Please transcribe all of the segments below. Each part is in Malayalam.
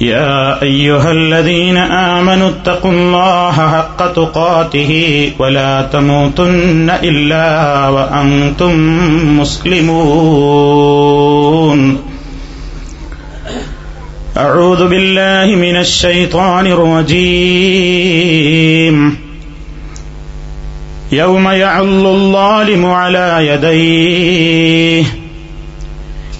يا أيها الذين آمنوا اتقوا الله حق تقاته ولا تموتن إلا وأنتم مسلمون. أعوذ بالله من الشيطان الرجيم. يوم يعل الظالم على يديه.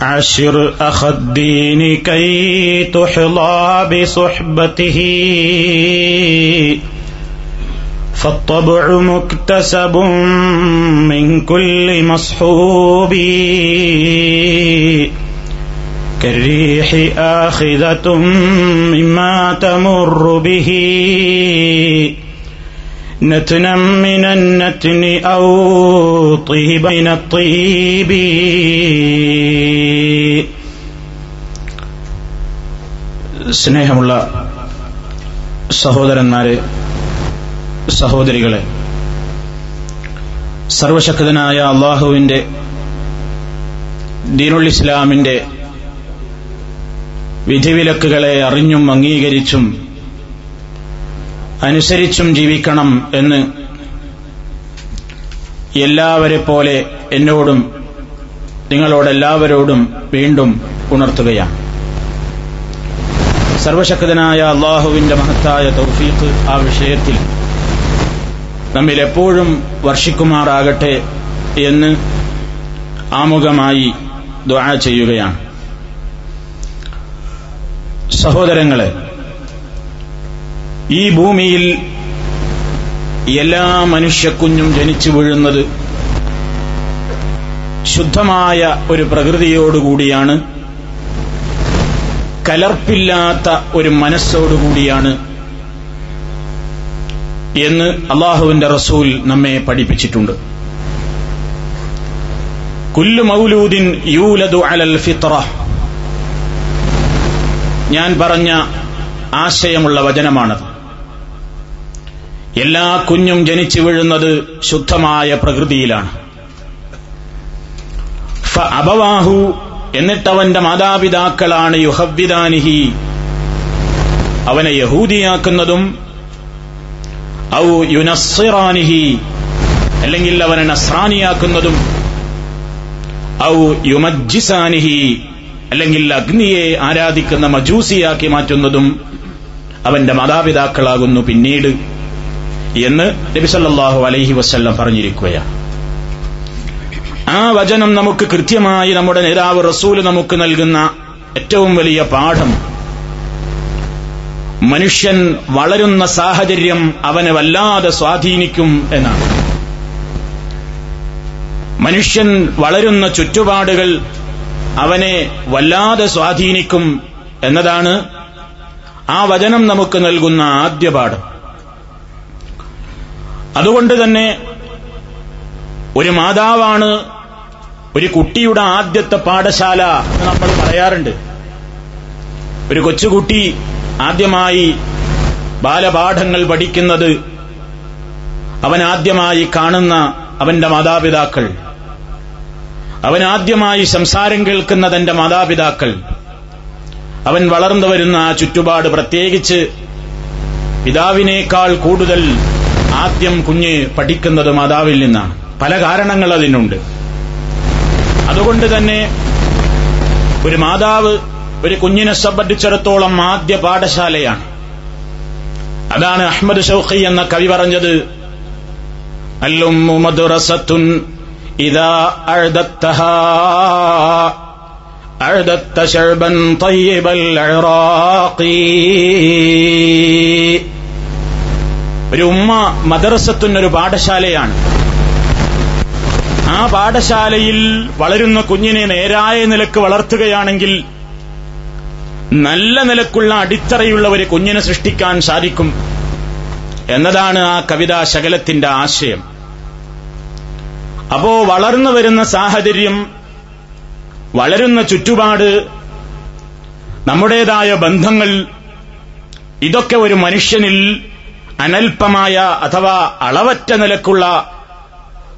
عشر أخ الدين كي تحظى بصحبته. فالطبع مكتسب من كل مصحوب. كالريح آخذة مما تمر به. نتنا من النتن أو طيب من الطيب സ്നേഹമുള്ള സഹോദരന്മാരെ സഹോദരികളെ സർവശക്തനായ അള്ളാഹുവിന്റെ ദീനുൽ ഇസ്ലാമിന്റെ വിധിവിലക്കുകളെ അറിഞ്ഞും അംഗീകരിച്ചും അനുസരിച്ചും ജീവിക്കണം എന്ന് എല്ലാവരെ പോലെ എന്നോടും നിങ്ങളോടെല്ലാവരോടും വീണ്ടും ഉണർത്തുകയാണ്. സർവശക്തനായ അള്ളാഹുവിന്റെ മഹത്തായ തൗഫീഖ് ആ വിഷയത്തിൽ നമ്മിൽ എപ്പോഴും വർഷിക്കുമാറാകട്ടെ എന്ന് ആമുഖമായി ദ്വാ ചെയ്യുകയാണ്. സഹോദരങ്ങളെ ഈ ഭൂമിയിൽ എല്ലാ മനുഷ്യക്കുഞ്ഞും ജനിച്ചു വീഴുന്നത് ശുദ്ധമായ ഒരു പ്രകൃതിയോടുകൂടിയാണ് കലർപ്പില്ലാത്ത ഒരു മനസ്സോടുകൂടിയാണ് എന്ന് അള്ളാഹുവിന്റെ റസൂൽ നമ്മെ പഠിപ്പിച്ചിട്ടുണ്ട്. കുല്ലു മൗലൂദിൻ യൂലദു അലൽ ഫിത്ര. ഞാൻ പറഞ്ഞ ആശയമുള്ള വചനമാണത്. എല്ലാ കുഞ്ഞും ജനിച്ചു വീഴുന്നത് ശുദ്ധമായ പ്രകൃതിയിലാണ്. അബവാഹു എന്നിട്ടവന്റെ മാതാപിതാക്കളാണ് യുഹവ്വിദാനിഹി. അവനെ യഹൂദിയാക്കുന്നതും ഔ യുനസ്സിറാനിഹി അല്ലെങ്കിൽ അവനെ നസ്രാനിയാക്കുന്നതും ഔ യുമജ്ജിസാനിഹി അല്ലെങ്കിൽ അഗ്നിയെ ആരാധിക്കുന്ന മജൂസിയാക്കി മാറ്റുന്നതും അവന്റെ മാതാപിതാക്കളാകുന്നു പിന്നീട്. എന്ന് നബിസല്ലാഹു അലൈഹി വസ്ല്ലം പറഞ്ഞിരിക്കുകയാണ്. ആ വചനം നമുക്ക് കൃത്യമായി നമ്മുടെ നേതാവ് റസൂൽ നമുക്ക് നൽകുന്ന ഏറ്റവും വലിയ പാഠം. മനുഷ്യൻ വളരുന്ന സാഹചര്യം അവനെ വല്ലാതെ സ്വാധീനിക്കും എന്നാണ്. മനുഷ്യൻ വളരുന്ന ചുറ്റുപാടുകൾ അവനെ വല്ലാതെ സ്വാധീനിക്കും എന്നതാണ് ആ വചനം നമുക്ക് നൽകുന്ന ആദ്യ പാഠം. അതുകൊണ്ട് തന്നെ ഒരു മാതാവാണ് ഒരു കുട്ടിയുടെ ആദ്യത്തെ പാഠശാല എന്ന് നമ്മൾ പറയാറുണ്ട്. ഒരു കൊച്ചുകുട്ടി ആദ്യമായി ബാലപാഠങ്ങൾ പഠിക്കുന്നത് അവൻ ആദ്യമായി കാണുന്ന അവന്റെ മാതാപിതാക്കൾ. അവൻ ആദ്യമായി സംസാരം കേൾക്കുന്ന തന്റെ മാതാപിതാക്കൾ. അവൻ വളർന്നു വരുന്ന ആ ചുറ്റുപാട് പ്രത്യേകിച്ച് പിതാവിനേക്കാൾ കൂടുതൽ ആദ്യം കുഞ്ഞ് പഠിക്കുന്നത് മാതാവിൽ നിന്നാണ്. പല കാരണങ്ങൾ അതിനുണ്ട്. അതുകൊണ്ട് തന്നെ ഒരു മാതാവ് ഒരു കുഞ്ഞിനെ സംബന്ധിച്ചിടത്തോളം ആദ്യ പാഠശാലയാണ്. അതാണ് അഹമ്മദ് ഷൌഖി എന്ന കവി പറഞ്ഞത് മദ്റസത്തുൻ ഇതാ അഴുതത്ത ശർബൻ തയ്യബൽ ഒരു ഉമ്മ മദ്രസത്തുന്നൊരു പാഠശാലയാണ്. ആ പാഠശാലയിൽ വളരുന്ന കുഞ്ഞിനെ നേരായ നിലയ്ക്ക് വളർത്തുകയാണെങ്കിൽ നല്ല നിലക്കുള്ള അടിത്തറയുള്ള ഒരു കുഞ്ഞിനെ സൃഷ്ടിക്കാൻ സാധിക്കും എന്നതാണ് ആ കവിതാ ശകലത്തിന്റെ ആശയം. അപ്പോ വളർന്നു വരുന്ന സാഹചര്യം വളരുന്ന ചുറ്റുപാട് നമ്മുടേതായ ബന്ധങ്ങൾ ഇതൊക്കെ ഒരു മനുഷ്യനിൽ അനൽപമായ അഥവാ അളവറ്റ നിലക്കുള്ള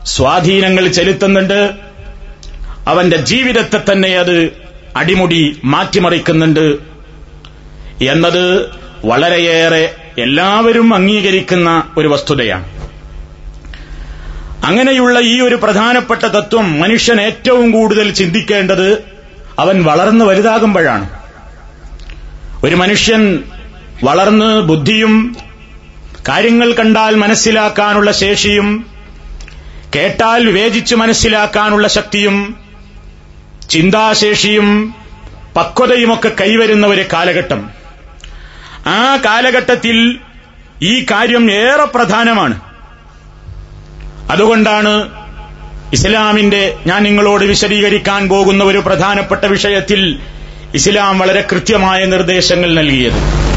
സ്വാധീനങ്ങൾ ചെലുത്തുന്നുണ്ട്. അവന്റെ ജീവിതത്തെ തന്നെ അത് അടിമുടി മാറ്റിമറിക്കുന്നുണ്ട്. എന്നത് വളരെയേറെ എല്ലാവരും അംഗീകരിക്കുന്ന ഒരു വസ്തുതയാണ്. അങ്ങനെയുള്ള ഈ ഒരു പ്രധാനപ്പെട്ട തത്വം മനുഷ്യൻ ഏറ്റവും കൂടുതൽ ചിന്തിക്കേണ്ടത് അവൻ വളർന്നു വലുതാകുമ്പോഴാണ്. ഒരു മനുഷ്യൻ വളർന്ന് ബുദ്ധിയും കാര്യങ്ങൾ കണ്ടാൽ മനസ്സിലാക്കാനുള്ള ശേഷിയും കേട്ടാൽ വിവേചിച്ച് മനസ്സിലാക്കാനുള്ള ശക്തിയും ചിന്താശേഷിയും പക്വതയുമൊക്കെ കൈവരുന്ന ഒരു കാലഘട്ടം. ആ കാലഘട്ടത്തിൽ ഈ കാര്യം ഏറെ പ്രധാനമാണ്. അതുകൊണ്ടാണ് ഇസ്ലാമിന്റെ ഞാൻ നിങ്ങളോട് വിശദീകരിക്കാൻ പോകുന്ന ഒരു പ്രധാനപ്പെട്ട വിഷയത്തിൽ ഇസ്ലാം വളരെ കൃത്യമായ നിർദ്ദേശങ്ങൾ നൽകിയത്.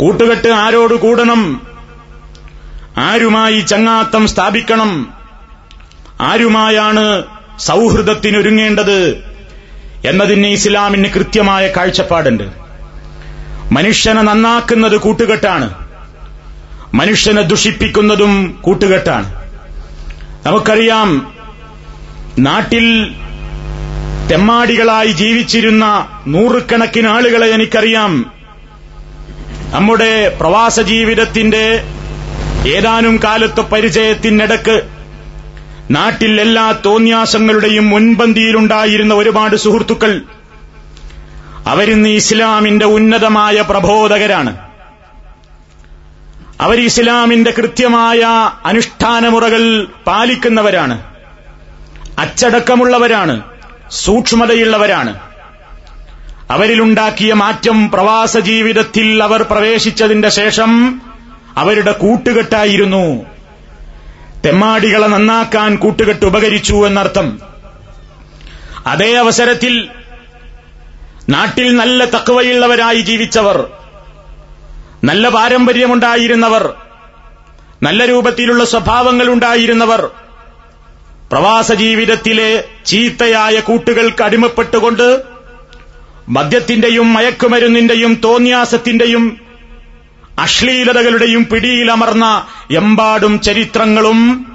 കൂട്ടുകെട്ട് ആരോട് കൂടണം? ആരുമായി ചങ്ങാത്തം സ്ഥാപിക്കണം? ആരുമായാണ് സൗഹൃദത്തിനൊരുങ്ങേണ്ടത്? എന്നതിന് ഇസ്ലാമിന് കൃത്യമായ കാഴ്ചപ്പാടുണ്ട്. മനുഷ്യനെ നന്നാക്കുന്നത് കൂട്ടുകെട്ടാണ്. മനുഷ്യനെ ദുഷിപ്പിക്കുന്നതും കൂട്ടുകെട്ടാണ്. നമുക്കറിയാം നാട്ടിൽ തെമ്മാടികളായി ജീവിച്ചിരുന്ന നൂറുകണക്കിന് ആളുകളെ എനിക്കറിയാം. നമ്മുടെ പ്രവാസ ജീവിതത്തിന്റെ ഏതാനും കാലത്തെ പരിചയത്തിനിടക്ക് നാട്ടിൽ എല്ലാ തോന്യാസങ്ങളുടെയും മുൻപന്തിയിലുണ്ടായിരുന്ന ഒരുപാട് സുഹൃത്തുക്കൾ അവരിന്ന് ഇസ്ലാമിന്റെ ഉന്നതമായ പ്രബോധകരാണ്. അവർ ഇസ്ലാമിന്റെ കൃത്യമായ അനുഷ്ഠാനമുറകൾ പാലിക്കുന്നവരാണ്. അച്ചടക്കമുള്ളവരാണ്. സൂക്ഷ്മതയുള്ളവരാണ്. അവരിലുണ്ടാക്കിയ മാറ്റം പ്രവാസ ജീവിതത്തിൽ അവർ പ്രവേശിച്ചതിന്റെ ശേഷം അവരുടെ കൂട്ടുകെട്ടായിരുന്നു. തെമ്മാടികളെ നന്നാക്കാൻ കൂട്ടുകെട്ട് ഉപകരിച്ചു എന്നർത്ഥം. അതേ അവസരത്തിൽ നാട്ടിൽ നല്ല തക്കവയുള്ളവരായി ജീവിച്ചവർ നല്ല പാരമ്പര്യമുണ്ടായിരുന്നവർ നല്ല രൂപത്തിലുള്ള സ്വഭാവങ്ങൾ ഉണ്ടായിരുന്നവർ പ്രവാസ ജീവിതത്തിലെ ചീത്തയായ കൂട്ടുകൾക്ക് അടിമപ്പെട്ടുകൊണ്ട് മദ്യത്തിന്റെയും മയക്കുമരുന്നിന്റെയും തോന്യാസത്തിന്റെയും അശ്ലീലതകളുടെയും പിടിയിലമർന്ന എമ്പാടും ചരിത്രങ്ങളും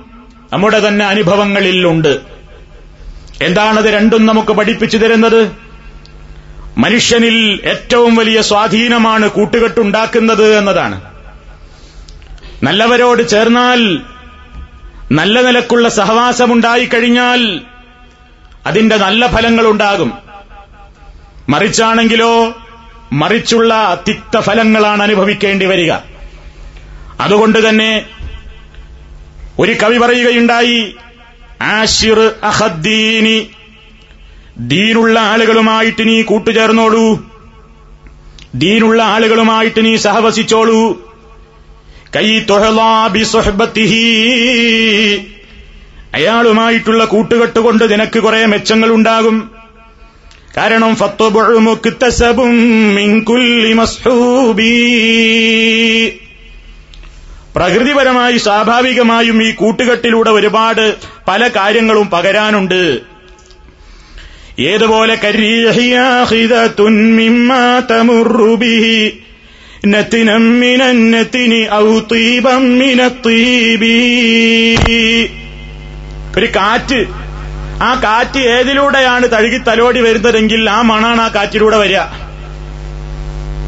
നമ്മുടെ തന്നെ അനുഭവങ്ങളിൽ ഉണ്ട് എന്താണത് രണ്ടും നമുക്ക് പഠിപ്പിച്ചു തരുന്നത്? മനുഷ്യനിൽ ഏറ്റവും വലിയ സ്വാധീനമാണ് കൂട്ടുകെട്ടുണ്ടാക്കുന്നത് എന്നതാണ്. നല്ലവരോട് ചേർന്നാൽ നല്ല നിലക്കുള്ള സഹവാസമുണ്ടായിക്കഴിഞ്ഞാൽ അതിന്റെ നല്ല ഫലങ്ങൾ ഉണ്ടാകും മറിച്ചാണെങ്കിലോ മറിച്ചുള്ള തിക്തഫലങ്ങളാണ് അനുഭവിക്കേണ്ടി വരിക. അതുകൊണ്ട് തന്നെ ഒരു കവി പറയുകയുണ്ടായി ആഷിർ അഹദ്ദീനി ദീനുള്ള ആളുകളുമായിട്ട് നീ കൂട്ടുചേർന്നോളൂ. ദീനുള്ള ആളുകളുമായിട്ട് നീ സഹവസിച്ചോളൂ. കൈ സുഹബത്തിഹി. അയാളുമായിട്ടുള്ള കൂട്ടുകെട്ടുകൊണ്ട് നിനക്ക് കുറെ മെച്ചങ്ങൾ ഉണ്ടാകും കാരണം പ്രകൃതിപരമായി സ്വാഭാവികമായും ഈ കൂട്ടുകെട്ടിലൂടെ ഒരുപാട് പല കാര്യങ്ങളും പകരാനുണ്ട്. ഏതുപോലെ ഒരു കാറ്റ് ആ കാറ്റ് ഏതിലൂടെയാണ് തഴുകി തലോടി വരുന്നതെങ്കിൽ ആ മണാണ് ആ കാറ്റിലൂടെ വരിക.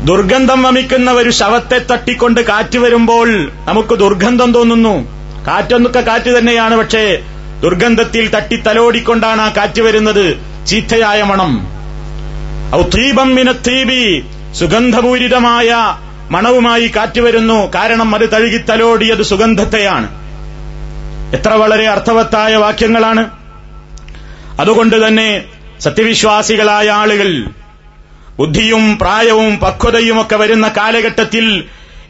ദുർഗന്ധം വമിക്കുന്ന ഒരു ശവത്തെ തട്ടിക്കൊണ്ട് കാറ്റ് വരുമ്പോൾ നമുക്ക് ദുർഗന്ധം തോന്നുന്നു. കാറ്റൊന്നൊക്കെ കാറ്റ് തന്നെയാണ് പക്ഷേ ദുർഗന്ധത്തിൽ തട്ടി തലോടിക്കൊണ്ടാണ് ആ കാറ്റ് വരുന്നത്. ചീത്തയായ മണം. ഔത്രീപം മിനത്തീബി സുഗന്ധപൂരിതമായ മണവുമായി കാറ്റ് വരുന്നു. കാരണം അത് തഴുകി തലോടിയത് സുഗന്ധത്തെയാണ്. എത്ര വളരെ അർത്ഥവത്തായ വാക്യങ്ങളാണ്. അതുകൊണ്ട് തന്നെ സത്യവിശ്വാസികളായ ആളുകൾ ബുദ്ധിയും പ്രായവും പക്വതയുമൊക്കെ വരുന്ന കാലഘട്ടത്തിൽ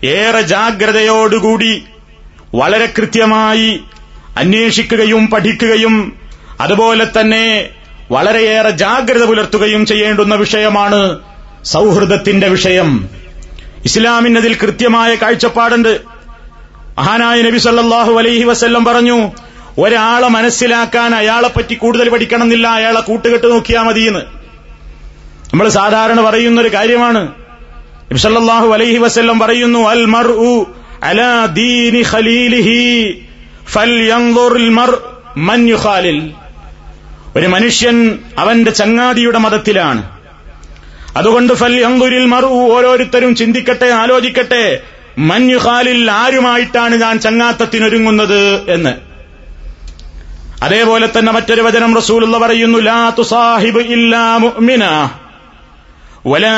ഏറെ ജാഗ്രതയോടുകൂടി വളരെ കൃത്യമായി അന്വേഷിക്കുകയും പഠിക്കുകയും അതുപോലെ തന്നെ വളരെയേറെ ജാഗ്രത പുലർത്തുകയും ചെയ്യേണ്ടുന്ന വിഷയമാണ് സൗഹൃദത്തിന്റെ വിഷയം. ഇസ്ലാമിനതിൽ കൃത്യമായ കാഴ്ചപ്പാടുണ്ട്. മഹാനായ നബി സല്ലാഹു അലൈഹി വസ്ല്ലം പറഞ്ഞു ഒരാളെ മനസ്സിലാക്കാൻ അയാളെപ്പറ്റി കൂടുതൽ പഠിക്കണമെന്നില്ല. അയാളെ കൂട്ടുകെട്ട് നോക്കിയാൽ മതിയെന്ന്. നമ്മൾ സാധാരണ പറയുന്ന ഒരു കാര്യമാണ്. നബി സല്ലല്ലാഹു അലൈഹി വസല്ലം പറയുന്നു അൽ മർഉ അലാ ദീനി ഖലീലിഹി മർ ഒരു മനുഷ്യൻ അവന്റെ ചങ്ങാതിയുടെ മതത്തിലാണ്. അതുകൊണ്ട് ഫൽ യങ്കുരിൽ മറു ഓരോരുത്തരും ചിന്തിക്കട്ടെ ആലോചിക്കട്ടെ മഞ്ഞുഹാലിൽ ആരുമായിട്ടാണ് ഞാൻ ചങ്ങാത്തത്തിനൊരുങ്ങുന്നത് എന്ന്. അതേപോലെ തന്നെ മറ്റൊരു വചനം റസൂലുള്ള പറയുന്നു ലാ തുസാഹിബ് ഇല്ലാ മുഅ്മിന വലാ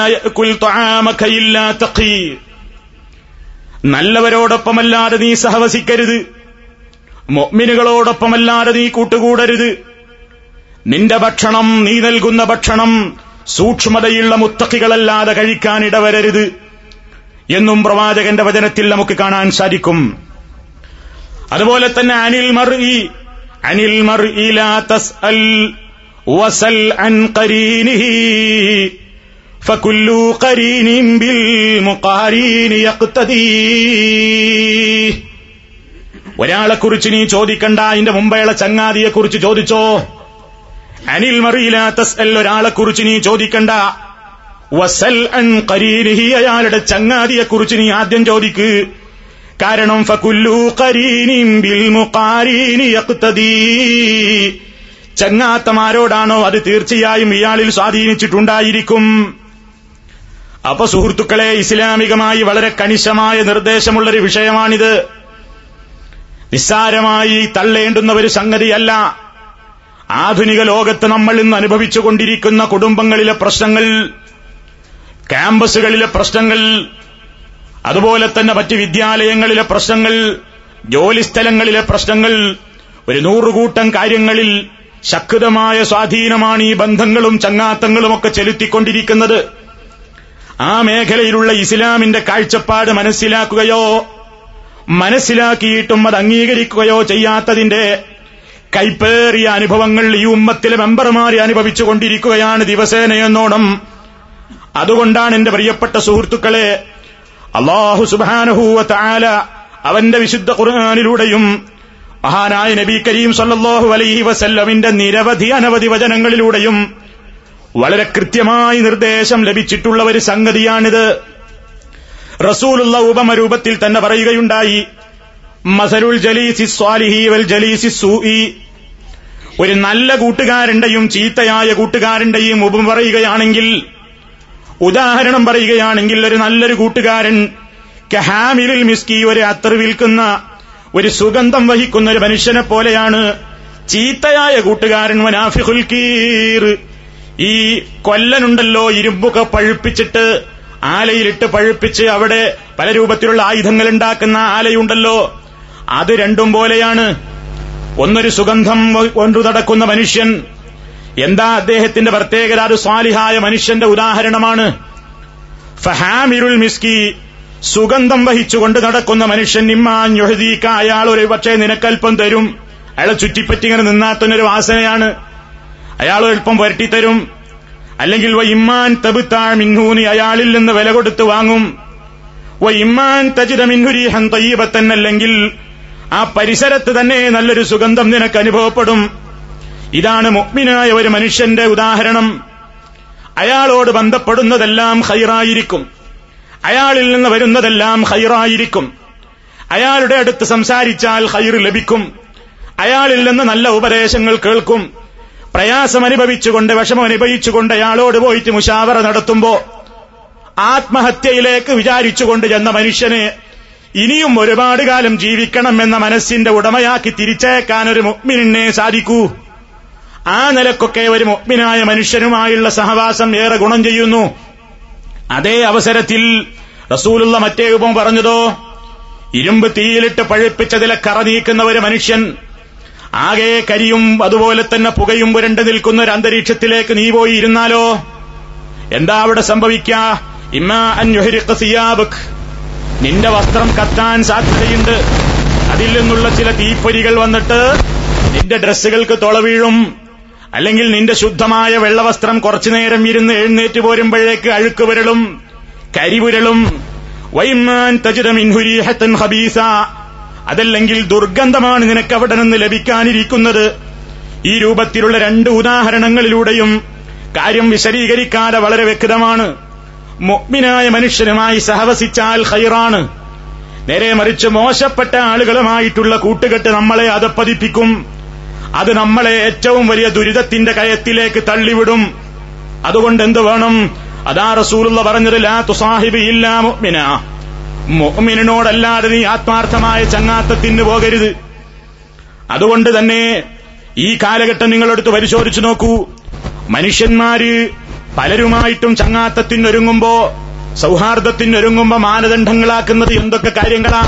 ഇല്ലാ തഖീ നല്ലവരോടൊപ്പമല്ലാതെ നീ സഹവസിക്കരുത്. മൊമിനുകളോടൊപ്പമല്ലാതെ നീ കൂട്ടുകൂടരുത്. നിന്റെ ഭക്ഷണം നീ നൽകുന്ന ഭക്ഷണം സൂക്ഷ്മതയുള്ള മുത്തക്കികളല്ലാതെ കഴിക്കാൻ ഇടവരരുത് എന്നും പ്രവാചകന്റെ വചനത്തിൽ നമുക്ക് കാണാൻ സാധിക്കും. അതുപോലെ തന്നെ അനിൽ മർ അനിൽ മർ തസ്അൽ വസൽ അൻ ഖരീനിഹി فكل قرين بالمقارين يقتدي ഒരാളെക്കുറിച്ച് നീ ചോദിക്കണ്ട അതിന്റെ മുമ്പേളെ ചങ്ങാതിയെക്കുറിച്ച് ചോദിച്ചോ അനിൽ മറിയിലാ തസ്അൽ ഒരാളെക്കുറിച്ച് നീ ചോദിക്കണ്ട വസൽ അൻ കരീനിഹി അയാളുടെ ചങ്ങാതിയെക്കുറിച്ച് നീ ആദ്യം ചോദിക്ക് കാരണം ഫകുല്ലു കരീനിം ബിൽ മുഖാരീനി യഖ്തദീ. ചങ്ങാത്തമാരോടാണോ അത് തീർച്ചയായും ഇയാളിൽ സ്വാധീനിച്ചിട്ടുണ്ടായിരിക്കും. അപ്പൊ സുഹൃത്തുക്കളെ ഇസ്ലാമികമായി വളരെ കണിശമായ നിർദ്ദേശമുള്ളൊരു വിഷയമാണിത്. നിസ്സാരമായി തള്ളേണ്ടുന്ന ഒരു സംഗതിയല്ല. ആധുനിക ലോകത്ത് നമ്മൾ ഇന്ന് അനുഭവിച്ചുകൊണ്ടിരിക്കുന്ന കുടുംബങ്ങളിലെ പ്രശ്നങ്ങൾ ക്യാമ്പസുകളിലെ പ്രശ്നങ്ങൾ അതുപോലെ തന്നെ മറ്റ് വിദ്യാലയങ്ങളിലെ പ്രശ്നങ്ങൾ ജോലിസ്ഥലങ്ങളിലെ പ്രശ്നങ്ങൾ ഒരു നൂറുകൂട്ടം കാര്യങ്ങളിൽ ശക്തമായ സ്വാധീനമാണ് ഈ ബന്ധങ്ങളും ചങ്ങാത്തങ്ങളുമൊക്കെ ചെലുത്തിക്കൊണ്ടിരിക്കുന്നത്. ആ മേഖലയിലുള്ള ഇസ്ലാമിന്റെ കാഴ്ചപ്പാട് മനസ്സിലാക്കുകയോ മനസ്സിലാക്കിയിട്ടും അത് അംഗീകരിക്കുകയോ ചെയ്യാത്തതിന്റെ കൈപ്പേറിയ അനുഭവങ്ങൾ ഈ ഉമ്മത്തിലെ മെമ്പർമാരെ അനുഭവിച്ചുകൊണ്ടിരിക്കുകയാണ് ദിവസേനയെന്നോണം. അതുകൊണ്ടാണ് എന്റെ പ്രിയപ്പെട്ട സുഹൃത്തുക്കളെ അള്ളാഹു സുബാനഹൂവത്ത് ആല അവന്റെ വിശുദ്ധ ഖുർആാനിലൂടെയും മഹാനായ നബി കരീം സല്ലാഹു അലൈഹി വസല്ലമിന്റെ നിരവധി അനവധി വചനങ്ങളിലൂടെയും വളരെ കൃത്യമായി നിർദ്ദേശം ലഭിച്ചിട്ടുള്ള ഒരു സംഗതിയാണിത്. റസൂലുള്ള ഉപമരൂപത്തിൽ തന്നെ പറയുകയുണ്ടായി മസലുൽ ജലീസി സ്വാലിഹി വൽ ജലീസി സൂഇ. ഒരു നല്ല കൂട്ടുകാരന്റെയും ചീത്തയായ കൂട്ടുകാരന്റെയും ഉപമ പറയുകയാണെങ്കിൽ ഉദാഹരണം പറയുകയാണെങ്കിൽ ഒരു നല്ലൊരു കൂട്ടുകാരൻ കഹാമിലിൽ മിസ്കി ഒരു അത്തർ വിൽക്കുന്ന ഒരു സുഗന്ധം വഹിക്കുന്ന ഒരു മനുഷ്യനെ പോലെയാണ് ചീത്തയായ കൂട്ടുകാരൻ വനാഫിഹുൽ കീർ. ഈ കൊല്ലനുണ്ടല്ലോ ഇരുമ്പൊക്കെ പഴുപ്പിച്ചിട്ട് ആലയിലിട്ട് പഴുപ്പിച്ച് അവിടെ പല രൂപത്തിലുള്ള ആയുധങ്ങൾ ഉണ്ടാക്കുന്ന ആലയുണ്ടല്ലോ. അത് രണ്ടും പോലെയാണ്. ഒന്നൊരു സുഗന്ധം കൊണ്ടു നടക്കുന്ന മനുഷ്യൻ എന്താ അദ്ദേഹത്തിന്റെ പ്രത്യേകത? അത് സ്വാലിഹായ മനുഷ്യന്റെ ഉദാഹരണമാണ്. ഫഹാമിരുൽ മിസ്കി സുഗന്ധം വഹിച്ചുകൊണ്ട് നടക്കുന്ന മനുഷ്യൻ ഇമ്മാൻ യൊഹദീക്ക അയാൾ ഒരു പക്ഷേ നിനക്കൽപ്പം തരും. അയാളെ ചുറ്റിപ്പറ്റി ഇങ്ങനെ നിന്നാത്തുന്നൊരു വാസനയാണ്. അയാൾ അല്പം പുരട്ടിത്തരും അല്ലെങ്കിൽ വ ഇമ്മാൻ തബുത്താൾ മിൻഹൂനി അയാളിൽ നിന്ന് വില കൊടുത്ത് വാങ്ങും. വ ഇമ്മാൻ തജിത മിൻഹുരീഹൻ തയ്യബത്തൻ അല്ലെങ്കിൽ ആ പരിസരത്ത് തന്നെ നല്ലൊരു സുഗന്ധം നിനക്ക് അനുഭവപ്പെടും. ഇതാണ് മുഗ്മിനായ ഒരു മനുഷ്യന്റെ ഉദാഹരണം. അയാളോട് ബന്ധപ്പെടുന്നതെല്ലാം ഹൈറായിരിക്കും അയാളിൽ നിന്ന് വരുന്നതെല്ലാം ഹൈറായിരിക്കും അയാളുടെ അടുത്ത് സംസാരിച്ചാൽ ഹൈർ ലഭിക്കും. അയാളിൽ നിന്ന് നല്ല ഉപദേശങ്ങൾ കേൾക്കും. പ്രയാസം അനുഭവിച്ചുകൊണ്ട് വിഷമം അനുഭവിച്ചുകൊണ്ട് അയാളോട് പോയിട്ട് മുഷാവറ നടത്തുമ്പോ ആത്മഹത്യയിലേക്ക് വിചാരിച്ചുകൊണ്ട് ചെന്ന മനുഷ്യന് ഇനിയും ഒരുപാട് കാലം ജീവിക്കണം എന്ന മനസ്സിന്റെ ഉടമയാക്കി തിരിച്ചേക്കാൻ ഒരു മുഗ്മിനെ സാധിക്കൂ. ആ നിലക്കൊക്കെ ഒരു മുഗ്മിനായ മനുഷ്യനുമായുള്ള സഹവാസം ഏറെ ഗുണം ചെയ്യുന്നു. അതേ അവസരത്തിൽ റസൂലുള്ള മറ്റേ ഉപം പറഞ്ഞതോ ഇരുമ്പ് തീയിലിട്ട് പഴുപ്പിച്ചതിലെ കറ നീക്കുന്ന ഒരു മനുഷ്യൻ ആകെ കരിയും അതുപോലെ തന്നെ പുകയും പുരണ്ടു നിൽക്കുന്ന ഒരു അന്തരീക്ഷത്തിലേക്ക് നീ പോയി ഇരുന്നാലോ? എന്താ അവിടെ സംഭവിക്ക? സിയാബക്. നിന്റെ വസ്ത്രം കത്താൻ സാധ്യതയുണ്ട്. അതിൽ നിന്നുള്ള ചില തീപ്പൊരികൾ വന്നിട്ട് നിന്റെ ഡ്രസ്സുകൾക്ക് തുള വീഴും. അല്ലെങ്കിൽ നിന്റെ ശുദ്ധമായ വെള്ളവസ്ത്രം കുറച്ചു നേരം ഇരുന്ന് എഴുന്നേറ്റ് പോരുമ്പോഴേക്ക് അഴുക്ക് വിരളും കരിവിരളും വൈമാൻ ഹബീസ അതല്ലെങ്കിൽ ദുർഗന്ധമാണ് നിനക്ക് അവിടെ നിന്ന് ലഭിക്കാനിരിക്കുന്നത്. ഈ രൂപത്തിലുള്ള രണ്ട് ഉദാഹരണങ്ങളിലൂടെയും കാര്യം വിശദീകരിക്കാതെ വളരെ വ്യക്തമാണ്. മുഗ്മിനായ മനുഷ്യനുമായി സഹവസിച്ചാൽ ഹൈറാണ് നേരെ മറിച്ച് മോശപ്പെട്ട ആളുകളുമായിട്ടുള്ള കൂട്ടുകെട്ട് നമ്മളെ അതപ്പതിപ്പിക്കും. അത് നമ്മളെ ഏറ്റവും വലിയ ദുരിതത്തിന്റെ കയത്തിലേക്ക് തള്ളിവിടും. അതുകൊണ്ട് എന്ത് വേണം? അതാ റസൂലുള്ള പറഞ്ഞത് ലാ തുസാഹിബ് ഇല്ലാ മുഅ്മിന. മുഅ്മിനോടല്ലാതെ നീ ആത്മാർത്ഥമായ ചങ്ങാത്തത്തിന് പോകരുത്. അതുകൊണ്ട് തന്നെ ഈ കാലഘട്ടം നിങ്ങളെടുത്ത് പരിശോധിച്ചു നോക്കൂ. മനുഷ്യന്മാര് പലരുമായിട്ടും ചങ്ങാത്തത്തിനൊരുങ്ങുമ്പോ സൗഹാർദ്ദത്തിനൊരുങ്ങുമ്പോ മാനദണ്ഡങ്ങളാക്കുന്നത് എന്തൊക്കെ കാര്യങ്ങളാ?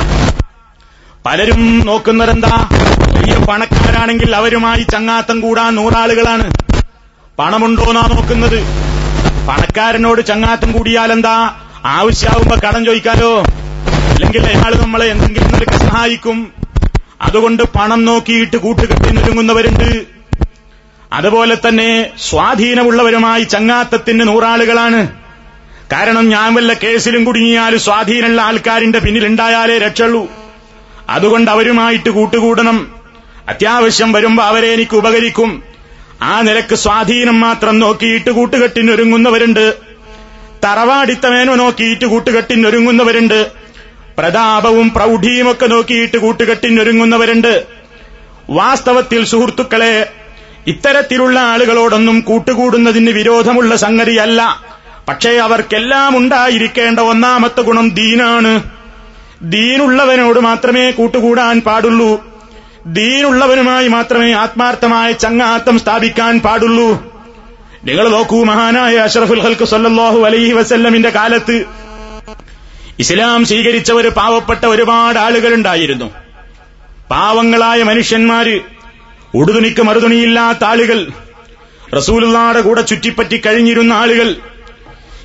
പലരും നോക്കുന്നതെന്താ? വലിയ പണക്കാരാണെങ്കിൽ അവരുമായി ചങ്ങാത്തം കൂടാൻ നൂറാളുകളാണ്. പണമുണ്ടോന്നാ നോക്കുന്നത്? പണക്കാരനോട് ചങ്ങാത്തം കൂടിയാൽ എന്താ ആവശ്യമാവുമ്പോ കടം ചോദിക്കാലോ? അല്ലെങ്കിൽ അയാൾ നമ്മളെ എന്തെങ്കിലും നിലയ്ക്ക് സഹായിക്കും. അതുകൊണ്ട് പണം നോക്കിയിട്ട് കൂട്ടുകെട്ടി നൊരുങ്ങുന്നവരുണ്ട് അതുപോലെ തന്നെ സ്വാധീനമുള്ളവരുമായി ചങ്ങാത്തത്തിന് നൂറാളുകളാണ്. കാരണം ഞാൻ വല്ല കേസിലും കുടുങ്ങിയാൽ സ്വാധീനമുള്ള ആൾക്കാരിന്റെ പിന്നിലുണ്ടായാലേ രക്ഷുള്ളൂ അതുകൊണ്ട് അവരുമായിട്ട് കൂട്ടുകൂടണം. അത്യാവശ്യം വരുമ്പോ അവരെ എനിക്ക് ഉപകരിക്കും. ആ നിലയ്ക്ക് സ്വാധീനം മാത്രം നോക്കിയിട്ട് കൂട്ടുകെട്ടിനൊരുങ്ങുന്നവരുണ്ട് തറവാടിത്തമേനോ നോക്കിയിട്ട് കൂട്ടുകെട്ടിനൊരുങ്ങുന്നവരുണ്ട് പ്രതാപവും പ്രൌഢിയുമൊക്കെ നോക്കിയിട്ട് കൂട്ടുകെട്ടിനൊരുങ്ങുന്നവരുണ്ട് വാസ്തവത്തിൽ സുഹൃത്തുക്കളെ ഇത്തരത്തിലുള്ള ആളുകളോടൊന്നും കൂട്ടുകൂടുന്നതിന് വിരോധമുള്ള സംഗതിയല്ല. പക്ഷേ അവർക്കെല്ലാം ഉണ്ടായിരിക്കേണ്ട ഒന്നാമത്തെ ഗുണം ദീനാണ്. ദീനുള്ളവനോട് മാത്രമേ കൂട്ടുകൂടാൻ പാടുള്ളൂ. ദീനുള്ളവനുമായി മാത്രമേ ആത്മാർത്ഥമായ ചങ്ങാത്തം സ്ഥാപിക്കാൻ പാടുള്ളൂ. നിങ്ങൾ നോക്കൂ മഹാനായ അഷറഫുൽ ഹൽക്ക് സല്ലാഹു അലൈഹി വസല്ലമിന്റെ കാലത്ത് ഇസ്ലാം സ്വീകരിച്ച ഒരു പാവപ്പെട്ട ഒരുപാട് ആളുകളുണ്ടായിരുന്നു പാവങ്ങളായ മനുഷ്യന്മാര് ഉടുതുണിക്ക് മറുതുണിയില്ലാത്ത ആളുകൾ റസൂലുള്ളാടെ കൂടെ ചുറ്റിപ്പറ്റി കഴിഞ്ഞിരുന്ന ആളുകൾ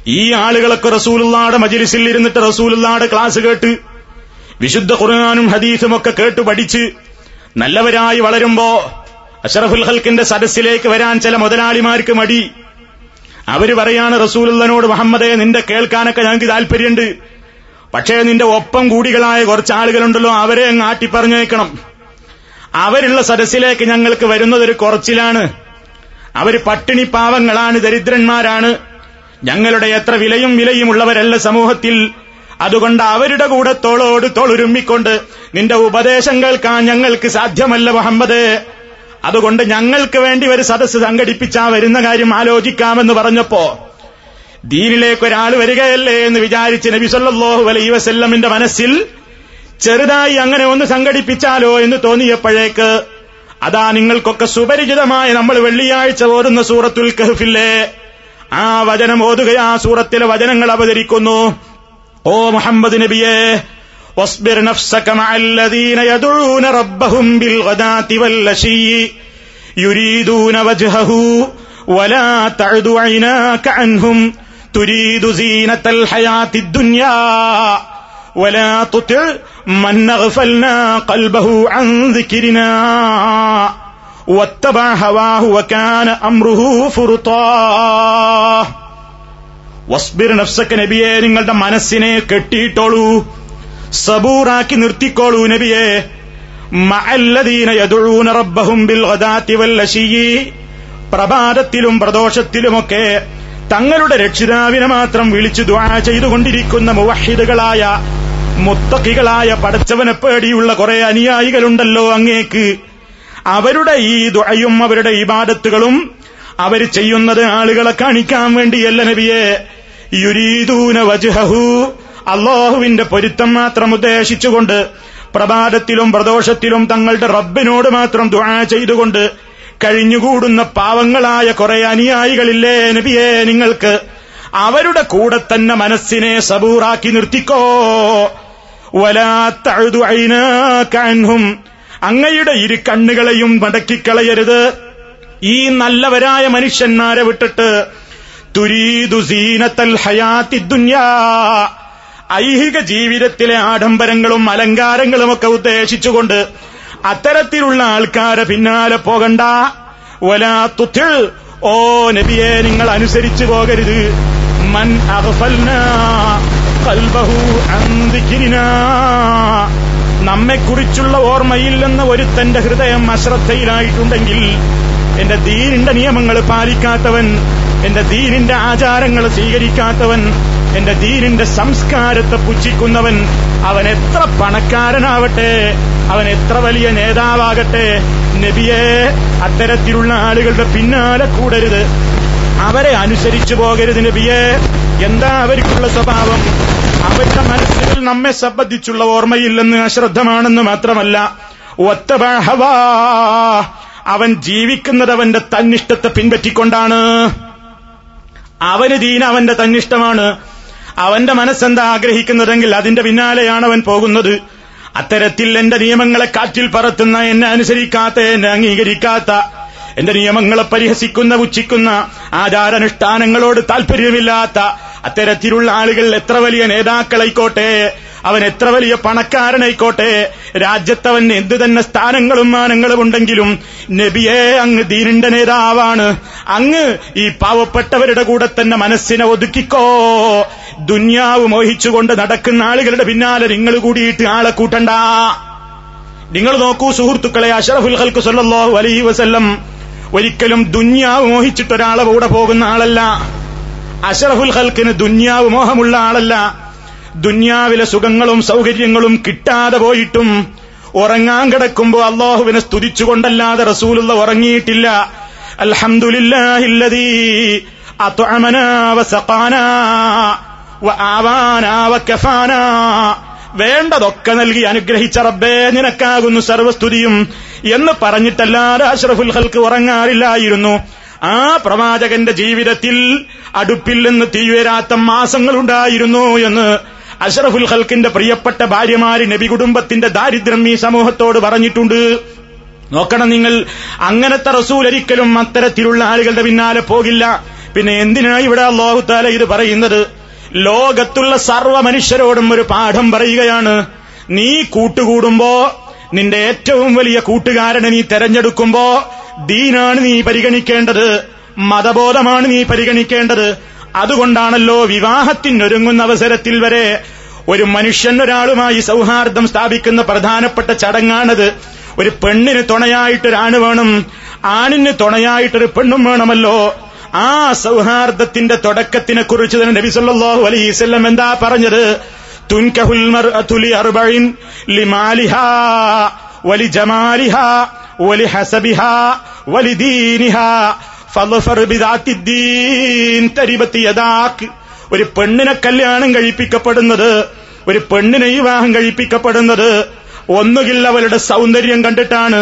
ഈ ആളുകളൊക്കെ റസൂലുള്ളാടെ മജിലിസിൽ ഇരുന്നിട്ട് റസൂലുള്ളാടെ ക്ലാസ് കേട്ട് വിശുദ്ധ ഖുർആാനും ഹദീസും ഒക്കെ കേട്ട് പഠിച്ച് നല്ലവരായി വളരുമ്പോ അഷറഫുൽ ഹൽക്കിന്റെ സദസ്സിലേക്ക് വരാൻ ചില മുതലാളിമാർക്ക് മടി. അവർ പറയാണ് റസൂലുള്ളനോട് മുഹമ്മദെ നിന്റെ കേൾക്കാനൊക്കെ ഞങ്ങൾക്ക് താല്പര്യമുണ്ട് പക്ഷേ നിന്റെ ഒപ്പം കൂടികളായ കുറച്ച് ആളുകളുണ്ടല്ലോ അവരെ അങ്ങ് ആട്ടിപ്പറഞ്ഞേക്കണം. അവരുള്ള സദസ്സിലേക്ക് ഞങ്ങൾക്ക് വരുന്നതൊരു കുറച്ചിലാണ്. അവർ പട്ടിണി പാവങ്ങളാണ് ദരിദ്രന്മാരാണ്. ഞങ്ങളുടെ എത്ര വിലയും വിലയും ഉള്ളവരല്ല സമൂഹത്തിൽ അതുകൊണ്ട് അവരുടെ കൂടെ തോളോട് തോളുരുമ്മിക്കൊണ്ട് നിന്റെ ഉപദേശം കേൾക്കാൻ ഞങ്ങൾക്ക് സാധ്യമല്ല മുഹമ്മദ്. അതുകൊണ്ട് ഞങ്ങൾക്ക് വേണ്ടി ഒരു സദസ്സ് സംഘടിപ്പിച്ചാ വരുന്ന കാര്യം ആലോചിക്കാമെന്ന് പറഞ്ഞപ്പോ ദീനിലേക്ക് ഒരാൾ വരികയല്ലേ എന്ന് വിചാരിച്ച് നബി സല്ലാഹു അലൈ വസല്ലമിന്റെ മനസ്സിൽ ചെറുതായി അങ്ങനെ ഒന്ന് സംഘടിപ്പിച്ചാലോ എന്ന് തോന്നിയപ്പോഴേക്ക് അതാ നിങ്ങൾക്കൊക്കെ സുപരിചിതമായ നമ്മൾ വെള്ളിയാഴ്ച ഓരുന്ന സൂറത്തുൽ കഹഫില്ലേ? ആ വചനം ഓതുകയാ സൂറത്തിലെ വചനങ്ങൾ അവതരിക്കുന്നു. ഓ മുഹമ്മദ് നബിയെ واصبر نفسك مع الذين يدعون ربهم بالغداة والعشي يريدون وجهه ولا تعد عيناك عنهم تريد زينة الحياة الدنيا ولا تطع من أغفلنا قلبه عن ذكرنا واتبع هواه وكان أمره فرطا വസ്ബിർ നഫ്സക്ക നബിയെ നിങ്ങളുടെ മനസ്സിനെ കെട്ടിയിട്ടോളൂ. സബൂറാക്കി നിർത്തിക്കോളൂ നബിയെ. പ്രഭാതത്തിലും പ്രദോഷത്തിലുമൊക്കെ തങ്ങളുടെ രക്ഷിതാവിനെ മാത്രം വിളിച്ചു ദ്വാ ചെയ്തുകൊണ്ടിരിക്കുന്ന മുവഹിദുകളായ മുത്തക്കികളായ പടച്ചവനെ പേടിയുള്ള കുറെ അനുയായികളുണ്ടല്ലോ അങ്ങേക്ക്. അവരുടെ ഈ ദുഴയും അവരുടെ ഇബാദത്തുകളും അവർ ചെയ്യുന്നത് ആളുകളെ കാണിക്കാൻ വേണ്ടിയല്ല നബിയെ. വജ്ഹഹു അള്ളാഹുവിന്റെ പൊരുത്തം മാത്രം ഉദ്ദേശിച്ചുകൊണ്ട് പ്രഭാതത്തിലും പ്രദോഷത്തിലും തങ്ങളുടെ റബ്ബിനോട് മാത്രം ദുആ ചെയ്തുകൊണ്ട് കഴിഞ്ഞുകൂടുന്ന പാവങ്ങളായ കുറെ അനുയായികളില്ലേ നബിയേ നിങ്ങൾക്ക്? അവരുടെ കൂടെ തന്നെ മനസ്സിനെ സബൂറാക്കി നിർത്തിക്കോ. വലാത്തഴുതുഴിനും അങ്ങയുടെ ഇരു കണ്ണുകളെയും മടക്കിക്കളയരുത്. ഈ നല്ലവരായ മനുഷ്യന്മാരെ വിട്ടിട്ട് തുരീദു സീനത്തൽ ഹയാത്തി ദുന്യാ. ഐഹിക ജീവിതത്തിലെ ആഡംബരങ്ങളും അലങ്കാരങ്ങളും ഒക്കെ ഉദ്ദേശിച്ചുകൊണ്ട് അത്തരത്തിലുള്ള ആൾക്കാരെ പിന്നാലെ പോകണ്ട. ഒലാ തുത്തിൽ ഓ നബിയെ നിങ്ങൾ അനുസരിച്ചു പോകരുത്. മൻ നമ്മെക്കുറിച്ചുള്ള ഓർമ്മയില്ലെന്ന ഒരുത്തന്റെ ഹൃദയം അശ്രദ്ധയിലായിട്ടുണ്ടെങ്കിൽ എന്റെ ദീനിന്റെ നിയമങ്ങൾ പാലിക്കാത്തവൻ എന്റെ ദീനിന്റെ ആചാരങ്ങൾ സ്വീകരിക്കാത്തവൻ എന്റെ ദീനിന്റെ സംസ്കാരത്തെ പുച്ഛിക്കുന്നവൻ അവൻ എത്ര പണക്കാരനാവട്ടെ അവൻ എത്ര വലിയ നേതാവാകട്ടെ നബിയെ അത്തരത്തിലുള്ള ആളുകളുടെ പിന്നാലെ കൂടരുത്. അവരെ അനുസരിച്ചു പോകരുത് നബിയെ. എന്താ അവർക്കുള്ള സ്വഭാവം? അവരുടെ മനസ്സിൽ നമ്മെ സംബന്ധിച്ചുള്ള ഓർമ്മയില്ലെന്ന് അശ്രദ്ധമാണെന്ന് മാത്രമല്ല. ഒത്തബഹവാ. അവൻ ജീവിക്കുന്നത് അവന്റെ തന്നിഷ്ടത്തെ പിൻപറ്റിക്കൊണ്ടാണ്. അവന് ദീൻ അവന്റെ തന്നിഷ്ടമാണ്. അവന്റെ മനസ്സെന്താ ആഗ്രഹിക്കുന്നതെങ്കിൽ അതിന്റെ പിന്നാലെയാണ് അവൻ പോകുന്നത്. അത്തരത്തിൽ എന്റെ നിയമങ്ങളെ കാറ്റിൽ പറത്തുന്ന എന്നെ അനുസരിക്കാത്ത എന്നെ അംഗീകരിക്കാത്ത എന്റെ നിയമങ്ങളെ പരിഹസിക്കുന്ന പുച്ഛിക്കുന്ന ആചാരാനുഷ്ഠാനങ്ങളോട് താൽപര്യമില്ലാത്ത അത്തരത്തിലുള്ള ആളുകൾ എത്ര വലിയ നേതാക്കളായിക്കോട്ടെ അവൻ എത്ര വലിയ പണക്കാരനായിക്കോട്ടെ? രാജ്യത്തവൻ എന്ത് തന്നെ സ്ഥാനങ്ങളും മാനങ്ങളും ഉണ്ടെങ്കിലും നബിയെ അങ്ങ് ദീനിന്റെ നേതാവാണ്. അങ്ങ് ഈ പാവപ്പെട്ടവരുടെ കൂടെ തന്നെ മനസ്സിനെ ഒതുക്കിക്കോ. ദുന്യാവ് മോഹിച്ചുകൊണ്ട് നടക്കുന്ന ആളുകളുടെ പിന്നാലെ നിങ്ങൾ കൂടിയിട്ട് ആളെ കൂട്ടണ്ട. നിങ്ങൾ നോക്കൂ സുഹൃത്തുക്കളെ അഷറഫുൽ ഹൽക്ക് സല്ലാഹു അലൈഹി വസല്ലം ഒരിക്കലും ദുന്യാവ് മോഹിച്ചിട്ട് ഒരാളെ കൂടെ പോകുന്ന ആളല്ല. അഷറഫുൽ ഹൽക്കിന് ദുന്യാവ് മോഹമുള്ള ആളല്ല. ദുന്യാവിലെ സുഖങ്ങളും സൗകര്യങ്ങളും കിട്ടാതെ പോയിട്ടും ഉറങ്ങാൻ കിടക്കുമ്പോ അള്ളാഹുവിനെ സ്തുതിച്ചുകൊണ്ടല്ലാതെ റസൂലുള്ള ഉറങ്ങിയിട്ടില്ല. വകഫാനാ. വേണ്ടതൊക്കെ നൽകി അനുഗ്രഹിച്ച റബ്ബേ നിനക്കാകുന്നു സർവസ്തുതിയും എന്ന് പറഞ്ഞിട്ടല്ലാതെ അഷ്റഫുൽ ഹൽക്ക് ഉറങ്ങാറില്ലായിരുന്നു. ആ പ്രവാചകന്റെ ജീവിതത്തിൽ അടുപ്പിൽ നിന്ന് തീവരാത്ത മാസങ്ങളുണ്ടായിരുന്നു എന്ന് അഷറഫുൽ ഹൽക്കിന്റെ പ്രിയപ്പെട്ട ഭാര്യമാര് നബി കുടുംബത്തിന്റെ ദാരിദ്ര്യം ഈ സമൂഹത്തോട് പറഞ്ഞിട്ടുണ്ട്. നോക്കണം നിങ്ങൾ. അങ്ങനത്തെ റസൂൽ ഒരിക്കലും അത്തരത്തിലുള്ള ആളുകളുടെ പിന്നാലെ പോകില്ല. പിന്നെ എന്തിനാണ് ഇവിടെ അള്ളാഹുത്താല ഇത് പറയുന്നത്? ലോകത്തുള്ള സർവ മനുഷ്യരോടും ഒരു പാഠം പറയുകയാണ്. നീ കൂട്ടുകൂടുമ്പോ നിന്റെ ഏറ്റവും വലിയ കൂട്ടുകാരനെ നീ തെരഞ്ഞെടുക്കുമ്പോ ദീനാണ് നീ പരിഗണിക്കേണ്ടത്. മതബോധമാണ് നീ പരിഗണിക്കേണ്ടത്. അതുകൊണ്ടാണല്ലോ വിവാഹത്തിനൊരുങ്ങുന്ന അവസരത്തിൽ വരെ ഒരു മനുഷ്യൻ ഒരാളുമായി സൗഹാർദ്ദം സ്ഥാപിക്കുന്ന പ്രധാനപ്പെട്ട ചടങ്ങാണത്. ഒരു പെണ്ണിന് തുണയായിട്ടൊരാണ് വേണം ആണിന് തുണയായിട്ടൊരു പെണ്ണും വേണമല്ലോ. ആ സൗഹാർദ്ദത്തിന്റെ തുടക്കത്തിനെ കുറിച്ച് തന്നെ നബി സല്ലല്ലാഹു അലൈഹി വസല്ലം എന്താ പറഞ്ഞത്? തുൻകഹുൽ മർഅതു ലി അർബഇൻ ലിമാലിഹാ വലി ജമാലിഹാ വലി ഹസബിഹാ വലി ദീനിഹാ ഒരു പെണ്ണിനെ കല്യാണം കഴിപ്പിക്കപ്പെടുന്നത് ഒരു പെണ്ണിനെ വിവാഹം കഴിപ്പിക്കപ്പെടുന്നത് ഒന്നുകിൽ അവളുടെ സൗന്ദര്യം കണ്ടിട്ടാണ്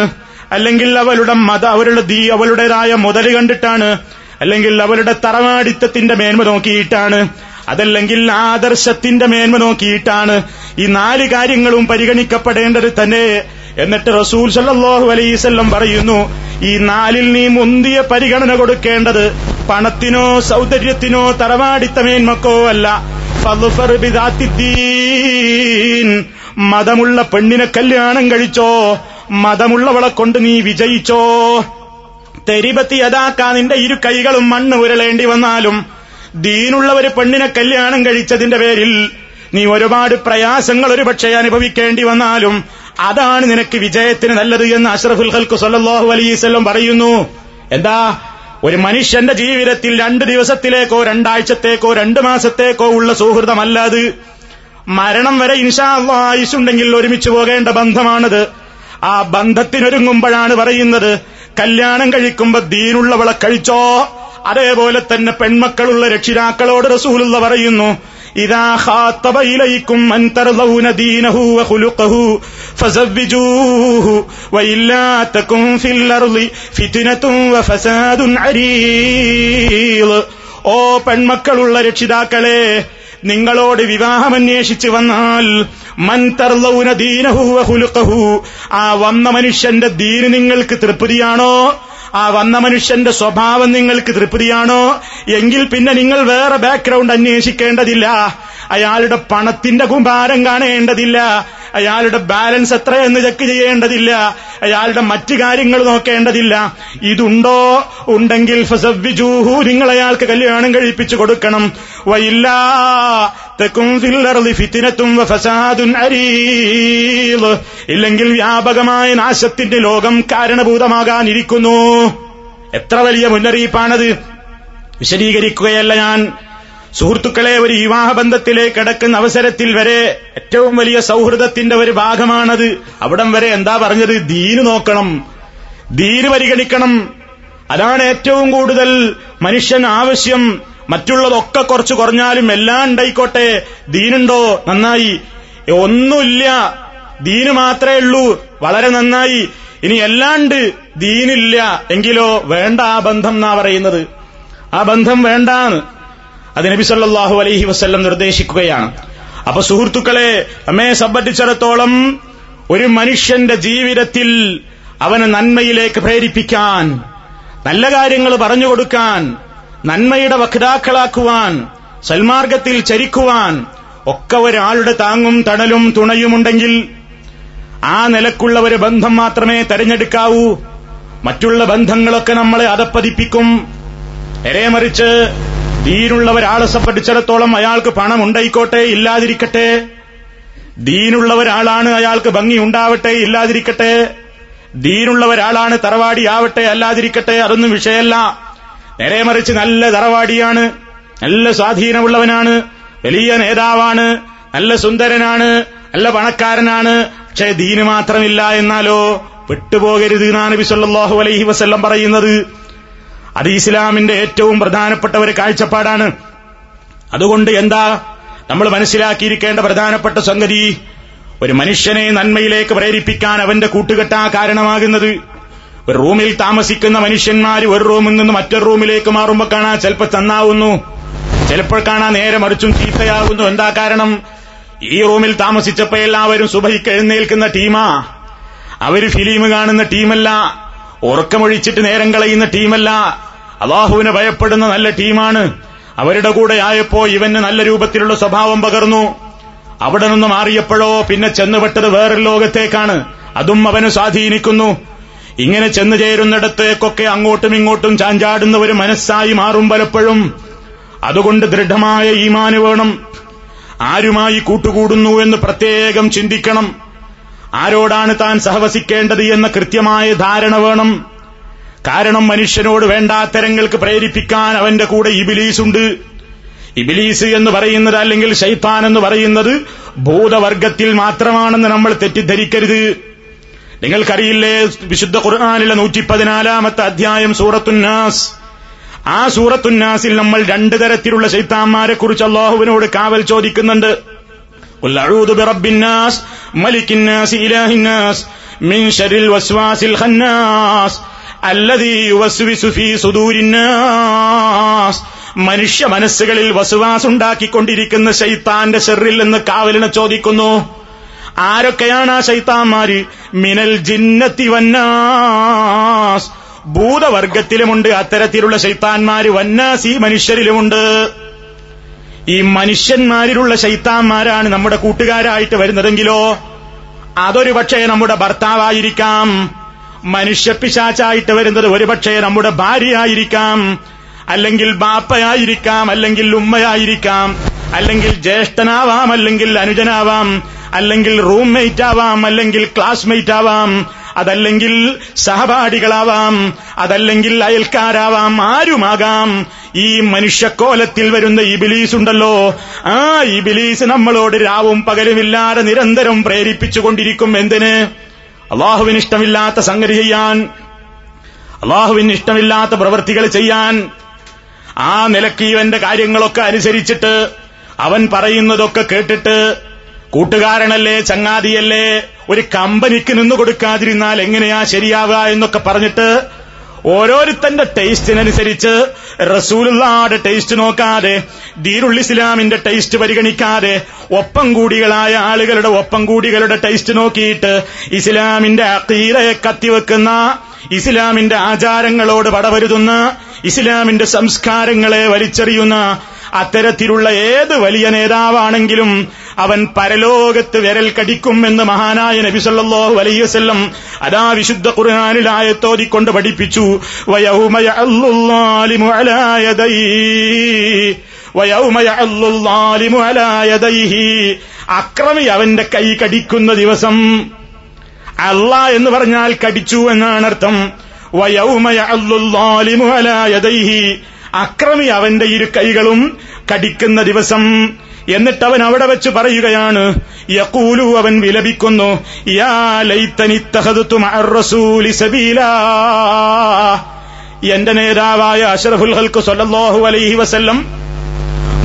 അല്ലെങ്കിൽ അവളുടെ മത അവരുടെ ദീ അവളുടേതായ മുതൽ കണ്ടിട്ടാണ് അല്ലെങ്കിൽ അവരുടെ തറവാടിത്തത്തിന്റെ മേന്മ നോക്കിയിട്ടാണ് അതല്ലെങ്കിൽ ആദർശത്തിന്റെ മേന്മ നോക്കിയിട്ടാണ്. ഈ നാല് കാര്യങ്ങളും പരിഗണിക്കപ്പെടേണ്ടത് തന്നെ എന്നിട്ട് റസൂൽ സല്ലാഹു അലൈസല്ലം പറയുന്നു ഈ നാലിൽ നീ മുന്തിയ പരിഗണന കൊടുക്കേണ്ടത് പണത്തിനോ സൗന്ദര്യത്തിനോ തറവാടിത്ത മേന്മക്കോ അല്ല. മതമുള്ള പെണ്ണിനെ കല്യാണം കഴിച്ചോ മതമുള്ളവളെ കൊണ്ട് നീ വിജയിച്ചോ തെരിപത്തി യഥാക്കാ നിന്റെ ഇരു കൈകളും മണ്ണ് ഉരളേണ്ടി വന്നാലും ദീനുള്ള പെണ്ണിനെ കല്യാണം കഴിച്ചതിന്റെ പേരിൽ നീ ഒരുപാട് പ്രയാസങ്ങൾ ഒരുപക്ഷെ അനുഭവിക്കേണ്ടി വന്നാലും അതാണ് നിനക്ക് വിജയത്തിന് നല്ലത് എന്ന് അഷ്റഫുൽ ഹൽക്കു സല്ലാഹു അലൈസ്വല്ലം പറയുന്നു. എന്താ? ഒരു മനുഷ്യന്റെ ജീവിതത്തിൽ രണ്ട് ദിവസത്തിലേക്കോ രണ്ടാഴ്ചത്തേക്കോ രണ്ട് മാസത്തേക്കോ ഉള്ള സൗഹൃദമല്ല അത്. മരണം വരെ ഇൻഷാ അള്ളാ ആയുസുണ്ടെങ്കിൽ ഒരുമിച്ച് പോകേണ്ട ബന്ധമാണത്. ആ ബന്ധത്തിനൊരുങ്ങുമ്പോഴാണ് പറയുന്നത് കല്യാണം കഴിക്കുമ്പോ ദീനുള്ളവളെ കഴിച്ചോ? അതേപോലെ തന്നെ പെൺമക്കളുള്ള രക്ഷിതാക്കളോട് റസൂലുള്ള പറയുന്നു ഓ പെൺമക്കളുള്ള രക്ഷിതാക്കളെ നിങ്ങളോട് വിവാഹമന്വേഷിച്ചു വന്നാൽ മൻ തർലൗന ദീനഹു വഖുലുഖഹു ആ വന്ന മനുഷ്യന്റെ ദീന് നിങ്ങൾക്ക് തൃപ്തിയാണോ? ആ വന്ന മനുഷ്യന്റെ സ്വഭാവം നിങ്ങൾക്ക് തൃപ്തിയാണോ? എങ്കിൽ പിന്നെ നിങ്ങൾ വേറെ ബാക്ക്ഗ്രൗണ്ട് അന്വേഷിക്കേണ്ടതില്ല. അയാളുടെ പണത്തിന്റെ കുമ്പാരം കാണേണ്ടതില്ല. അയാളുടെ ബാലൻസ് എത്രയെന്ന് ചെക്ക് ചെയ്യേണ്ടതില്ല. അയാളുടെ മറ്റു കാര്യങ്ങൾ നോക്കേണ്ടതില്ല. ഇതുണ്ടോ? ഉണ്ടെങ്കിൽ ഫസവ്വിജൂഹു നിങ്ങൾ അയാൾക്ക് കല്യാണം കഴിപ്പിച്ചു കൊടുക്കണം. വയില്ല തെക്കും ഫിത്തിനത്തും ഫസാദുൻ അരീൽ ഇല്ലെങ്കിൽ വ്യാപകമായ നാശത്തിന്റെ ലോകം കാരണഭൂതമാകാനിരിക്കുന്നു. എത്ര വലിയ മുന്നറിയിപ്പാണത്? വിശദീകരിക്കുകയല്ല ഞാൻ. സുഹൃത്തുക്കളെ ഒരു വിവാഹബന്ധത്തിലേക്ക് കടക്കുന്ന അവസരത്തിൽ വരെ ഏറ്റവും വലിയ സൗഹൃദത്തിന്റെ ഒരു ഭാഗമാണത്. അവിടം വരെ എന്താ പറഞ്ഞത്? ദീന് നോക്കണം. ദീന് പരിഗണിക്കണം. അതാണ് ഏറ്റവും കൂടുതൽ മനുഷ്യൻ ആവശ്യം. മറ്റുള്ളതൊക്കെ കുറച്ച് കുറഞ്ഞാലും എല്ലാം ഉണ്ടായിക്കോട്ടെ. ദീനുണ്ടോ? നന്നായി. ഒന്നുമില്ല. ദീന് മാത്രമേ ഉള്ളൂ. വളരെ നന്നായി. ഇനി എല്ലാണ്ട് ദീനില്ല. എങ്കിലോ വേണ്ട ആ ബന്ധം എന്നാ പറയുന്നത്. ആ ബന്ധം വേണ്ടാന്ന്. അത് നബി സല്ലല്ലാഹു അലൈഹി വസല്ലം നിർദ്ദേശിക്കുകയാണ്. അപ്പൊ സുഹൃത്തുക്കളെ നമ്മെ സംബന്ധിച്ചിടത്തോളം ഒരു മനുഷ്യന്റെ ജീവിതത്തിൽ അവന് നന്മയിലേക്ക് പ്രേരിപ്പിക്കാൻ നല്ല കാര്യങ്ങൾ പറഞ്ഞു കൊടുക്കാൻ നന്മയുടെ വക്താക്കളാക്കുവാൻ സൽമാർഗത്തിൽ ചരിക്കുവാൻ ഒക്കെ ഒരാളുടെ താങ്ങും തണലും തുണയുമുണ്ടെങ്കിൽ ആ നിലക്കുള്ള ഒരു ബന്ധം മാത്രമേ തെരഞ്ഞെടുക്കാവൂ. മറ്റുള്ള ബന്ധങ്ങളൊക്കെ നമ്മളെ അതപ്പതിപ്പിക്കും. നേരെ മറിച്ച് ദീനുള്ള ഒരാളെ സംബന്ധിച്ചിടത്തോളം അയാൾക്ക് പണം ഉണ്ടായിക്കോട്ടെ ഇല്ലാതിരിക്കട്ടെ. ദീനുള്ള ഒരാളാണ് അയാൾക്ക് ഭംഗി ഉണ്ടാവട്ടെ ഇല്ലാതിരിക്കട്ടെ. ദീനുള്ള ഒരാളാണ് തറവാടിയാവട്ടെ അല്ലാതിരിക്കട്ടെ അതൊന്നും വിഷയമല്ല. നേരെ മറിച്ച് നല്ല തറവാടിയാണ് നല്ല സ്വാധീനമുള്ളവനാണ് വലിയ നേതാവാണ് നല്ല സുന്ദരനാണ് നല്ല പണക്കാരനാണ്. പക്ഷേ ദീന് മാത്രമില്ല എന്നാലോ? പെട്ടുപോകരുത് എന്നാണ് നബി സല്ലല്ലാഹു അലൈഹി വസല്ലം പറയുന്നത്. അത് ഇസ്ലാമിന്റെ ഏറ്റവും പ്രധാനപ്പെട്ട ഒരു കാഴ്ചപ്പാടാണ്. അതുകൊണ്ട് എന്താ നമ്മൾ മനസ്സിലാക്കിയിരിക്കേണ്ട പ്രധാനപ്പെട്ട സംഗതി? ഒരു മനുഷ്യനെ നന്മയിലേക്ക് പ്രേരിപ്പിക്കാൻ അവന്റെ കൂട്ടുകെട്ടാ കാരണമാകുന്നത്. ഒരു റൂമിൽ താമസിക്കുന്ന മനുഷ്യന്മാർ ഒരു റൂമിൽ നിന്ന് മറ്റൊരു റൂമിലേക്ക് മാറുമ്പോൾ കാണാൻ ചിലപ്പോൾ തന്നാവുന്നു. ചിലപ്പോൾ കാണാൻ നേരെ മറിച്ചും ചീത്തയാകുന്നു എന്താ കാരണം? ഈ റൂമിൽ താമസിച്ചപ്പോ എല്ലാവരും സുബഹിക്ക് എഴുന്നേൽക്കുന്ന ടീമാ. അവർ ഫിലിം കാണുന്ന ടീമല്ല. ഉറക്കമൊഴിച്ചിട്ട് നേരം കളയുന്ന ടീമല്ല. അള്ളാഹുവിനെ ഭയപ്പെടുന്ന നല്ല ടീമാണ്. അവരുടെ കൂടെ ആയപ്പോ ഇവന് നല്ല രൂപത്തിലുള്ള സ്വഭാവം പകർന്നു. അവിടെ നിന്ന് മാറിയപ്പോഴോ പിന്നെ ചെന്നുപെട്ടത് വേറൊരു ലോകത്തേക്കാണ്. അതും അവന് സ്വാധീനിക്കുന്നു. ഇങ്ങനെ ചെന്നു ചേരുന്നിടത്തേക്കൊക്കെ അങ്ങോട്ടും ഇങ്ങോട്ടും ചാഞ്ചാടുന്ന ഒരു മനസ്സായി മാറും പലപ്പോഴും. അതുകൊണ്ട് ദൃഢമായ ഈമാന് വേണം. ആരുമായി കൂട്ടുകൂടുന്നു എന്ന് പ്രത്യേകം ചിന്തിക്കണം. ആരോടാണ് താൻ സഹവസിക്കേണ്ടത് എന്ന കൃത്യമായ ധാരണ വേണം. കാരണം മനുഷ്യനോട് വേണ്ടാത്തരങ്ങൾക്ക് പ്രേരിപ്പിക്കാൻ അവന്റെ കൂടെ ഇബിലീസുണ്ട്. ഇബിലീസ് എന്ന് പറയുന്നത് അല്ലെങ്കിൽ ഷൈത്താൻ എന്ന് പറയുന്നത് ഭൂതവർഗത്തിൽ മാത്രമാണെന്ന് നമ്മൾ തെറ്റിദ്ധരിക്കരുത്. നിങ്ങൾക്കറിയില്ലേ വിശുദ്ധ ഖുർആാനിലെ നൂറ്റി പതിനാലാമത്തെ അധ്യായം സൂറത്തുന്നാസ്? ആ സൂറത്തുന്നാസിൽ നമ്മൾ രണ്ട് തരത്തിലുള്ള ശൈത്താന്മാരെ കുറിച്ച് അള്ളാഹുവിനോട് കാവൽ ചോദിക്കുന്നുണ്ട്. മലിക്കിന്നാസ് ഇലാഹിന്നാസ് മിൻ ഷരിൽ വസ്വാസിൽ ഖന്നാസ്. മനുഷ്യ മനസ്സുകളിൽ വസുവാസുണ്ടാക്കിക്കൊണ്ടിരിക്കുന്ന ശൈത്താന്റെ ഷെറിൽ നിന്ന് കാവലിനെ ചോദിക്കുന്നു ആരൊക്കെയാണ് ആ ശൈത്താന്മാര്? മിനൽ ജിന്നത്തി വന്നാസ്. ഭൂതവർഗത്തിലുമുണ്ട് അത്തരത്തിലുള്ള ശൈത്താന്മാര് വന്നാസി മനുഷ്യരിലുമുണ്ട്. ഈ മനുഷ്യന്മാരിലുള്ള ശൈത്താന്മാരാണ് നമ്മുടെ കൂട്ടുകാരായിട്ട് വരുന്നതെങ്കിലോ? അതൊരു പക്ഷേ നമ്മുടെ ഭർത്താവായിരിക്കാം. മനുഷ്യപ്പിശാച്ചായിട്ട് വരുന്നത് ഒരുപക്ഷെ നമ്മുടെ ഭാര്യയായിരിക്കാം അല്ലെങ്കിൽ ബാപ്പയായിരിക്കാം അല്ലെങ്കിൽ ഉമ്മയായിരിക്കാം അല്ലെങ്കിൽ ജ്യേഷ്ഠനാവാം അല്ലെങ്കിൽ അനുജനാവാം അല്ലെങ്കിൽ റൂംമേറ്റ് ആവാം അല്ലെങ്കിൽ ക്ലാസ്മേറ്റ് ആവാം അതല്ലെങ്കിൽ സഹപാഠികളാവാം അതല്ലെങ്കിൽ അയൽക്കാരാവാം ആരുമാകാം? ഈ മനുഷ്യക്കോലത്തിൽ വരുന്ന ഇബിലീസ് ഉണ്ടല്ലോ ആ ഇബിലീസ് നമ്മളോട് രാവും പകലുമില്ലാതെ നിരന്തരം പ്രേരിപ്പിച്ചുകൊണ്ടിരിക്കും. എന്തിന്? അള്ളാഹുവിന് ഇഷ്ടമില്ലാത്ത സംഗതി ചെയ്യാൻ അള്ളാഹുവിന് ഇഷ്ടമില്ലാത്ത പ്രവൃത്തികൾ ചെയ്യാൻ ആ നിലയ്ക്ക് ഇവന്റെ കാര്യങ്ങളൊക്കെ അനുസരിച്ചിട്ട് അവൻ പറയുന്നതൊക്കെ കേട്ടിട്ട് കൂട്ടുകാരനല്ലേ ചങ്ങാതിയല്ലേ ഒരു കമ്പനിക്ക് നിന്ന് കൊടുക്കാതിരുന്നാൽ എങ്ങനെയാ ശരിയാവുക എന്നൊക്കെ പറഞ്ഞിട്ട് ഓരോരുത്തന്റെ ടേസ്റ്റിനനുസരിച്ച് റസൂലുള്ളാടെ ടേസ്റ്റ് നോക്കാതെ ദീനുൾ ഇസ്ലാമിന്റെ ടേസ്റ്റ് പരിഗണിക്കാതെ ഒപ്പം കൂടികളായ ആളുകളുടെ ഒപ്പം കൂടികളുടെ ടേസ്റ്റ് നോക്കിയിട്ട് ഇസ്ലാമിന്റെ അക്കീറയെ കത്തിവെക്കുന്ന ഇസ്ലാമിന്റെ ആചാരങ്ങളോട് പടവരുതുന്ന ഇസ്ലാമിന്റെ സംസ്കാരങ്ങളെ വലിച്ചെറിയുന്ന അത്തരത്തിലുള്ള ഏത് വലിയ നേതാവാണെങ്കിലും അവൻ പരലോകത്ത് വിരൽ കടിക്കുമെന്ന് മഹാനായ നബി സല്ലല്ലാഹു അലൈഹി വസല്ലം അതാ വിശുദ്ധ ഖുർആനിൽ ആയത്തോതിക്കൊണ്ട് പഠിപ്പിച്ചു. അക്രമി അവന്റെ കൈ കടിക്കുന്ന ദിവസം അല്ല എന്ന് പറഞ്ഞാൽ കടിച്ചു എന്നാണ് അർത്ഥം അക്രമി അവന്റെ ഇരു കൈകളും കടിക്കുന്ന ദിവസം എന്നിട്ട് അവൻ അവിടെ വെച്ച് പറയുകയാണ് യക്കൂലു അവൻ വിലപിക്കുന്നു യാ റസൂലി എന്റെ നേതാവായ അഷറഫുൽ ഹൽക്ക് സൊല്ലാഹു അലൈഹി വസല്ലം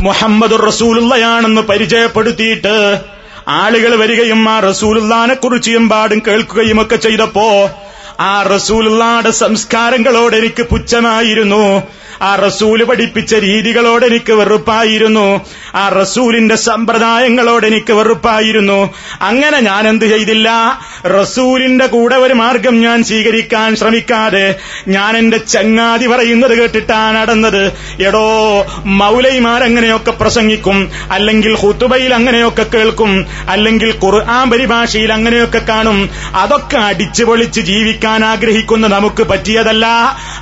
മുഹമ്മദ് റസൂലുള്ളയാണെന്ന് പരിചയപ്പെടുത്തിയിട്ട് ആളുകൾ വരികയും ആ റസൂലുള്ളാനെ കുറിച്ച് പാടും കേൾക്കുകയും ഒക്കെ ചെയ്തപ്പോ ആ റസൂലുള്ളാടെ സംസ്കാരങ്ങളോട് എനിക്ക് പുച്ഛമായിരുന്നു. ആ റസൂൽ പഠിപ്പിച്ച രീതികളോട് എനിക്ക് വെറുപ്പായിരുന്നു. ആ റസൂലിന്റെ സമ്പ്രദായങ്ങളോട് എനിക്ക് വെറുപ്പായിരുന്നു. അങ്ങനെ ഞാൻ എന്ത് ചെയ്തില്ല? റസൂലിന്റെ കൂടെ ഒരു മാർഗം ഞാൻ സ്വീകരിക്കാൻ ശ്രമിക്കാതെ ഞാൻ എന്റെ ചങ്ങാതി പറയുന്നത് കേട്ടിട്ടാണ് നടന്നത്. എടോ മൗലൈമാരങ്ങനെയൊക്കെ പ്രസംഗിക്കും അല്ലെങ്കിൽ ഹുത്തുബയിൽ അങ്ങനെയൊക്കെ കേൾക്കും അല്ലെങ്കിൽ ഖുർആൻ പരിഭാഷയിൽ അങ്ങനെയൊക്കെ കാണും. അതൊക്കെ അടിച്ചു പൊളിച്ച് ജീവിക്കാൻ ആഗ്രഹിക്കുന്ന നമുക്ക് പറ്റിയതല്ല.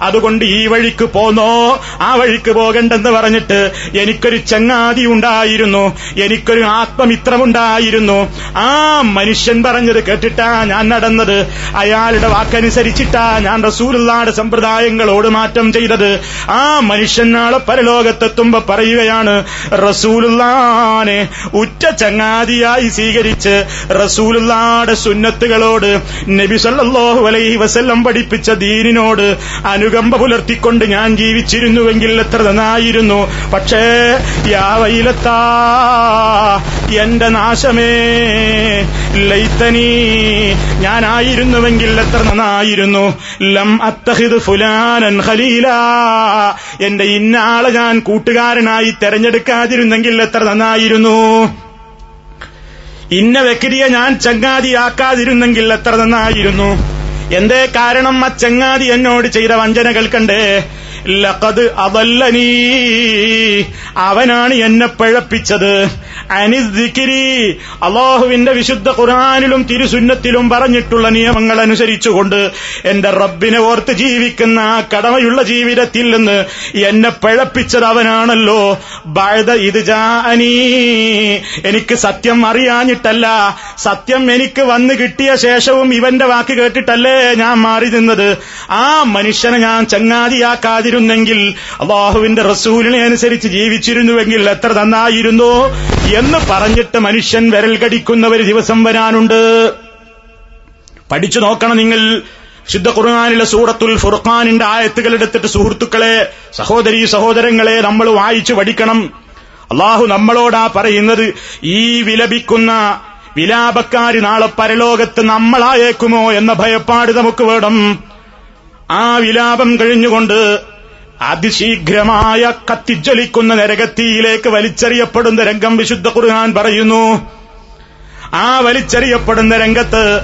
അതുകൊണ്ട് ഈ വഴിക്ക് പോന്നോ? ആ വഴിക്ക് പോകണ്ടെന്ന് പറഞ്ഞിട്ട് എനിക്കൊരു ചങ്ങാതി ഉണ്ടായിരുന്നു. എനിക്കൊരു ആത്മമിത്രമുണ്ടായിരുന്നു. ആ മനുഷ്യൻ പറഞ്ഞത് കേട്ടിട്ടാ ഞാൻ നടന്നത്. അയാളുടെ വാക്കനുസരിച്ചിട്ടാ ഞാൻ റസൂലുള്ളാടെ സമ്പ്രദായങ്ങളോട് മാറ്റം ചെയ്തത്. ആ മനുഷ്യൻ നാളെ പരലോകത്തെത്തുമ്പോ പറയുകയാണ് റസൂലുള്ളാനെ ഉറ്റ ചങ്ങാതിയായി സ്വീകരിച്ച് റസൂലുള്ളാടെ സുന്നത്തുകളോട് നബി സല്ലല്ലാഹു അലൈഹി വസല്ലം പഠിപ്പിച്ച ദീനിനോട് അനുകമ്പ പുലർത്തിക്കൊണ്ട് ഞാൻ ജീവിച്ചിരുന്നുവെങ്കിൽ എത്ര നന്നായിരുന്നു. പക്ഷേ യാവയിലെത്താ. എന്റെ നാശമേ. ലൈത്തനീ ഞാനായിരുന്നുവെങ്കിൽ എത്ര നന്നായിരുന്നു. ലം അത്തഹിദ് ഫുലാനൻ ഖലീല. എന്റെ ഇന്നാളെ ഞാൻ കൂട്ടുകാരനായി തെരഞ്ഞെടുക്കാതിരുന്നെങ്കിൽ എത്ര നന്നായിരുന്നു. ഇന്ന വ്യക്തിയെ ഞാൻ ചങ്ങാതിയാക്കാതിരുന്നെങ്കിൽ എത്ര നന്നായിരുന്നു. എന്തേ കാരണം ആ ചങ്ങാതി എന്നോട് ചെയ്ത വഞ്ചനകൾ കണ്ടേ? ലഖദ് അവല്ലനീ. അവനാണ് എന്നെ പഴപ്പിച്ചത്. ദിക്രി അള്ളാഹുവിന്റെ വിശുദ്ധ ഖുർആാനിലും തിരുസുന്നത്തിലും പറഞ്ഞിട്ടുള്ള നിയമങ്ങൾ അനുസരിച്ചുകൊണ്ട് എന്റെ റബ്ബിനെ ഓർത്ത് ജീവിക്കുന്ന ആ കടമയുള്ള ജീവിതത്തിൽ നിന്ന് എന്നെ പഴപ്പിച്ചത് അവനാണല്ലോ. ബാഴ്ത ഇത് ജാനീ എനിക്ക് സത്യം അറിയാഞ്ഞിട്ടല്ല. സത്യം എനിക്ക് വന്നു കിട്ടിയ ശേഷവും ഇവന്റെ വാക്ക് കേട്ടിട്ടല്ലേ ഞാൻ മാറി നിന്നത്. ആ മനുഷ്യനെ ഞാൻ ചങ്ങാതിയാക്കാതിരുന്നെങ്കിൽ അള്ളാഹുവിന്റെ റസൂലിനെ അനുസരിച്ച് ജീവിച്ചിരുന്നുവെങ്കിൽ എത്ര നന്നായിരുന്നു എന്ന് പറഞ്ഞിട്ട് മനുഷ്യൻ വിരൽ കടിക്കുന്ന ഒരു ദിവസം വരാനുണ്ട്. പഠിച്ചു നോക്കണം നിങ്ങൾ. ശുദ്ധ ഖുർആാനിലെ സൂറത്തുൽ ഫുർഖാനിന്റെ ആയത്തുകൾ എടുത്തിട്ട് സുഹൃത്തുക്കളെ സഹോദരി സഹോദരങ്ങളെ നമ്മൾ വായിച്ചു പഠിക്കണം. അള്ളാഹു നമ്മളോടാ പറയുന്നത് ഈ വിലപിക്കുന്ന വിലാപക്കാരി നാളെ പരലോകത്ത് നമ്മളായേക്കുമോ എന്ന ഭയപ്പാട് നമുക്ക് വേണം. ആ വിലാപം കഴിഞ്ഞുകൊണ്ട് അതിശീഘ്രമായ കത്തിജ്വലിക്കുന്ന നരകത്തിയിലേക്ക് വലിച്ചെറിയപ്പെടുന്ന രംഗം വിശുദ്ധ ഖുർആൻ പറയുന്നു. ആ വലിച്ചെറിയപ്പെടുന്ന രംഗത്ത്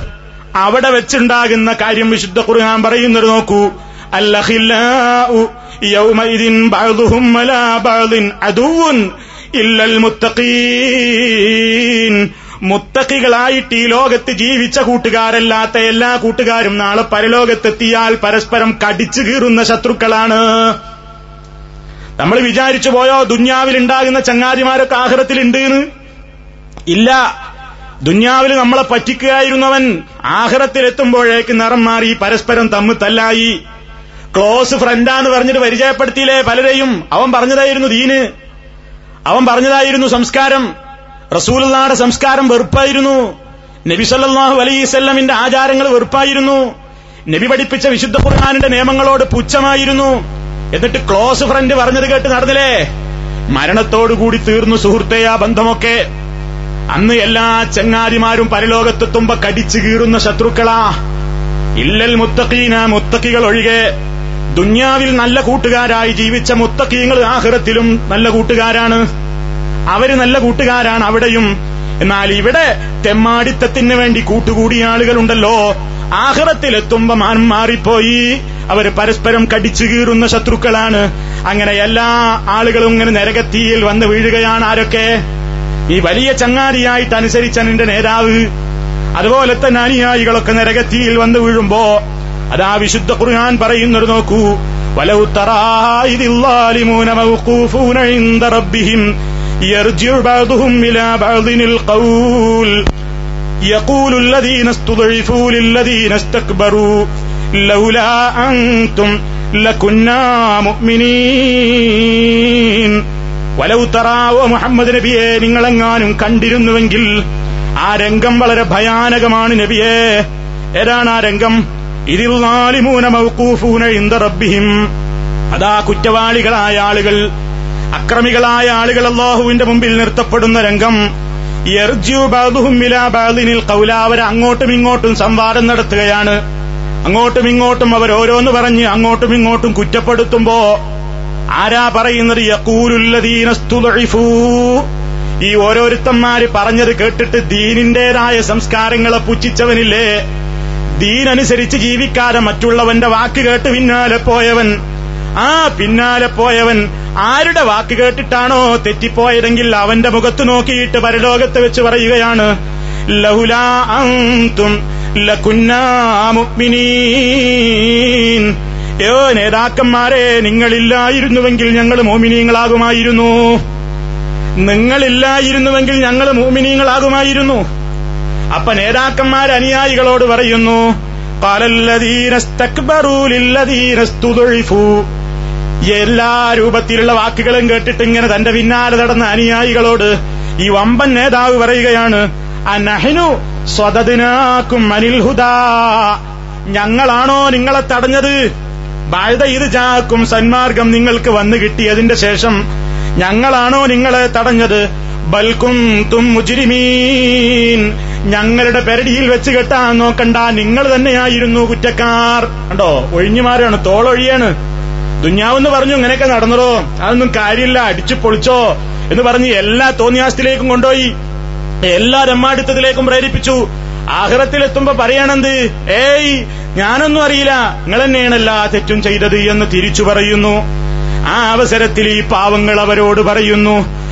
അവിടെ വെച്ചുണ്ടാകുന്ന കാര്യം വിശുദ്ധ ഖുർആൻ പറയുന്നത് നോക്കൂ. അല്ലഹില്ലാഉ യൗമഇദിൻ ബഅദുഹും ഇല്ലൽ മുത്തഖീൻ. മുത്തക്കികളായിട്ട് ഈ ലോകത്ത് ജീവിച്ച കൂട്ടുകാരല്ലാത്ത എല്ലാ കൂട്ടുകാരും നാളെ പരലോകത്തെത്തിയാൽ പരസ്പരം കടിച്ചു കീറുന്ന ശത്രുക്കളാണ്. നമ്മൾ വിചാരിച്ചു പോയോ ദുന്യാവിൽ ഉണ്ടാകുന്ന ചങ്ങാതിമാരൊക്കെ ആഹ്റത്തിലുണ്ട് എന്ന് ഇല്ല. ദുന്യാവിൽ നമ്മളെ പറ്റിക്കുകയായിരുന്നവൻ ആഹ്റത്തിലെത്തുമ്പോഴേക്ക് നിറം മാറി പരസ്പരം തമ്മ് തല്ലായി. ക്ലോസ് ഫ്രണ്ടാന്ന് പറഞ്ഞിട്ട് പരിചയപ്പെടുത്തിയില്ലേ പലരെയും? അവൻ പറഞ്ഞതായിരുന്നു ദീന്. അവൻ പറഞ്ഞതായിരുന്നു സംസ്കാരം. റസൂലുള്ളാടെ സംസ്കാരം വെറുപ്പായിരുന്നു. നബി സല്ലല്ലാഹു അലൈഹിസല്ലമിന്റെ ആചാരങ്ങൾ വെറുപ്പായിരുന്നു. നബി പഠിപ്പിച്ച വിശുദ്ധ ഖുർആാനിന്റെ നിയമങ്ങളോട് പുച്ഛമായിരുന്നു. എന്നിട്ട് ക്ലോസ് ഫ്രണ്ട് പറഞ്ഞത് കേട്ട് നടന്നില്ലേ? മരണത്തോടുകൂടി തീർന്നു സുഹൃത്തെ ആ ബന്ധമൊക്കെ. അന്ന് എല്ലാ ചങ്ങാതിമാരും പരലോകത്തെത്തുമ്പ കടിച്ചു കീറുന്ന ശത്രുക്കളാ. ഇല്ലൽ മുത്തക്കീന മുത്തക്കികൾ ഒഴികെ. ദുന്യാവിൽ നല്ല കൂട്ടുകാരായി ജീവിച്ച മുത്തക്കീങ്ങൾ ആഹ്റത്തിലും നല്ല കൂട്ടുകാരാണ്. അവർ നല്ല കൂട്ടുകാരാണ് അവിടെയും. എന്നാൽ ഇവിടെ തെമ്മാടിത്തത്തിന് വേണ്ടി കൂട്ടുകൂടിയ ആളുകളുണ്ടല്ലോ. ആഹ്റത്തിലെത്തുമ്പോ മാൻ മാറിപ്പോയി. അവർ പരസ്പരം കടിച്ചു കീറുന്ന ശത്രുക്കളാണ്. അങ്ങനെ എല്ലാ ആളുകളും ഇങ്ങനെ നരകത്തിയിൽ വന്ന് വീഴുകയാണ് ആരൊക്കെ? ഈ വലിയ ചങ്ങാതിയായിട്ട് അനുസരിച്ച നിന്റെ നേതാവ്. അതുപോലെ തന്നെ അനുയായികളൊക്കെ നരകത്തിയിൽ വന്ന് വീഴുമ്പോ അതാ വിശുദ്ധ ഖുർആൻ പറയുന്നത് നോക്കൂ. വലൗ തറായിദില്ലാലിമൂന മൗഖൂഫൂന ഇൻദ റബ്ബിഹിം يرجع بعضهم إلى بعض القول يقول الذين استضعفوا للذين استكبروا لولا أنتم لكنا مؤمنين വലൗ തറാവോ മുഹമ്മദ് നബിയെ നിങ്ങളെങ്ങാനും കണ്ടിരുന്നുവെങ്കിൽ ആ രംഗം വളരെ ഭയാനകമാണ് നബിയെ ഏതാണ് ആ രംഗം ഇതിൽ നാലിമൂന മൗക്കൂഫൂന ഇന്ദ റബ്ബിഹിം അതാ കുറ്റവാളികളായ ആളുകൾ അക്രമികളായ ആളുകൾ അള്ളാഹുവിന്റെ മുമ്പിൽ നിർത്തപ്പെടുന്ന രംഗം. അവർ അങ്ങോട്ടും ഇങ്ങോട്ടും സംവാദം നടത്തുകയാണ്. അങ്ങോട്ടും ഇങ്ങോട്ടും അവർ ഓരോന്ന് പറഞ്ഞ് അങ്ങോട്ടും ഇങ്ങോട്ടും കുറ്റപ്പെടുത്തുമ്പോ ആരാ പറയുന്നത്? ഈ ഓരോരുത്തന്മാര് പറഞ്ഞത് കേട്ടിട്ട് ദീനിന്റേതായ സംസ്കാരങ്ങളെ പുച്ഛിച്ചവനില്ലേ? ദീനനുസരിച്ച് ജീവിക്കാതെ മറ്റുള്ളവന്റെ വാക്ക് കേട്ട് പിന്നാലെ പോയവൻ ആ പിന്നാലെ പോയവൻ ആരുടെ വാക്ക് കേട്ടിട്ടാണോ തെറ്റിപ്പോയതെങ്കിൽ അവന്റെ മുഖത്ത് നോക്കിയിട്ട് പരലോകത്ത് വെച്ച് പറയുകയാണ് ലഹുലാ യോ നേതാക്കന്മാരെ നിങ്ങളില്ലായിരുന്നുവെങ്കിൽ ഞങ്ങൾ മോമിനീങ്ങളാകുമായിരുന്നു. നിങ്ങളില്ലായിരുന്നുവെങ്കിൽ ഞങ്ങൾ മോമിനീങ്ങളാകുമായിരുന്നു. അപ്പൊ നേതാക്കന്മാർ അനുയായികളോട് പറയുന്നു എല്ലാ രൂപത്തിലുള്ള വാക്കുകളും കേട്ടിട്ട് ഇങ്ങനെ തന്റെ പിന്നാലെ നടന്ന അനുയായികളോട് ഈ വമ്പൻ നേതാവ് പറയുകയാണ് അനഹനു സ്വതതിനാക്കും അനിൽ ഹുദാ. ഞങ്ങളാണോ നിങ്ങളെ തടഞ്ഞത്? ബാഴ്ത ഇത് ചാക്കും സന്മാർഗം നിങ്ങൾക്ക് വന്നു കിട്ടിയതിന്റെ ശേഷം ഞങ്ങളാണോ നിങ്ങളെ തടഞ്ഞത്? ബൽക്കും തും മുജിരിമീൻ. ഞങ്ങളുടെ പെരടിയിൽ വെച്ച് കെട്ടാൻ നോക്കണ്ട നിങ്ങൾ തന്നെയായിരുന്നു കുറ്റക്കാർ. കണ്ടോ ഒഴിഞ്ഞുമാരാണ് തോളൊഴിയാണ്. ദുഞ്ഞാവെന്ന് പറഞ്ഞു ഇങ്ങനെയൊക്കെ നടന്നടോ? അതൊന്നും കാര്യമില്ല അടിച്ചു പൊളിച്ചോ എന്ന് പറഞ്ഞ് എല്ലാ തോന്നിയാസത്തിലേക്കും കൊണ്ടുപോയി. എല്ലാ രമ്മാടിത്തത്തിലേക്കും പ്രേരിപ്പിച്ചു. ആഹ്റത്തിലെത്തുമ്പോ പറയണെന്ത് ഏയ് ഞാനൊന്നും അറിയില്ല. നിങ്ങൾ തന്നെയാണ് എല്ലാ തെറ്റും ചെയ്തത് എന്ന് തിരിച്ചു പറയുന്നു. ആ അവസരത്തിൽ ഈ പാവങ്ങൾ അവരോട് പറയുന്നു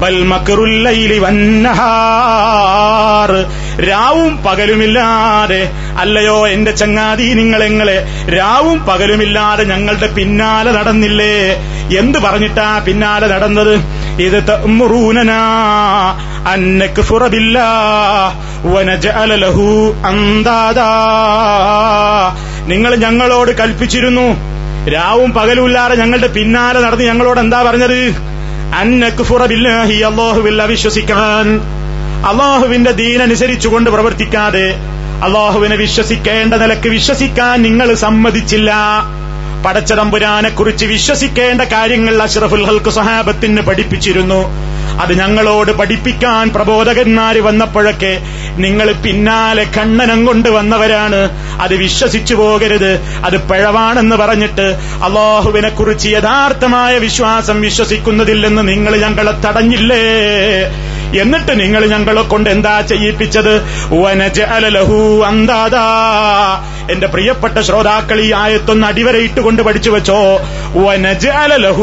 ബൽ വന്നഹാർ രാവും പകലുമില്ലാതെ അല്ലയോ എന്റെ ചങ്ങാതി നിങ്ങളെങ്ങളെ രാവും പകലുമില്ലാതെ ഞങ്ങളുടെ പിന്നാലെ നടന്നില്ലേ? എന്ത് പറഞ്ഞിട്ടാ പിന്നാലെ നടന്നത്? ഇത് തഅ്മുറൂനനാ അൻ ഫുറബില്ല വനജഅല ലഹു അന്താദാ നിങ്ങൾ ഞങ്ങളോട് കൽപ്പിച്ചിരുന്നു. രാവും പകലുമില്ലാതെ ഞങ്ങളുടെ പിന്നാലെ നടന്ന് ഞങ്ങളോട് എന്താ പറഞ്ഞത്? അന്നക്ഫുറ ബില്ലാഹി അള്ളാഹുവിൽ അവിശ്വസിക്കാൻ. അള്ളാഹുവിന്റെ ദീനനുസരിച്ചുകൊണ്ട് പ്രവർത്തിക്കാതെ അള്ളാഹുവിനെ വിശ്വസിക്കേണ്ട നിലയ്ക്ക് വിശ്വസിക്കാൻ നിങ്ങൾ സമ്മതിച്ചില്ല. പടച്ചതമ്പുരാനെ കുറിച്ച് വിശ്വസിക്കേണ്ട കാര്യങ്ങൾ അഷ്റഫുൽ ഹൽക്ക് സഹാബത്തിന് പഠിപ്പിച്ചിരുന്നു. അത് ഞങ്ങളോട് പഠിപ്പിക്കാൻ പ്രബോധകന്മാര് വന്നപ്പോഴൊക്കെ നിങ്ങൾ പിന്നാലെ കണ്ണനം കൊണ്ട് വന്നവരാണ്. അത് വിശ്വസിച്ചു പോകരുത്. അത് പിഴവാണെന്ന് പറഞ്ഞിട്ട് അള്ളാഹുവിനെ കുറിച്ച് യഥാർത്ഥമായ വിശ്വാസം വിശ്വസിക്കുന്നതില്ലെന്ന് നിങ്ങൾ ഞങ്ങളെ തടഞ്ഞില്ലേ? എന്നിട്ട് നിങ്ങൾ ഞങ്ങളെ കൊണ്ട് എന്താ ചെയ്യിപ്പിച്ചത്? എന്റെ പ്രിയപ്പെട്ട ശ്രോതാക്കൾ ഈ ആയത്തൊന്ന് അടിവരയിട്ടുകൊണ്ട് പഠിച്ചു വെച്ചോ? വനജ അലലഹു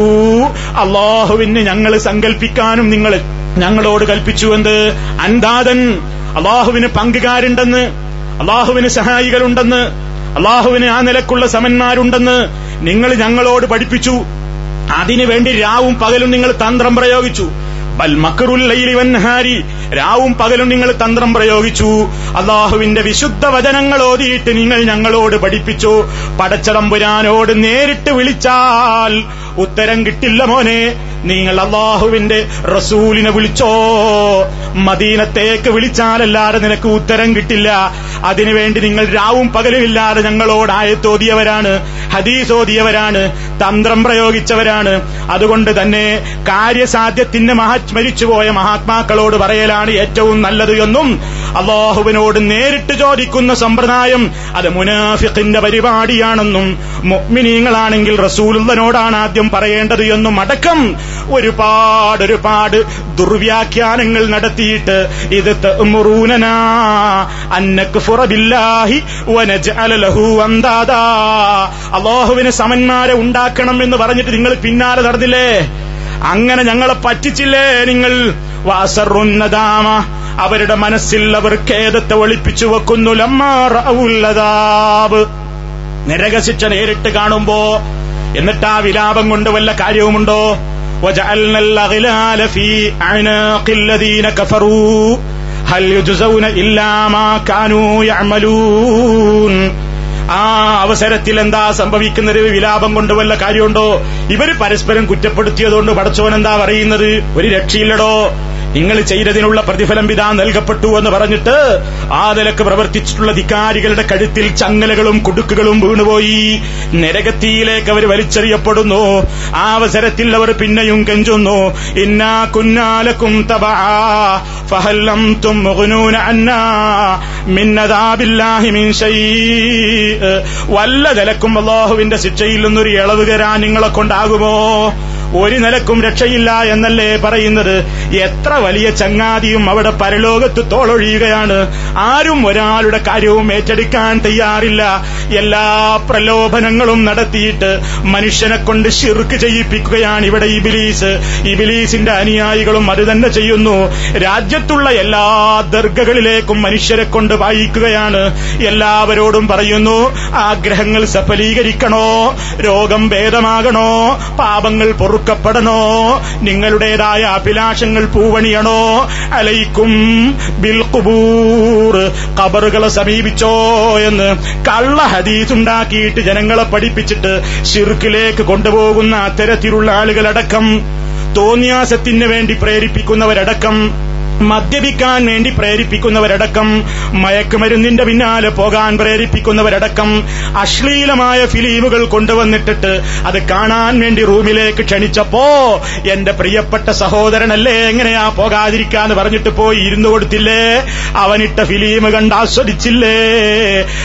അള്ളാഹുവിന് ഞങ്ങൾ സങ്കല്പിക്കാനും നിങ്ങൾ ഞങ്ങളോട് കൽപ്പിച്ചു എന്ത്? അന്താദൻ. അള്ളാഹുവിന് പങ്കുകാരുണ്ടെന്ന് അള്ളാഹുവിന് സഹായികളുണ്ടെന്ന് അള്ളാഹുവിന് ആ നിലക്കുള്ള സമന്മാരുണ്ടെന്ന് നിങ്ങൾ ഞങ്ങളോട് പഠിപ്പിച്ചു. അതിനുവേണ്ടി രാവും പകലും നിങ്ങൾ തന്ത്രം പ്രയോഗിച്ചു. രാവും പകലും നിങ്ങൾ തന്ത്രം പ്രയോഗിച്ചു. അള്ളാഹുവിന്റെ വിശുദ്ധ വചനങ്ങൾ ഓതിയിട്ട് നിങ്ങൾ ഞങ്ങളോട് പഠിപ്പിച്ചു. പടച്ചതമ്പുരാനോട് നേരിട്ട് വിളിച്ചാൽ ഉത്തരം കിട്ടില്ല മോനെ. നിങ്ങൾ അള്ളാഹുവിന്റെ റസൂലിനെ വിളിച്ചോ? മദീനത്തേക്ക് വിളിച്ചാലല്ലാതെ നിനക്ക് ഉത്തരം കിട്ടില്ല. അതിനുവേണ്ടി നിങ്ങൾ രാവും പകലുമില്ലാതെ ഞങ്ങളോട് ആയത്തോതിയവരാണ് ഹദീസ് ഓതിയവരാണ് തന്ത്രം പ്രയോഗിച്ചവരാണ്. അതുകൊണ്ട് തന്നെ കാര്യസാധ്യത്തിന് മരിച്ചുപോയ മഹാത്മാക്കളോട് പറയലാണ് ഏറ്റവും നല്ലത് എന്നും അള്ളാഹുവിനോട് നേരിട്ട് ചോദിക്കുന്ന സമ്പ്രദായം അത് മുനാഫിഖിന്റെ പരിപാടിയാണെന്നും മുഅ്മിനീങ്ങളാണെങ്കിൽ റസൂലുള്ളനോടാണ് ആദ്യം പറയേണ്ടത് എന്നും അടക്കം ഒരുപാട് ഒരുപാട് ദുർവ്യാഖ്യാനങ്ങൾ നടത്തിയിട്ട് ഇത് അന്നക്ഫുറ ബില്ലാഹി വനജ്അല ലഹു അള്ളാഹുവിന് സമന്മാരെ ഉണ്ടാക്കണം എന്ന് പറഞ്ഞിട്ട് നിങ്ങൾ പിന്നാലെ നടന്നില്ലേ? അങ്ങനെ ഞങ്ങളെ പറ്റിച്ചില്ലേ നിങ്ങൾ? വാസറുന്നതാമ അവരുടെ മനസ്സിൽ അവർ ഖേദത്തെ ഒളിപ്പിച്ചു വെക്കുന്നു? ലമ്മാറുള്ളതാബ് നിരകശിച്ച നേരിട്ട് കാണുമ്പോ എന്നിട്ട് ആ വിലാപം കൊണ്ട് വല്ല കാര്യവുമുണ്ടോ? ആ അവസരത്തിൽ എന്താ സംഭവിക്കുന്നത് വിലാപം കൊണ്ട് വല്ല കാര്യമുണ്ടോ? ഇവർ പരസ്പരം കുറ്റപ്പെടുത്തിയതുകൊണ്ട് പടച്ചോൻ എന്താ പറയുന്നത്? ഒരു രക്ഷയില്ലടോ. നിങ്ങൾ ചെയ്തതിനുള്ള പ്രതിഫലം വിതാ നൽകപ്പെട്ടു എന്ന് പറഞ്ഞിട്ട് ആ നിലയ്ക്ക് പ്രവർത്തിച്ചിട്ടുള്ള ധിക്കാരികളുടെ കഴുത്തിൽ ചങ്ങലകളും കുടുക്കുകളും വീണുപോയി. നരകത്തിയിലേക്ക് അവർ വലിച്ചെറിയപ്പെടുന്നു. ആ അവസരത്തിൽ അവർ പിന്നെയും കെഞ്ചുന്നു. ഇന്നാ കുന്നാലക്കും വല്ല നിലക്കും അള്ളാഹുവിന്റെ ശിക്ഷയിൽ നിന്നൊരു ഇളവ് നിങ്ങളെ കൊണ്ടാകുമോ? ഒരു നിലക്കും രക്ഷയില്ല എന്നല്ലേ പറയുന്നത്? എത്ര വലിയ ചങ്ങാതിയും അവിടെ പരലോകത്ത് തോളൊഴിയുകയാണ്. ആരും ഒരാളുടെ കാര്യവും ഏറ്റെടുക്കാൻ തയ്യാറില്ല. എല്ലാ പ്രലോഭനങ്ങളും നടത്തിയിട്ട് മനുഷ്യനെ കൊണ്ട് ശിർക്ക് ചെയ്യിപ്പിക്കുകയാണ് ഇവിടെ ഇബിലീസ്. ഇബിലീസിന്റെ അനുയായികളും അത് തന്നെ ചെയ്യുന്നു. രാജ്യത്തുള്ള എല്ലാ ദർഗകളിലേക്കും മനുഷ്യരെ കൊണ്ട് വായിക്കുകയാണ്. എല്ലാവരോടും പറയുന്നു ആഗ്രഹങ്ങൾ സഫലീകരിക്കണോ? രോഗം ഭേദമാകണോ? പാപങ്ങൾ പൊറുക്കപ്പെടണോ നിങ്ങളുടേതായ അഭിലാഷങ്ങൾ പൂവണിയണോ? അലൈക്കും ബിൽ കബറുകളെ സമീപിച്ചോ എന്ന് കള്ള ഹദീസ് ഉണ്ടാക്കിയിട്ട് ജനങ്ങളെ പഠിപ്പിച്ചിട്ട് ഷിർക്കിലേക്ക് കൊണ്ടുപോകുന്ന അത്തരത്തിലുള്ള ആളുകളടക്കം തോന്നിയാസത്തിന് വേണ്ടി പ്രേരിപ്പിക്കുന്നവരടക്കം മദ്യപിക്കാൻ വേണ്ടി പ്രേരിപ്പിക്കുന്നവരടക്കം മയക്കുമരുന്നിന്റെ പിന്നാലെ പോകാൻ പ്രേരിപ്പിക്കുന്നവരടക്കം അശ്ലീലമായ ഫിലിമുകൾ കൊണ്ടുവന്നിട്ടിട്ട് അത് കാണാൻ വേണ്ടി റൂമിലേക്ക് ക്ഷണിച്ചപ്പോ എന്റെ പ്രിയപ്പെട്ട സഹോദരനല്ലേ എങ്ങനെയാ പോകാതിരിക്കാന്ന് പറഞ്ഞിട്ട് പോയി ഇരുന്നു കൊടുത്തില്ലേ? അവനിട്ട ഫിലിം കണ്ട് ആസ്വദിച്ചില്ലേ?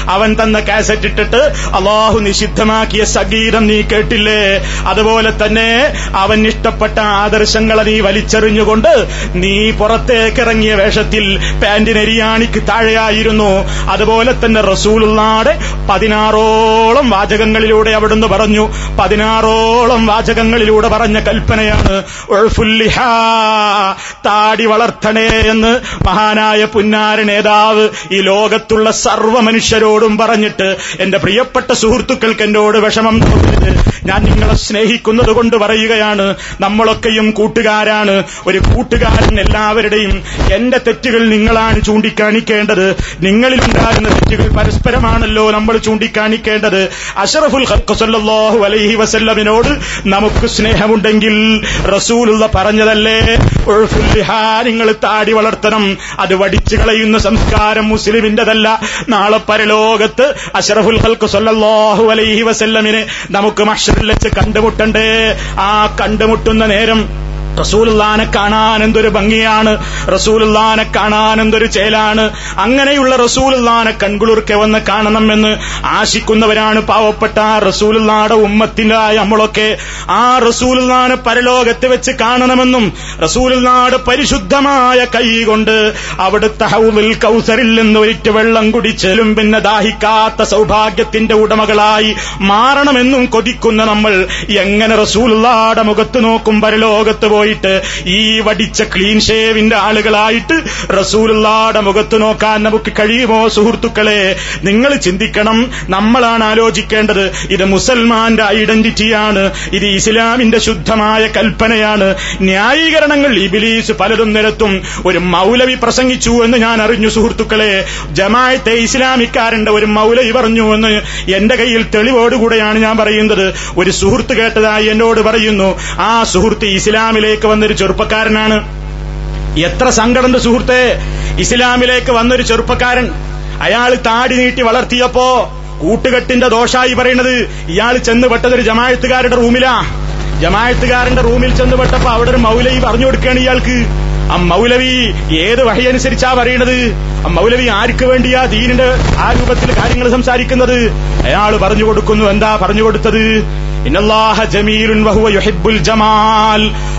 അവൻ തന്ന കാസറ്റ് ഇട്ടിട്ട് അള്ളാഹു നിഷിദ്ധമാക്കിയ സംഗീതം നീ കേട്ടില്ലേ? അതുപോലെ തന്നെ അവൻ ഇഷ്ടപ്പെട്ട ആദർശങ്ങളെ നീ വലിച്ചെറിഞ്ഞുകൊണ്ട് നീ പുറത്തേക്ക് ഇറങ്ങിയ വേഷത്തിൽ പാന്റിനെരിയാണിക്ക് താഴെയായിരുന്നു. അതുപോലെ തന്നെ റസൂലുള്ളാടെ പതിനാറോളം വാചകങ്ങളിലൂടെ അവിടുന്ന് പറഞ്ഞു. പതിനാറോളം വാചകങ്ങളിലൂടെ പറഞ്ഞ കൽപ്പനയാണ്. താടി വളർത്തണേ എന്ന് മഹാനായ പുന്നാര നേതാവ് ഈ ലോകത്തുള്ള സർവ മനുഷ്യരോടും പറഞ്ഞിട്ട് എന്റെ പ്രിയപ്പെട്ട സുഹൃത്തുക്കൾക്ക് എന്നോട് വിഷമം തോന്നരുത് ഞാൻ നിങ്ങളെ സ്നേഹിക്കുന്നത് കൊണ്ട് പറയുകയാണ്. നമ്മളൊക്കെയും കൂട്ടുകാരാണ്. ഒരു കൂട്ടുകാരൻ എല്ലാവരുടെയും എന്റെ തെറ്റുകൾ നിങ്ങളാണ് ചൂണ്ടിക്കാണിക്കേണ്ടത്. നിങ്ങളിലുണ്ടാകുന്ന തെറ്റുകൾ പരസ്പരമാണല്ലോ നമ്മൾ ചൂണ്ടിക്കാണിക്കേണ്ടത്. അഷറഫുൽ സല്ലല്ലാഹു അലൈഹി വസല്ലമിനോട് നമുക്ക് സ്നേഹമുണ്ടെങ്കിൽ റസൂലുള്ള പറഞ്ഞതല്ലേ? നിങ്ങൾ താടി വളർത്തണം. അത് വടിച്ചു കളയുന്ന സംസ്കാരം മുസ്ലിമിന്റെതല്ല നാളെ പരലോകത്ത് അഷറഫുൽ ഹൽക്ക് സല്ലല്ലാഹു അലൈഹി വസല്ലമിനെ നമുക്ക് മഷറിൽ വെച്ച് കണ്ടുമുട്ടണ്ടേ? ആ കണ്ടുമുട്ടുന്ന നേരം റസൂലുള്ളാനെ കാണാൻ എന്തൊരു ഭംഗിയാണ്. റസൂലുള്ളാനെ കാണാൻ എന്തൊരു ചേലാണ്. അങ്ങനെയുള്ള റസൂലുള്ളാനെ കൺകുളിർക്കെ വന്ന് കാണണമെന്ന് ആശിക്കുന്നവരാണ് പാവപ്പെട്ട റസൂലുള്ളാടെ ഉമ്മത്തിലായ നമ്മളൊക്കെ. ആ റസൂലുള്ളാനെ പരലോകത്ത് വെച്ച് കാണണമെന്നും റസൂലുള്ളാട് പരിശുദ്ധമായ കൈ കൊണ്ട് അവിടുത്തെ ഹൗലിൽ കൗസറിൽ നിന്ന് ഒരിറ്റ് വെള്ളം കുടിച്ചലും പിന്നെ ദാഹിക്കാത്ത സൗഭാഗ്യത്തിന്റെ ഉടമകളായി മാറണമെന്നും കൊതിക്കുന്ന നമ്മൾ എങ്ങനെ റസൂലുള്ളാടെ മുഖത്ത് നോക്കും പരലോകത്ത് പോയിട്ട് ഈ വടിച്ച ക്ലീൻ ഷേവിന്റെ ആളുകളായിട്ട് റസൂലുള്ളാടെ മുഖത്ത് നോക്കാൻ നമുക്ക് കഴിയുമോ സുഹൃത്തുക്കളെ? നിങ്ങൾ ചിന്തിക്കണം നമ്മളാണ് ആലോചിക്കേണ്ടത്. ഇത് മുസൽമാന്റെ ഐഡന്റിറ്റിയാണ് ഇത് ഇസ്ലാമിന്റെ ശുദ്ധമായ കൽപ്പനയാണ്. ന്യായീകരണങ്ങൾ ഇബിലീസ് പലതും നിരത്തും. ഒരു മൗലവി പ്രസംഗിച്ചു എന്ന് ഞാൻ അറിഞ്ഞു സുഹൃത്തുക്കളെ. ജമായത്തെ ഇസ്ലാമിക്കാരന്റെ ഒരു മൗലവി പറഞ്ഞു എന്ന് എന്റെ കയ്യിൽ തെളിവോടുകൂടെയാണ് ഞാൻ പറയുന്നത്. ഒരു സുഹൃത്ത് കേട്ടതായി എന്നോട് പറയുന്നു ആ സുഹൃത്ത് ഇസ്ലാമിലേക്ക് വന്നൊരു ചെറുപ്പക്കാരനാണ്. എത്ര സങ്കടമുണ്ട് സുഹൃത്തെ. ഇസ്ലാമിലേക്ക് വന്നൊരു ചെറുപ്പക്കാരൻ. അയാൾ താടി നീട്ടി വളർത്തിയപ്പോ കൂട്ടുകെട്ടിന്റെ ദോഷായി പറയുന്നത് ഇയാൾ ചെന്ന് പെട്ടതൊരു ജമായത്തുകാരുടെ റൂമിലാ. ജമായത്തുകാരന്റെ റൂമിൽ ചെന്ന് പെട്ടപ്പോ അവിടെ ഒരു മൗലവി പറഞ്ഞു കൊടുക്കുകയാണ് ഇയാൾക്ക്. ആ മൗലവി ഏത് വഴിയനുസരിച്ചാ പറയണത്? ആ മൗലവി ആർക്ക് വേണ്ടിയാ ദീനിന്റെ ആ രൂപത്തിൽ കാര്യങ്ങൾ സംസാരിക്കുന്നത്? അയാൾ പറഞ്ഞു കൊടുക്കുന്നു. എന്താ പറഞ്ഞു കൊടുത്തത്?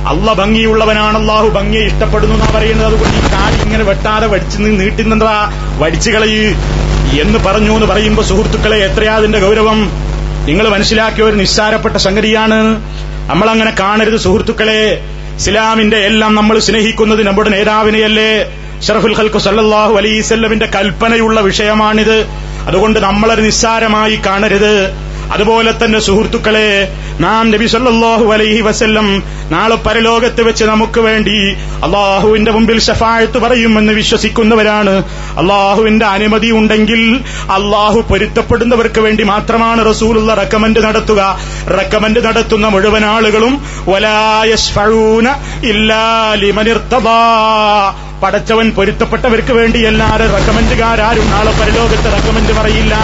അല്ല ഭംഗിയുള്ളവനാണ് അള്ളാഹു ഭംഗിയെ ഇഷ്ടപ്പെടുന്നു എന്നാ പറയുന്നത്. അതുകൊണ്ട് ഈ കാലി ഇങ്ങനെ വെട്ടാതെ വടിച്ചു നീട്ടി നിന്നതാ വടിച്ചു കളയ് എന്ന് പറഞ്ഞു എന്ന് പറയുമ്പോ സുഹൃത്തുക്കളെ എത്രയാ അതിന്റെ ഗൗരവം? നിങ്ങൾ മനസ്സിലാക്കിയ ഒരു നിസ്സാരപ്പെട്ട സംഗതിയാണ്. നമ്മളങ്ങനെ കാണരുത് സുഹൃത്തുക്കളെ. ഇസ്ലാമിന്റെ എല്ലാം നമ്മൾ സ്നേഹിക്കുന്നത് നമ്മുടെ നേതാവിനെയല്ലേ? ഷറഫുൽ ഖൽക്കു സല്ലാഹു അലൈസല്ലമിന്റെ കൽപ്പനയുള്ള വിഷയമാണിത്. അതുകൊണ്ട് നമ്മളത് നിസ്സാരമായി കാണരുത്. അതുപോലെ തന്നെ സുഹൃത്തുക്കളെ നാം നബി സല്ലാഹു അലൈഹി വസല്ലം നാളെ പരലോകത്ത് വെച്ച് നമുക്ക് വേണ്ടി അള്ളാഹുവിന്റെ മുമ്പിൽ ഷഫായത്ത് പറയുമെന്ന് വിശ്വസിക്കുന്നവരാണ്. അള്ളാഹുവിന്റെ അനുമതി ഉണ്ടെങ്കിൽ അള്ളാഹു പൊരുത്തപ്പെടുന്നവർക്ക് വേണ്ടി മാത്രമാണ് റസൂലുള്ള റെക്കമെന്റ് നടത്തുക. റെക്കമെന്റ് നടത്തുന്ന മുഴുവൻ ആളുകളും പടച്ചവൻ പൊരുത്തപ്പെട്ടവർക്ക് വേണ്ടി എല്ലാവരും റെക്കമെന്റുകാരും നാളെ പരലോകത്ത് റെക്കമെന്റ് പറയില്ല.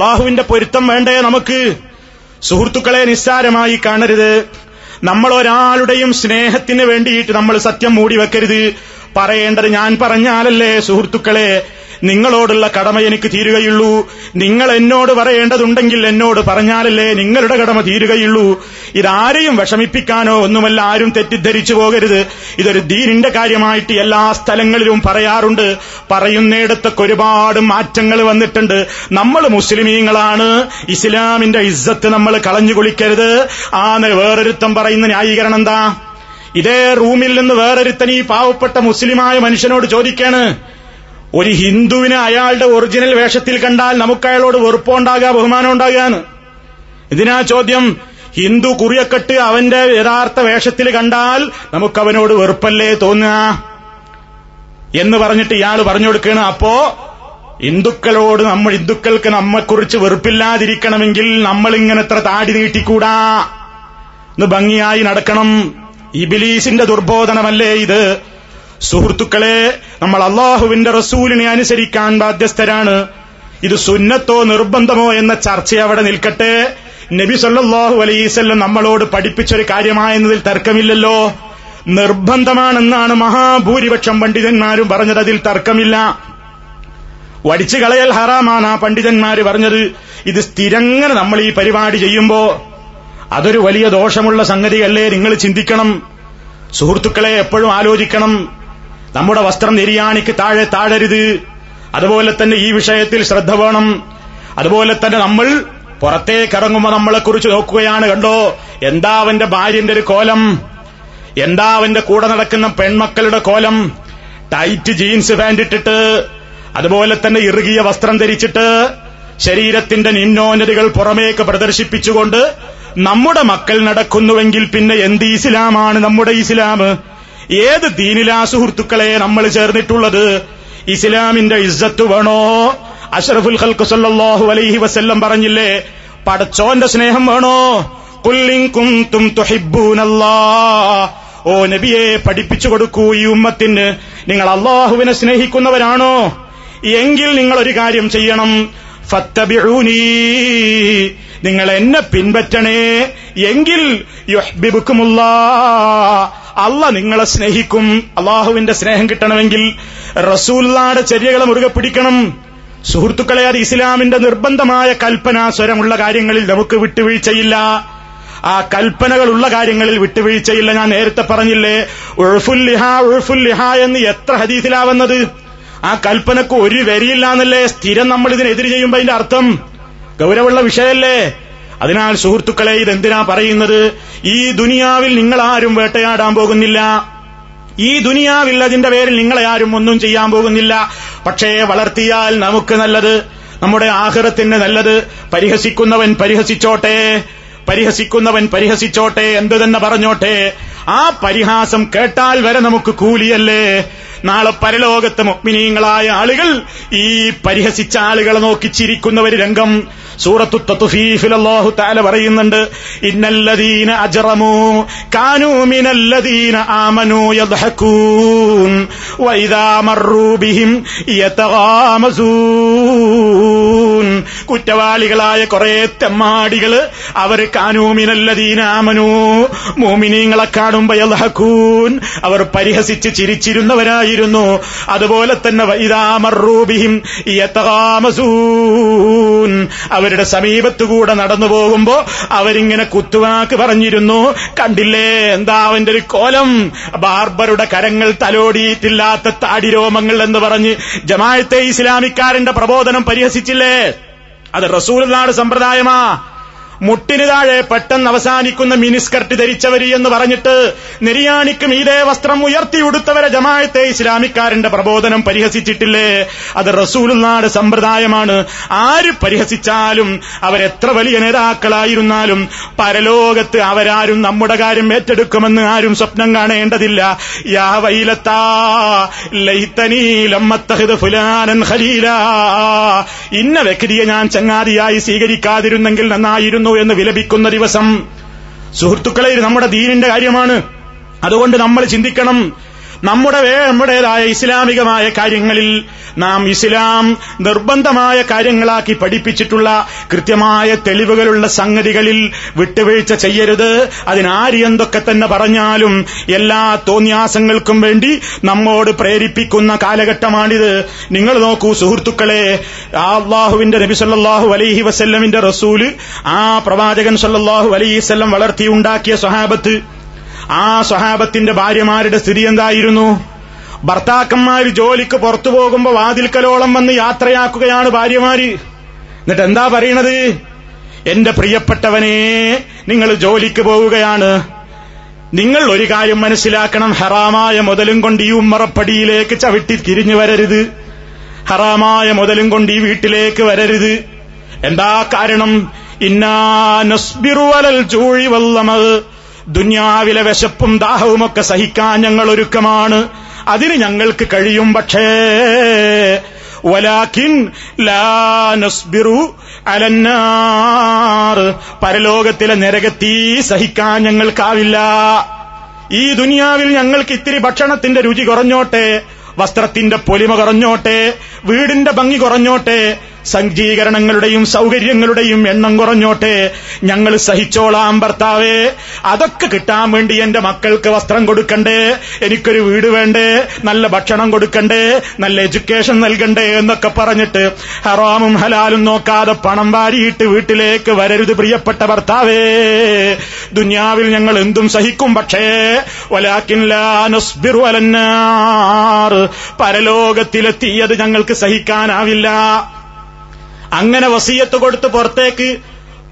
അള്ളാഹുവിന്റെ പൊരുത്തം വേണ്ടേ നമുക്ക്? സുഹൃത്തുക്കളെ നിസ്സാരമായി കാണരുത്. നമ്മൾ ഒരാളുടെയും സ്നേഹത്തിന് വേണ്ടിയിട്ട് നമ്മൾ സത്യം മൂടി വെക്കരുത് പറയേണ്ടത് ഞാൻ പറഞ്ഞാലല്ലേ സുഹൃത്തുക്കളെ? നിങ്ങളോടുള്ള കടമ എനിക്ക് തീരുകയുള്ളൂ. നിങ്ങൾ എന്നോട് പറയേണ്ടതുണ്ടെങ്കിൽ എന്നോട് പറഞ്ഞാലല്ലേ നിങ്ങളുടെ കടമ തീരുകയുള്ളൂ. ഇതാരെയും വിഷമിപ്പിക്കാനോ ഒന്നുമല്ല ആരും തെറ്റിദ്ധരിച്ചു പോകരുത്. ഇതൊരു ദീനിന്റെ കാര്യമായിട്ട് എല്ലാ സ്ഥലങ്ങളിലും പറയാറുണ്ട്. പറയുന്നിടത്തൊക്കെ ഒരുപാട് മാറ്റങ്ങൾ വന്നിട്ടുണ്ട്. നമ്മൾ മുസ്ലിമീങ്ങളാണ്. ഇസ്ലാമിന്റെ ഇസ്സത്ത് നമ്മൾ കളഞ്ഞു കുളിക്കരുത്. ആന്ന് വേറൊരുത്തം പറയുന്ന ന്യായീകരണം എന്താ? ഇതേ റൂമിൽ നിന്ന് വേറൊരുത്തൻ ഈ പാവപ്പെട്ട മുസ്ലിമായ മനുഷ്യനോട് ചോദിക്കാണ്. ഒരു ഹിന്ദുവിനെ അയാളുടെ ഒറിജിനൽ വേഷത്തിൽ കണ്ടാൽ നമുക്ക് അയാളോട് വെറുപ്പുണ്ടാകുക ബഹുമാനം ഉണ്ടാകുകയാണ്. ഇതിനാ ചോദ്യം ഹിന്ദു കുറിയക്കെട്ട് അവന്റെ യഥാർത്ഥ വേഷത്തിൽ കണ്ടാൽ നമുക്ക് അവനോട് വെറുപ്പല്ലേ തോന്നുക? എന്ന് പറഞ്ഞിട്ട് ഇയാൾ പറഞ്ഞു കൊടുക്കണം അപ്പോ ഹിന്ദുക്കളോട് നമ്മൾ ഹിന്ദുക്കൾക്ക് നമ്മെക്കുറിച്ച് വെറുപ്പില്ലാതിരിക്കണമെങ്കിൽ നമ്മൾ ഇങ്ങനെ എത്ര താടി നീട്ടിക്കൂടാ? എന്ന് ഭംഗിയായി നടക്കണം. ഇബിലീസിന്റെ ദുർബോധനമല്ലേ ഇത്? സുഹൃത്തുക്കളെ നമ്മൾ അള്ളാഹുവിന്റെ റസൂലിനെ അനുസരിക്കാൻ ബാധ്യസ്ഥരാണ്. ഇത് സുന്നത്തോ നിർബന്ധമോ എന്ന ചർച്ച അവിടെ നിൽക്കട്ടെ. നബി സല്ലാഹു അലൈസല്ലം നമ്മളോട് പഠിപ്പിച്ചൊരു കാര്യമായെന്നതിൽ തർക്കമില്ലല്ലോ. നിർബന്ധമാണെന്നാണ് മഹാഭൂരിപക്ഷം പണ്ഡിതന്മാരും പറഞ്ഞത്. അതിൽ തർക്കമില്ല. വടിച്ചു കളയൽ ഹറാമാണ് ആ പണ്ഡിതന്മാര് പറഞ്ഞത്. ഇത് സ്ഥിരങ്ങനെ നമ്മൾ ഈ പരിപാടി ചെയ്യുമ്പോ അതൊരു വലിയ ദോഷമുള്ള സംഗതിയല്ലേ നിങ്ങൾ ചിന്തിക്കണം. സുഹൃത്തുക്കളെ എപ്പോഴും ആലോചിക്കണം. നമ്മുടെ വസ്ത്രം നിര്യാണിക്ക് താഴെ താഴരുത്. അതുപോലെ തന്നെ ഈ വിഷയത്തിൽ ശ്രദ്ധ വേണം. അതുപോലെ തന്നെ നമ്മൾ പുറത്തേക്ക് ഇറങ്ങുമ്പോൾ നമ്മളെക്കുറിച്ച് നോക്കുകയാണ് കണ്ടോ? എന്താ അവന്റെ ഭാര്യന്റെ ഒരു കോലം? എന്താ അവന്റെ കൂടെ നടക്കുന്ന പെൺമക്കളുടെ കോലം? ടൈറ്റ് ജീൻസ് പാന്റ് ഇട്ടിട്ട് അതുപോലെ തന്നെ ഇറുകിയ വസ്ത്രം ധരിച്ചിട്ട് ശരീരത്തിന്റെ നിന്നോന്നതികൾ പുറമേക്ക് പ്രദർശിപ്പിച്ചുകൊണ്ട് നമ്മുടെ മക്കൾ നടക്കുന്നുവെങ്കിൽ പിന്നെ എന്ത് ഇസ്ലാമാണ് നമ്മുടെ ഇസ്ലാം? ഏത് ദീനിലാ സുഹൃത്തുക്കളെ നമ്മൾ ചേർന്നിട്ടുള്ളത്? ഇസ്ലാമിന്റെ ഇസ്സത്ത് വേണോ? അഷറഫുൽ ഖൽഖ് സല്ലല്ലാഹു അലൈഹി വസല്ലം പറഞ്ഞില്ലേ പടച്ചോന്റെ സ്നേഹം വേണോ? കുല്ലിങ്കും തും ഓ നബിയെ പഠിപ്പിച്ചു കൊടുക്കൂ ഈ ഉമ്മത്തിന്. നിങ്ങൾ അള്ളാഹുവിനെ സ്നേഹിക്കുന്നവരാണോ? എങ്കിൽ നിങ്ങൾ ഒരു കാര്യം ചെയ്യണം. ഫത്തബിഊനി. നിങ്ങൾ എന്നെ പിൻപറ്റണേ. എങ്കിൽ യുഹ്ബിബുക്കുമുല്ലാ അല്ല നിങ്ങളെ സ്നേഹിക്കും. അള്ളാഹുവിന്റെ സ്നേഹം കിട്ടണമെങ്കിൽ റസൂല്ലാടെ ചര്യകളെ മുറുകെ പിടിക്കണം. സുഹൃത്തുക്കളെ അത് ഇസ്ലാമിന്റെ നിർബന്ധമായ കൽപ്പന സ്വരമുള്ള കാര്യങ്ങളിൽ നമുക്ക് വിട്ടുവീഴ്ചയില്ല. ആ കൽപ്പനകളുള്ള കാര്യങ്ങളിൽ വിട്ടുവീഴ്ചയില്ല. ഞാൻ നേരത്തെ പറഞ്ഞില്ലേ ഉഴുഫുല്ലിഹ ലിഹാ എന്ന് എത്ര ഹദീസിലാവുന്നത്? ആ കൽപ്പനക്ക് ഒരു വരിയില്ല എന്നല്ലേ സ്ഥിരം നമ്മൾ ഇതിനെതിര് ചെയ്യുമ്പോ അതിന്റെ അർത്ഥം? ഗൗരവമുള്ള വിഷയല്ലേ അതിനാൽ സുഹൃത്തുക്കളെ ഇതെന്തിനാ പറയുന്നത്? ഈ ദുനിയാവിൽ നിങ്ങൾ ആരും വേട്ടയാടാൻ പോകുന്നില്ല. ഈ ദുനിയാവിൽ അതിന്റെ പേരിൽ നിങ്ങളെ ആരും ഒന്നും ചെയ്യാൻ പോകുന്നില്ല. പക്ഷേ വളർത്തിയാൽ നമുക്ക് നല്ലത്. നമ്മുടെ ആഹൃതത്തിന് നല്ലത്. പരിഹസിക്കുന്നവൻ പരിഹസിച്ചോട്ടെ. പരിഹസിക്കുന്നവൻ പരിഹസിച്ചോട്ടെ. എന്തു തന്നെ പറഞ്ഞോട്ടെ. ആ പരിഹാസം കേട്ടാൽ വരെ നമുക്ക് കൂലിയല്ലേ? നാളെ പരലോകത്ത് മുഗ്മിനീങ്ങളായ ആളുകൾ ഈ പരിഹസിച്ച ആളുകളെ നോക്കി ചിരിക്കുന്ന ഒരു രംഗം. സൂറത്തു തത്തുഫീഫിലാഹു അല്ലാഹു തആല പറയുന്നുണ്ട് ഇന്നല്ലദീന അജ്റമു കാനൂ മിനല്ലദീന ആമനൂ വഇദാ ബിഹിം യതഗാമസൂൻ. കുറ്റവാളികളായ കുറെ തെമ്മാടികൾ അവർ കാനൂമിനല്ലദീന ആമനൂ മുഅ്മിനീങ്ങളെ കാണുമ്പോൾ യദ്ഹകൂൻ അവർ പരിഹസിച്ച് ചിരിച്ചിരുന്നവരായിരുന്നു അതുപോലെ തന്നെ വഇദാ മർറൂ ബിഹിം യതഗാമസൂൻ അവരുടെ സമീപത്തുകൂടെ നടന്നു പോകുമ്പോ അവരിങ്ങനെ കുത്തുവാക്ക് പറഞ്ഞിരുന്നു. കണ്ടില്ലേ? എന്താ അവന്റെ ഒരു കോലം? ബാർബറുടെ കരങ്ങൾ തലോടിയിട്ടില്ലാത്ത താടിരോമങ്ങൾ എന്ന് പറഞ്ഞ് ജമായത്തെ ഇസ്ലാമിക്കാരന്റെ പ്രബോധനം പരിഹസിച്ചില്ലേ? അത് റസൂൽനാട് സമ്പ്രദായമാ. മുട്ടിന് താഴെ പെട്ടെന്ന് അവസാനിക്കുന്ന മിനിസ്കർട്ട് ധരിച്ചവരി എന്ന് പറഞ്ഞിട്ട് നെരിയാണിക്ക് മീതെ വസ്ത്രം ഉയർത്തി ഉടുത്തവരെ ജമായത്തെ ഇസ്ലാമിക്കാരന്റെ പ്രബോധനം പരിഹസിച്ചിട്ടില്ലേ? അത് റസൂലുനാട് സമ്പ്രദായമാണ്. ആര് പരിഹസിച്ചാലും അവരെത്ര വലിയ നേതാക്കളായിരുന്നാലും പരലോകത്ത് അവരാരും നമ്മുടെ കാര്യം ഏറ്റെടുക്കുമെന്ന് ആരും സ്വപ്നം കാണേണ്ടതില്ല. യാ വൈലത്താ ഇന്ന വ്യക്തിയെ ഞാൻ ചങ്ങാതിയായി സ്വീകരിക്കാതിരുന്നെങ്കിൽ നന്നായിരുന്നു എന്ന് വിലപിക്കുന്ന ദിവസം. സുഹൃത്തുക്കളെ നമ്മുടെ ദീനിന്റെ കാര്യമാണ്. അതുകൊണ്ട് നമ്മൾ ചിന്തിക്കണം നമ്മുടെ നമ്മുടേതായ ഇസ്ലാമികമായ കാര്യങ്ങളിൽ നാം ഇസ്ലാം നിർബന്ധമായ കാര്യങ്ങളാക്കി പഠിപ്പിച്ചിട്ടുള്ള കൃത്യമായ തെളിവുകളുള്ള സംഗതികളിൽ വിട്ടുവീഴ്ച ചെയ്യരുത്. അതിനാര് എന്തൊക്കെ തന്നെ പറഞ്ഞാലും എല്ലാ തോന്യാസങ്ങൾക്കും വേണ്ടി നമ്മോട് പ്രേരിപ്പിക്കുന്ന കാലഘട്ടമാണിത്. നിങ്ങൾ നോക്കൂ സുഹൃത്തുക്കളെ അള്ളാഹുവിന്റെ നബി സല്ലാഹു അലൈഹി വസല്ലമിന്റെ റസൂൽ ആ പ്രവാചകൻ സല്ലാഹു അലൈഹി വസല്ലം വളർത്തിയുണ്ടാക്കിയ സ്വഹാബത്ത് ആ സ്വഹാബത്തിന്റെ ഭാര്യമാരുടെ സ്ഥിതി എന്തായിരുന്നു? ഭർത്താക്കന്മാര് ജോലിക്ക് പുറത്തു പോകുമ്പോ വാതിൽക്കലോളം വന്ന് യാത്രയാക്കുകയാണ് ഭാര്യമാര്. എന്നിട്ട് എന്താ പറയണത്? എന്റെ പ്രിയപ്പെട്ടവനെ നിങ്ങൾ ജോലിക്ക് പോവുകയാണ്. നിങ്ങൾ ഒരു കാര്യം മനസ്സിലാക്കണം ഹറാമായ മുതലും കൊണ്ട് ഈ ഉമ്മറപ്പടിയിലേക്ക് ചവിട്ടി തിരിഞ്ഞു വരരുത്. ഹറാമായ മുതലും കൊണ്ട് ഈ വീട്ടിലേക്ക് വരരുത്. എന്താ കാരണം? ഇന്നാ നസ്ബിറു ചൂഴി വല്ലമത് ദുന്യാവിലെ വിശപ്പും ദാഹവുമൊക്കെ സഹിക്കാൻ ഞങ്ങൾ ഒരുക്കമാണ്. അതിന് ഞങ്ങൾക്ക് കഴിയും പക്ഷേ അലന്നാർ. പരലോകത്തിലെ നരകത്തീ സഹിക്കാൻ ഞങ്ങൾക്കാവില്ല. ഈ ദുനിയാവിൽ ഞങ്ങൾക്ക് ഇത്തിരി ഭക്ഷണത്തിന്റെ രുചി കുറഞ്ഞോട്ടെ വസ്ത്രത്തിന്റെ പൊലിമ കുറഞ്ഞോട്ടെ വീടിന്റെ ഭംഗി കുറഞ്ഞോട്ടെ സജ്ജീകരണങ്ങളുടെയും സൗകര്യങ്ങളുടെയും എണ്ണം കുറഞ്ഞോട്ടെ. ഞങ്ങൾ സഹിച്ചോളാം ഭർത്താവേ. അതൊക്കെ കിട്ടാൻ വേണ്ടി എന്റെ മക്കൾക്ക് വസ്ത്രം കൊടുക്കണ്ടേ. എനിക്കൊരു വീട് വേണ്ടേ. നല്ല ഭക്ഷണം കൊടുക്കണ്ടേ. നല്ല എഡ്യൂക്കേഷൻ നൽകണ്ടേ എന്നൊക്കെ പറഞ്ഞിട്ട് ഹറാമും ഹലാലും നോക്കാതെ പണം വാരിയിട്ട് വീട്ടിലേക്ക് വരരുത് പ്രിയപ്പെട്ട ഭർത്താവേ. ദുന്യാവിൽ ഞങ്ങൾ എന്തും സഹിക്കും പക്ഷേ പരലോകത്തിലെത്തിയത് ഞങ്ങൾക്ക് സഹിക്കാനാവില്ല. അങ്ങനെ വസീയത്ത് കൊടുത്ത് പുറത്തേക്ക്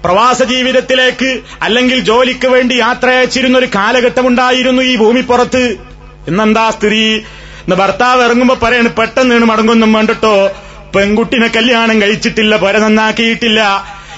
പ്രവാസ ജീവിതത്തിലേക്ക് അല്ലെങ്കിൽ ജോലിക്ക് വേണ്ടി യാത്ര അയച്ചിരുന്ന ഒരു കാലഘട്ടമുണ്ടായിരുന്നു ഈ ഭൂമിപ്പുറത്ത് ഇന്നെന്താ സ്ത്രീ ഇന്ന് ഭർത്താവ് ഇറങ്ങുമ്പോ പറയാണ് പെട്ടെന്ന് മടങ്ങൊന്നും വേണ്ടട്ടോ. പെൺകുട്ടിനെ കല്യാണം കഴിച്ചിട്ടില്ല പുര നന്നാക്കിയിട്ടില്ല.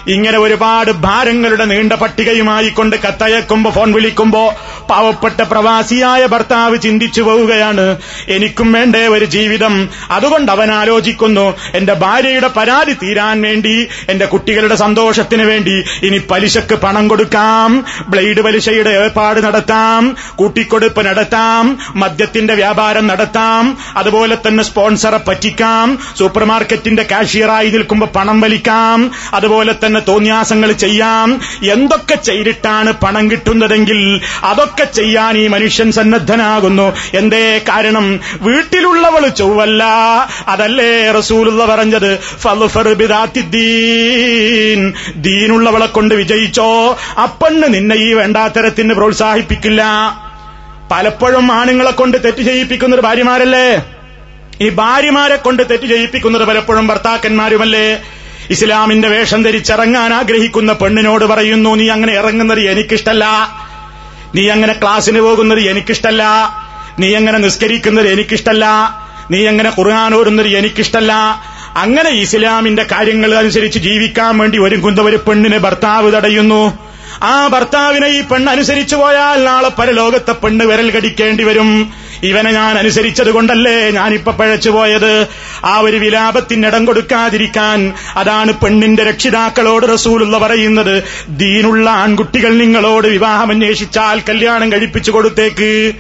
ഇങ്ങനെ ഒരുപാട് ഭാരങ്ങളുടെ നീണ്ട പട്ടികയുമായി കൊണ്ട് കത്തയക്കുമ്പോ ഫോൺ വിളിക്കുമ്പോ പാവപ്പെട്ട പ്രവാസിയായ ഭർത്താവ് ചിന്തിച്ചു പോവുകയാണ്. എനിക്കും വേണ്ടേ ഒരു ജീവിതം. അതുകൊണ്ട് അവൻ ആലോചിക്കുന്നു എന്റെ ഭാര്യയുടെ പരാതി തീരാൻ വേണ്ടി എന്റെ കുട്ടികളുടെ സന്തോഷത്തിന് വേണ്ടി ഇനി പലിശക്ക് പണം കൊടുക്കാം ബ്ലേഡ് പലിശയുടെ ഏർപ്പാട് നടത്താം കൂട്ടിക്കൊടുപ്പ് നടത്താം മദ്യത്തിന്റെ വ്യാപാരം നടത്താം അതുപോലെ തന്നെ സ്പോൺസറെ പറ്റിക്കാം സൂപ്പർ മാർക്കറ്റിന്റെ കാഷ്യറായി നിൽക്കുമ്പോൾ പണം വലിക്കാം അതുപോലെ തന്നെ തോന്യാസങ്ങൾ ചെയ്യാം. എന്തൊക്കെ ചെയ്തിട്ടാണ് പണം കിട്ടുന്നതെങ്കിൽ അതൊക്കെ ചെയ്യാൻ ഈ മനുഷ്യൻ സന്നദ്ധനാകുന്നു. എന്തേ കാരണം? വീട്ടിലുള്ളവൾ ചൊവ്വല്ല. അതല്ലേ റസൂലുള്ള പറഞ്ഞത്. ദീനുള്ളവളെ കൊണ്ട് വിജയിച്ചോ? അപ്പണ്ണ് നിന്നെ ഈ വേണ്ടാത്തരത്തിന് പ്രോത്സാഹിപ്പിക്കില്ല. പലപ്പോഴും ആണുങ്ങളെ കൊണ്ട് തെറ്റ് ചെയ്യിപ്പിക്കുന്നത് ഭാര്യമാരല്ലേ? ഈ ഭാര്യമാരെ കൊണ്ട് തെറ്റ് ചെയ്യിപ്പിക്കുന്നത് പലപ്പോഴും ഭർത്താക്കന്മാരുമല്ലേ? ഇസ്ലാമിന്റെ വേഷം ധരിച്ചിറങ്ങാൻ ആഗ്രഹിക്കുന്ന പെണ്ണിനോട് പറയുന്നു നീ അങ്ങനെ ഇറങ്ങുന്നത് എനിക്കിഷ്ടല്ല. നീ അങ്ങനെ ക്ലാസ്സിന് പോകുന്നത് എനിക്കിഷ്ടല്ല. നീ അങ്ങനെ നിസ്കരിക്കുന്നത് എനിക്കിഷ്ടല്ല. നീ അങ്ങനെ ഖുർആൻ ഓടുന്നത് എനിക്കിഷ്ടല്ല. അങ്ങനെ ഇസ്ലാമിന്റെ കാര്യങ്ങൾ അനുസരിച്ച് ജീവിക്കാൻ വേണ്ടി ഒരുങ്ങുന്ന ഒരു പെണ്ണിനെ ഭർത്താവ് തടയുന്നു. ആ ഭർത്താവിനെ ഈ പെണ്ണ് അനുസരിച്ചു പോയാൽ നാളെ പരലോകത്തെ പെണ്ണ് വിരൽ കടിക്കേണ്ടി വരും. ഇവനെ ഞാൻ അനുസരിച്ചത് കൊണ്ടല്ലേ ഞാനിപ്പോ പഴച്ചുപോയത് ആ ഒരു വിലാപത്തിനിടം കൊടുക്കാതിരിക്കാൻ അതാണ് പെണ്ണിന്റെ രക്ഷിതാക്കളോട് റസൂലുള്ള പറയുന്നത്. ദീനുള്ള ആൺകുട്ടികൾ നിങ്ങളോട് വിവാഹം അന്വേഷിച്ചാൽ കല്യാണം കഴിപ്പിച്ചു കൊടുത്തേക്ക്.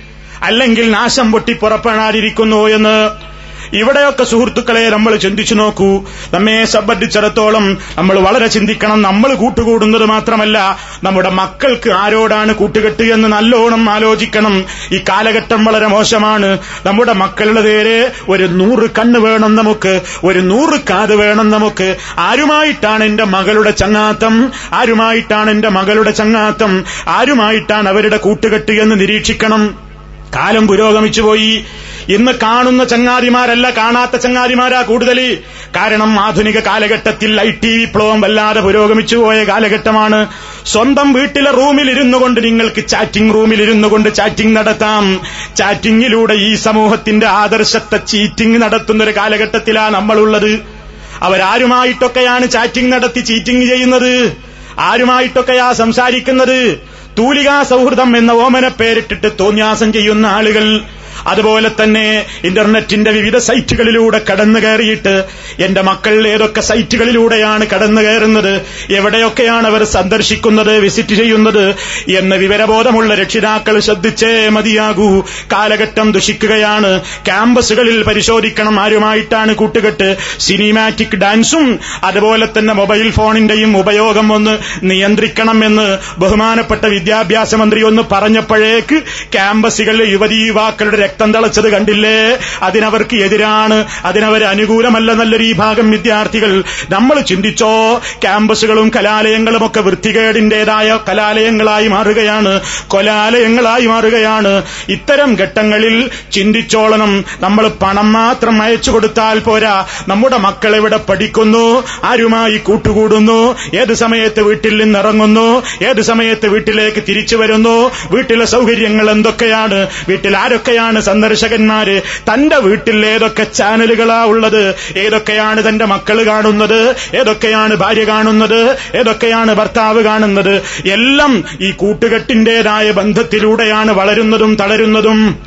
അല്ലെങ്കിൽ നാശം പൊട്ടി പുറപ്പെടാതിരിക്കുന്നു എന്ന്. ഇവിടെയൊക്കെ സുഹൃത്തുക്കളെ നമ്മൾ ചിന്തിച്ചു നോക്കൂ. നമ്മെ സംബന്ധിച്ചിടത്തോളം നമ്മൾ വളരെ ചിന്തിക്കണം. നമ്മൾ കൂട്ടുകൂടുന്നത് മാത്രമല്ല നമ്മുടെ മക്കൾക്ക് ആരോടാണ് കൂട്ടുകെട്ട് എന്ന് നല്ലോണം ആലോചിക്കണം. ഈ കാലഘട്ടം വളരെ മോശമാണ്. നമ്മുടെ മക്കളുടെ നേരെ ഒരു നൂറ് കണ്ണ് വേണം നമുക്ക്. ഒരു നൂറ് കാത് വേണം നമുക്ക്. ആരുമായിട്ടാണ് എന്റെ മകളുടെ ചങ്ങാത്തം? ആരുമായിട്ടാണ് എന്റെ മകളുടെ ചങ്ങാത്തം? ആരുമായിട്ടാണ് അവരുടെ കൂട്ടുകെട്ട് എന്ന് നിരീക്ഷിക്കണം? കാലം പുരോഗമിച്ചു പോയി ഇന്ന് കാണുന്ന ചങ്ങാതിമാരല്ല കാണാത്ത ചങ്ങാതിമാരാ കൂടുതൽ കാരണം ആധുനിക കാലഘട്ടത്തിൽ ഐ ടി വിപ്ലവം വല്ലാതെ പുരോഗമിച്ചു പോയ കാലഘട്ടമാണ്. സ്വന്തം വീട്ടിലെ റൂമിൽ ഇരുന്നു കൊണ്ട് നിങ്ങൾക്ക് ചാറ്റിംഗ് റൂമിൽ ഇരുന്നു കൊണ്ട് ചാറ്റിംഗ് നടത്താം. ചാറ്റിംഗിലൂടെ ഈ സമൂഹത്തിന്റെ ആദർശത്തെ ചീറ്റിംഗ് നടത്തുന്ന ഒരു കാലഘട്ടത്തിലാണ് നമ്മളുള്ളത്. അവരാരുമായിട്ടൊക്കെയാണ് ചാറ്റിംഗ് നടത്തി ചീറ്റിംഗ് ചെയ്യുന്നത്? ആരുമായിട്ടൊക്കെയാ സംസാരിക്കുന്നത്? തൂലികാ സൗഹൃദം എന്ന ഓമന പേരിട്ടിട്ട് തോന്യാസം ചെയ്യുന്ന ആളുകൾ. അതുപോലെ തന്നെ ഇന്റർനെറ്റിന്റെ വിവിധ സൈറ്റുകളിലൂടെ കടന്നു കയറിയിട്ട് എന്റെ മക്കൾ ഏതൊക്കെ സൈറ്റുകളിലൂടെയാണ് കടന്നു കയറുന്നത് എവിടെയൊക്കെയാണ് അവർ സന്ദർശിക്കുന്നത് വിസിറ്റ് ചെയ്യുന്നത് എന്ന് വിവരബോധമുള്ള രക്ഷിതാക്കൾ ശ്രദ്ധിച്ചേ മതിയാകൂ. കാലഘട്ടം ദുഷിക്കുകയാണ്. ക്യാമ്പസുകളിൽ പരിശോധിക്കണം ആരുമായിട്ടാണ് കൂട്ടുകെട്ട്. സിനിമാറ്റിക് ഡാൻസും അതുപോലെ തന്നെ മൊബൈൽ ഫോണിന്റെയും ഉപയോഗം ഒന്ന് നിയന്ത്രിക്കണമെന്ന് ബഹുമാനപ്പെട്ട വിദ്യാഭ്യാസ മന്ത്രി ഒന്ന് പറഞ്ഞപ്പോഴേക്ക് ക്യാമ്പസുകളിലെ യുവതി യുവാക്കളുടെ രക്തം തിളച്ചത് കണ്ടില്ലേ? അതിനവർക്ക് എതിരാണ്. അതിനവർ അനുകൂലമല്ലെന്നല്ലൊരു ഈ ഭാഗം വിദ്യാർത്ഥികൾ. നമ്മൾ ചിന്തിച്ചോ ക്യാമ്പസുകളും കലാലയങ്ങളും ഒക്കെ വൃത്തികേടിന്റേതായ കലാലയങ്ങളായി മാറുകയാണ്. കൊലാലയങ്ങളായി മാറുകയാണ്. ഇത്തരം ഘട്ടങ്ങളിൽ ചിന്തിച്ചോളണം. നമ്മൾ പണം മാത്രം അയച്ചു കൊടുത്താൽ പോരാ. നമ്മുടെ മക്കൾ എവിടെ പഠിക്കുന്നു? ആരുമായി കൂട്ടുകൂടുന്നു? ഏത് സമയത്ത് വീട്ടിൽ നിന്ന് ഇറങ്ങുന്നു ഏത് സമയത്ത് വീട്ടിലേക്ക് തിരിച്ചു വരുന്നു? വീട്ടിലെ സൗകര്യങ്ങൾ എന്തൊക്കെയാണ്? വീട്ടിൽ ആരൊക്കെയാണ് സന്ദർശകന്മാര് തന്റെ വീട്ടിൽ ഏതൊക്കെ ചാനലുകളാ ഉള്ളത്? ഏതൊക്കെയാണ് തന്റെ മക്കൾ കാണുന്നത്? ഏതൊക്കെയാണ് ഭാര്യ കാണുന്നത്? ഏതൊക്കെയാണ് ഭർത്താവ് കാണുന്നത്? എല്ലാം ഈ കൂട്ടുകെട്ടിന്റേതായ ബന്ധത്തിലൂടെയാണ് വളരുന്നതും തളരുന്നതും.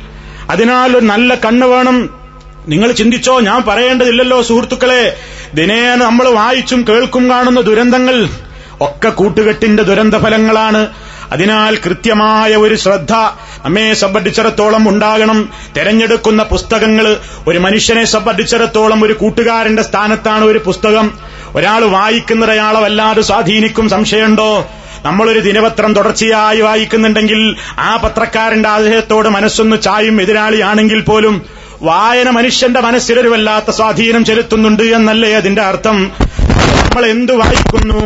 അതിനാൽ നല്ല കണ്ണ് വേണം. നിങ്ങൾ ചിന്തിച്ചോ? ഞാൻ പറയേണ്ടതില്ലല്ലോ സുഹൃത്തുക്കളെ. ദിനേന നമ്മൾ വായിച്ചും കേൾക്കും കാണുന്ന ദുരന്തങ്ങൾ. ഒക്കെ കൂട്ടുകെട്ടിന്റെ ദുരന്തഫലങ്ങളാണ്. അതിനാൽ കൃത്യമായ ഒരു ശ്രദ്ധ നമ്മെ സംബന്ധിച്ചിടത്തോളം ഉണ്ടാകണം. തെരഞ്ഞെടുക്കുന്ന പുസ്തകങ്ങൾ ഒരു മനുഷ്യനെ സംബന്ധിച്ചിടത്തോളം ഒരു കൂട്ടുകാരന്റെ സ്ഥാനത്താണ് ഒരു പുസ്തകം. ഒരാൾ വായിക്കുന്ന ഒരാളെ വല്ലാതെ സ്വാധീനിക്കും സംശയമുണ്ടോ? നമ്മളൊരു ദിനപത്രം തുടർച്ചയായി വായിക്കുന്നുണ്ടെങ്കിൽ ആ പത്രക്കാരന്റെ അദ്ദേഹത്തോട് മനസ്സൊന്ന് ചായും എതിരാളിയാണെങ്കിൽ പോലും വായന മനുഷ്യന്റെ മനസ്സിലൊരു വല്ലാത്ത സ്വാധീനം ചെലുത്തുന്നുണ്ട് എന്നല്ലേ അതിന്റെ അർത്ഥം? നമ്മൾ എന്തു വായിക്കുന്നു?